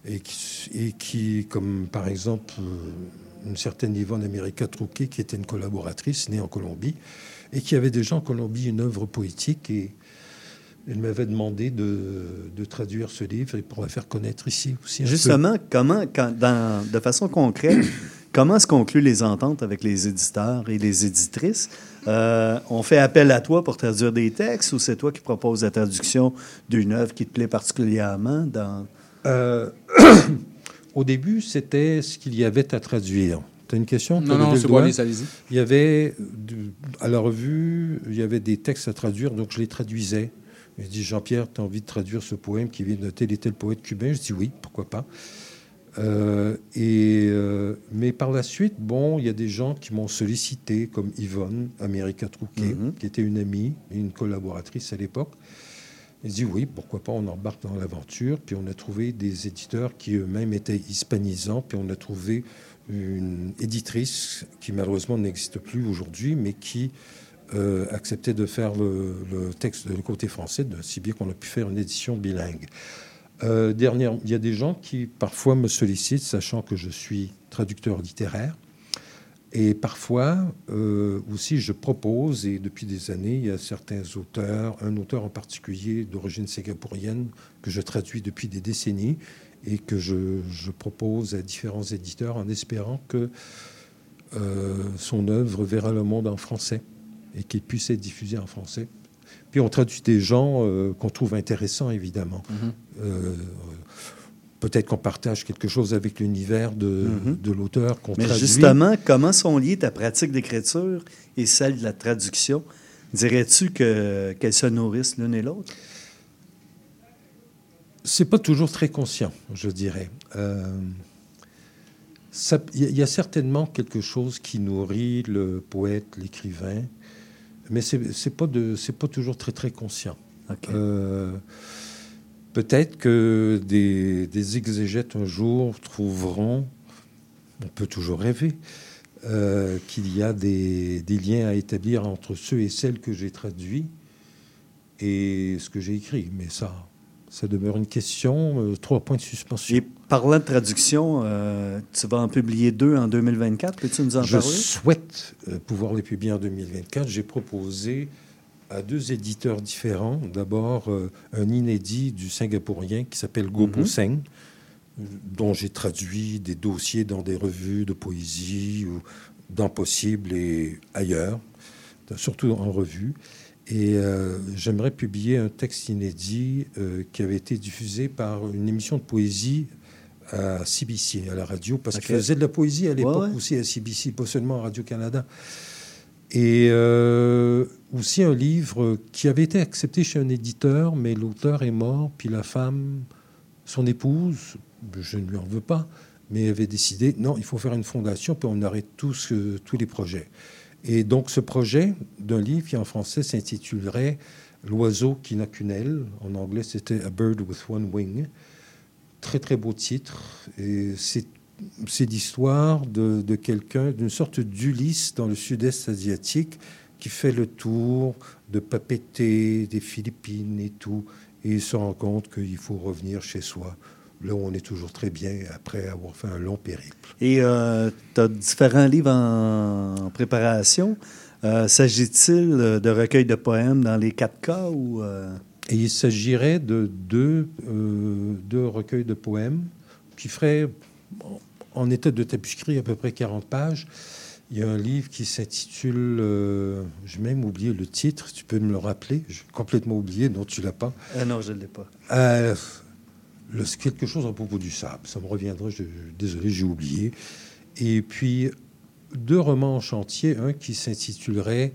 et qui, et qui comme par exemple euh, une certaine Yvonne America Trouquet, qui était une collaboratrice née en Colombie et qui avait déjà en Colombie une œuvre poétique et elle m'avait demandé de, de traduire ce livre et pour la faire connaître ici aussi. un peu. Justement, comment, quand- dans- de façon concrète, comment se concluent les ententes avec les éditeurs et les éditrices? Euh, on fait appel à toi pour traduire des textes ou c'est toi qui proposes la traduction d'une œuvre qui te plaît particulièrement dans... Euh, au début, c'était ce qu'il y avait à traduire. Tu as une question? Non, T'as non, c'est bon, allez, allez-y. Il y avait, à la revue, il y avait des textes à traduire, donc je les traduisais. Je dis, Jean-Pierre, tu as envie de traduire ce poème qui vient de tel et tel poète cubain? Je dis oui, pourquoi pas. Euh, et, euh, mais par la suite, bon, il y a des gens qui m'ont sollicité, comme Yvonne America Trouquet, qui était une amie et une collaboratrice à l'époque. Ils dit oui, pourquoi pas, on embarque dans l'aventure. Puis on a trouvé des éditeurs qui eux-mêmes étaient hispanisants. Puis on a trouvé une éditrice qui malheureusement n'existe plus aujourd'hui, mais qui euh, acceptait de faire le, le texte le côté français, de, si bien qu'on a pu faire une édition bilingue. Euh, dernière, il y a des gens qui parfois me sollicitent, sachant que je suis traducteur littéraire. Et parfois euh, aussi, je propose, et depuis des années, il y a certains auteurs, un auteur en particulier d'origine singapourienne que je traduis depuis des décennies et que je, propose à différents éditeurs en espérant que euh, son œuvre verra le monde en français et qu'il puisse être diffusé en français. Puis on traduit des gens euh, qu'on trouve intéressants, évidemment. Mhm. Euh, Peut-être qu'on partage quelque chose avec l'univers de, de l'auteur qu'on Mais justement, comment sont liées ta pratique d'écriture et celle de la traduction? Dirais-tu que, qu'elles se nourrissent l'une et l'autre? c'est pas toujours très conscient, je dirais. Euh, Il y, a- il y a certainement quelque chose qui nourrit le poète, l'écrivain, Mais c'est pas de pas toujours très très conscient. Euh, Peut-être que des, des exégètes un jour trouveront, on peut toujours rêver, euh, qu'il y a des, des liens à établir entre ceux et celles que j'ai traduits et ce que j'ai écrit. Mais ça, ça demeure une question. euh, trois points de suspension. Et parlant de traduction, euh, tu vas en publier deux en 2024. Peux-tu nous en Je parler? souhaite euh, pouvoir les publier en 2024. J'ai proposé à deux éditeurs différents. D'abord, euh, un inédit du singapourien qui s'appelle Gopo Mhm. Seng, euh, dont j'ai traduit des dossiers dans des revues de poésie ou dans Possible et ailleurs, surtout en revue. Et euh, j'aimerais publier un texte inédit euh, qui avait été diffusé par une émission de poésie à CBC, à la radio, parce Ok. qu'il faisait de la poésie à l'époque Ouais, ouais. aussi à CBC, pas seulement à Radio-Canada. Et euh, aussi un livre qui avait été accepté chez un éditeur, mais l'auteur est mort, puis la femme, son épouse, je ne lui en veux pas, mais avait décidé, non, il faut faire une fondation, puis on arrête tous, tous les projets. Et donc ce projet d'un livre qui en français s'intitulerait L'oiseau qui n'a qu'une aile. En anglais, c'était A Bird with One Wing. Très, très beau titre. Et c'est c'est l'histoire de, de quelqu'un, d'une sorte d'Ulysse dans le sud-est asiatique qui fait le tour de Papeete, des Philippines et tout. Et il se rend compte qu'il faut revenir chez soi, là où on est toujours très bien après avoir fait un long périple. Et tu as différents livres en, en préparation. Euh, S'agit-il euh, de recueils de poèmes dans les quatre cas ou euh, Et il s'agirait de deux, euh, deux recueils de poèmes qui feraient, en état de tapuscrit, à peu près 40 pages. Il y a un livre qui s'intitule, euh, j'ai même oublié le titre, tu peux me le rappeler, j'ai complètement oublié, non, tu l'as pas. Ah non, je ne l'ai pas. Euh, le- quelque chose à propos du sable, ça me reviendra, je- désolé, j'ai oublié. Et puis, deux romans en chantier, un qui s'intitulerait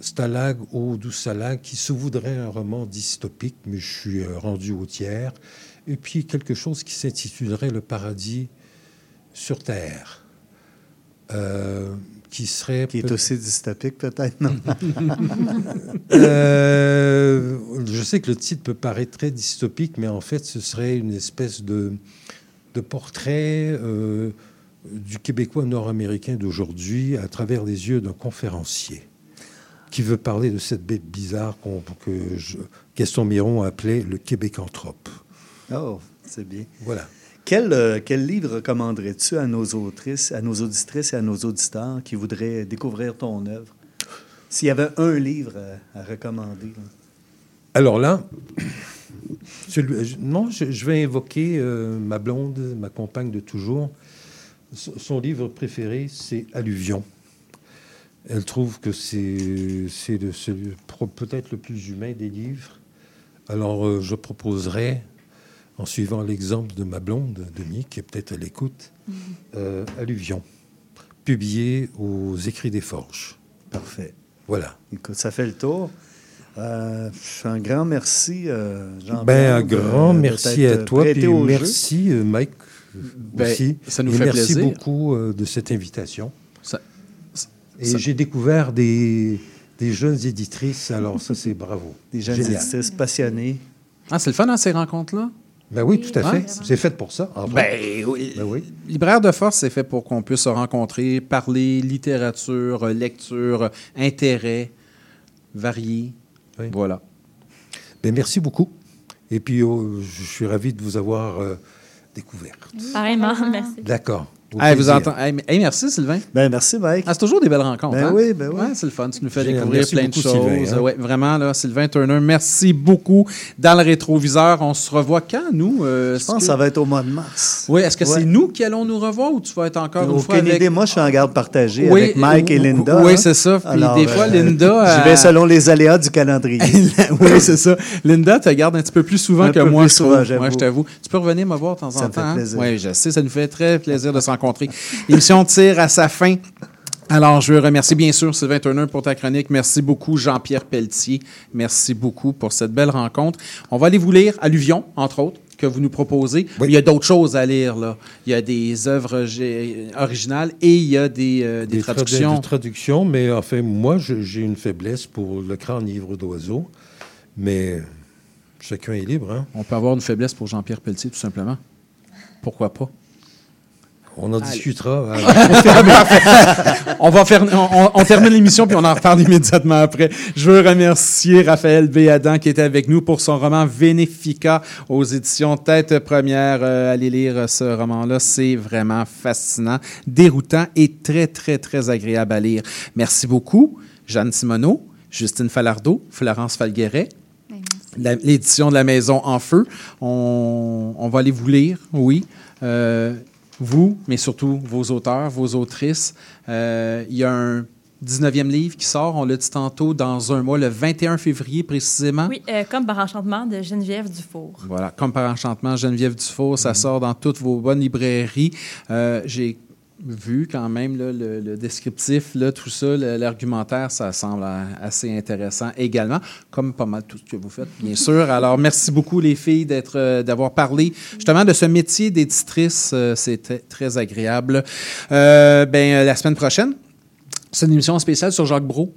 Stalag au doux Stalag, qui se voudrait un roman dystopique, mais je suis euh, rendu au tiers. Et puis, quelque chose qui s'intitulerait Le paradis sur Terre. Euh, qui serait Qui est aussi dystopique, peut-être, non? Euh, je sais que le titre peut paraître très dystopique, mais en fait, ce serait une espèce de, de portrait euh, du Québécois nord-américain d'aujourd'hui à travers les yeux d'un conférencier qui veut parler de cette bête bizarre que je- Gaston Miron appelait le Québécanthrope. Oh, c'est bien. Voilà. Quel, euh, quel livre recommanderais-tu à nos autrices, à nos auditrices et à nos auditeurs qui voudraient découvrir ton œuvre? S'il y avait un livre à, à recommander. Alors là, celui- je- non, je, vais évoquer euh, ma blonde, ma compagne de toujours. Son, livre préféré, c'est Alluvion. Elle trouve que c'est peut-être le plus humain des livres. Alors, euh, je proposerais, en suivant l'exemple de ma blonde, Denis, qui est peut-être à l'écoute, euh, Alluvion, publié aux Écrits des Forges. Parfait. Voilà. Écoute, ça fait le tour. Euh, un grand merci, euh, Jean-Pierre. Ben, un grand de merci à toi. Puis jeu. merci, euh, Mike, Ben, aussi. ça nous Et fait merci plaisir. beaucoup euh, de cette invitation. Et ça- j'ai découvert des, des jeunes éditrices, alors ça, c'est bravo. Des jeunes Génial. éditrices passionnés. Ah, c'est le fun, hein, ces rencontres-là? Ben oui, tout à Ouais. fait. C'est fait pour ça. Ben oui. Ben oui. Libraire de force, c'est fait pour qu'on puisse se rencontrer, parler littérature, lecture, intérêts variés. Voilà. Ben, merci beaucoup. Et puis, oh, je suis ravi de vous avoir euh, découvert. Pareillement, merci. D'accord. Hey, vous entend- hey, merci, Sylvain. Ben, merci, Mike. Ah, c'est toujours des belles rencontres. Ben hein? oui, ben oui. Ouais, c'est le fun. Tu nous fais découvrir Merci plein de choses. Sylvain, hein. Ouais, vraiment, là, Sylvain Turner, merci beaucoup. Dans le rétroviseur, on se revoit quand, nous? euh, Je pense que que- ça va être au mois de mars. Oui, est-ce que Ouais. c'est nous qui allons nous revoir ou tu vas être encore une fois Aucune avec... idée. Moi, je suis en garde partagée Oui, avec Mike et Linda. oui, hein. c'est ça. Puis Alors, des fois, euh, Linda, J'y vais euh, selon les aléas du calendrier. oui, c'est ça. Linda te garde un petit peu plus souvent Un que peu moi, plus je souvent, je t'avoue. Tu peux revenir me voir de temps Ça en me fait temps. plaisir. Oui, je sais, ça nous fait très plaisir de se rencontrer. L'émission tire à sa fin. Alors, je veux remercier bien sûr Sylvain Turner pour ta chronique. Merci beaucoup Jean-Pierre Pelletier. Merci beaucoup pour cette belle rencontre. On va aller vous lire Alluvion, entre autres, que vous nous proposez. Il y a d'autres choses à lire. Là. Il y a des œuvres originales et il y a des, euh, des Des trad- traductions. des traductions, mais enfin, moi, j'ai une faiblesse pour le grand livre d'oiseaux. Mais chacun est libre. Hein? On peut avoir une faiblesse pour Jean-Pierre Pelletier, tout simplement. Pourquoi pas? On en Allez. discutera. on va faire, on, on- on termine l'émission puis on en reparle immédiatement après. Je veux remercier Raphaël Béadan qui était avec nous pour son roman Vénéfica aux éditions Tête Première. Euh, allez lire ce roman-là, c'est vraiment fascinant, déroutant et très très très agréable à lire. Merci beaucoup, Jeanne Simoneau, Justine Falardeau, Florence Falgueret. La- L'édition de la Maison en Feu. On, on va aller vous lire, oui. Euh, vous, mais surtout vos auteurs, vos autrices. Euh, il y a un 19e livre qui sort, on l'a dit tantôt, dans un mois, le 21 février précisément. Oui, euh, comme par enchantement de Geneviève Dufour. Voilà, comme par enchantement, Geneviève Dufour, ça sort dans toutes vos bonnes librairies. Euh, J'ai vu quand même là, le, le descriptif, là, tout ça, l'argumentaire, ça semble assez intéressant également, comme pas mal tout ce que vous faites, bien sûr. Alors, merci beaucoup les filles d'être, euh, d'avoir parlé justement de ce métier d'éditrice. Euh, C'était très agréable. Euh, ben, euh, la semaine prochaine, c'est une émission spéciale sur Jacques Brault.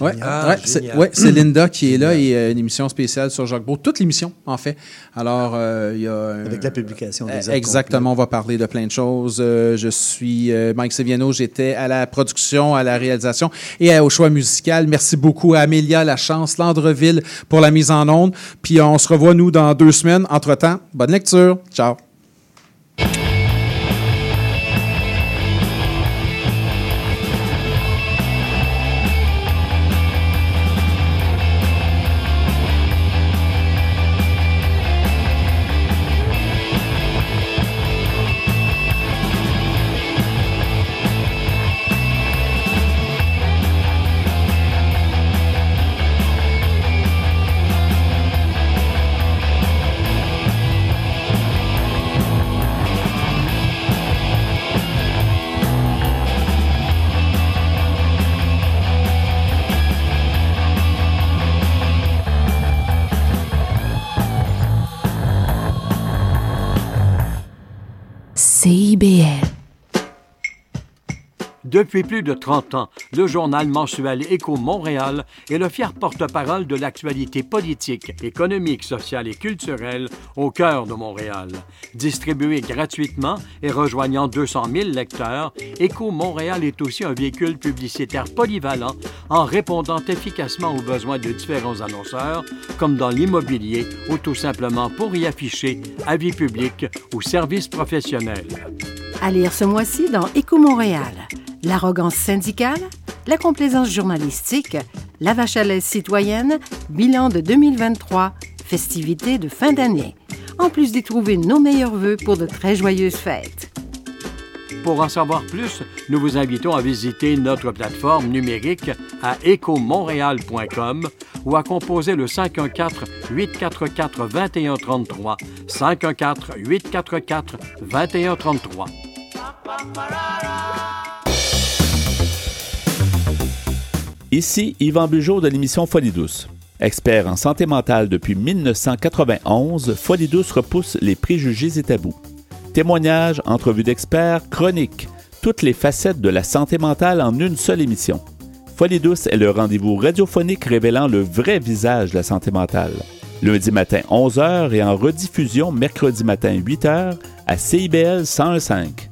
Ouais, Ah, c'est génial. ouais, c'est Linda qui est là et euh, une émission spéciale sur Jacques Brault. Toute l'émission, en fait. Alors, euh, il y a. un- Avec la publication des Euh, Exactement, on va parler de plein de choses. Euh, je suis euh, Mike Seviano, j'étais à la production, à la réalisation et au choix musical. Merci beaucoup à Amélia Lachance, Landreville pour la mise en onde. Puis on se revoit, nous, dans deux semaines. Entre-temps, bonne lecture. Ciao. Depuis plus de 30 ans, le journal mensuel Écho Montréal est le fier porte-parole de l'actualité politique, économique, sociale et culturelle au cœur de Montréal. Distribué gratuitement et rejoignant 200 000 lecteurs, Écho Montréal est aussi un véhicule publicitaire polyvalent en répondant efficacement aux besoins de différents annonceurs, comme dans l'immobilier ou tout simplement pour y afficher avis publics ou services professionnels. À lire ce mois-ci dans Éco Montréal. L'arrogance syndicale, la complaisance journalistique, la vache à l'aise citoyenne, bilan de 2023, festivités de fin d'année. En plus d'y trouver nos meilleurs vœux pour de très joyeuses fêtes. Pour en savoir plus, nous vous invitons à visiter notre plateforme numérique à écomontréal.com ou à composer le 514-844-2133, 514-844-2133. Ici Yvan Bugeaud de l'émission Folie douce. Expert en santé mentale depuis 1991, Folie douce repousse les préjugés et tabous. Témoignages, entrevues d'experts, chroniques, toutes les facettes de la santé mentale en une seule émission. Folie douce est le rendez-vous radiophonique révélant le vrai visage de la santé mentale. Lundi matin 11h et en rediffusion mercredi matin 8h à CIBL 101.5.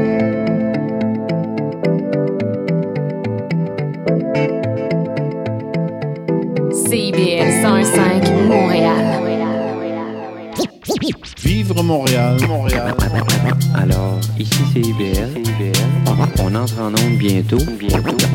Vivre Montréal, Montréal. Alors, ici c'est IBL. On entre en onde bientôt. bientôt.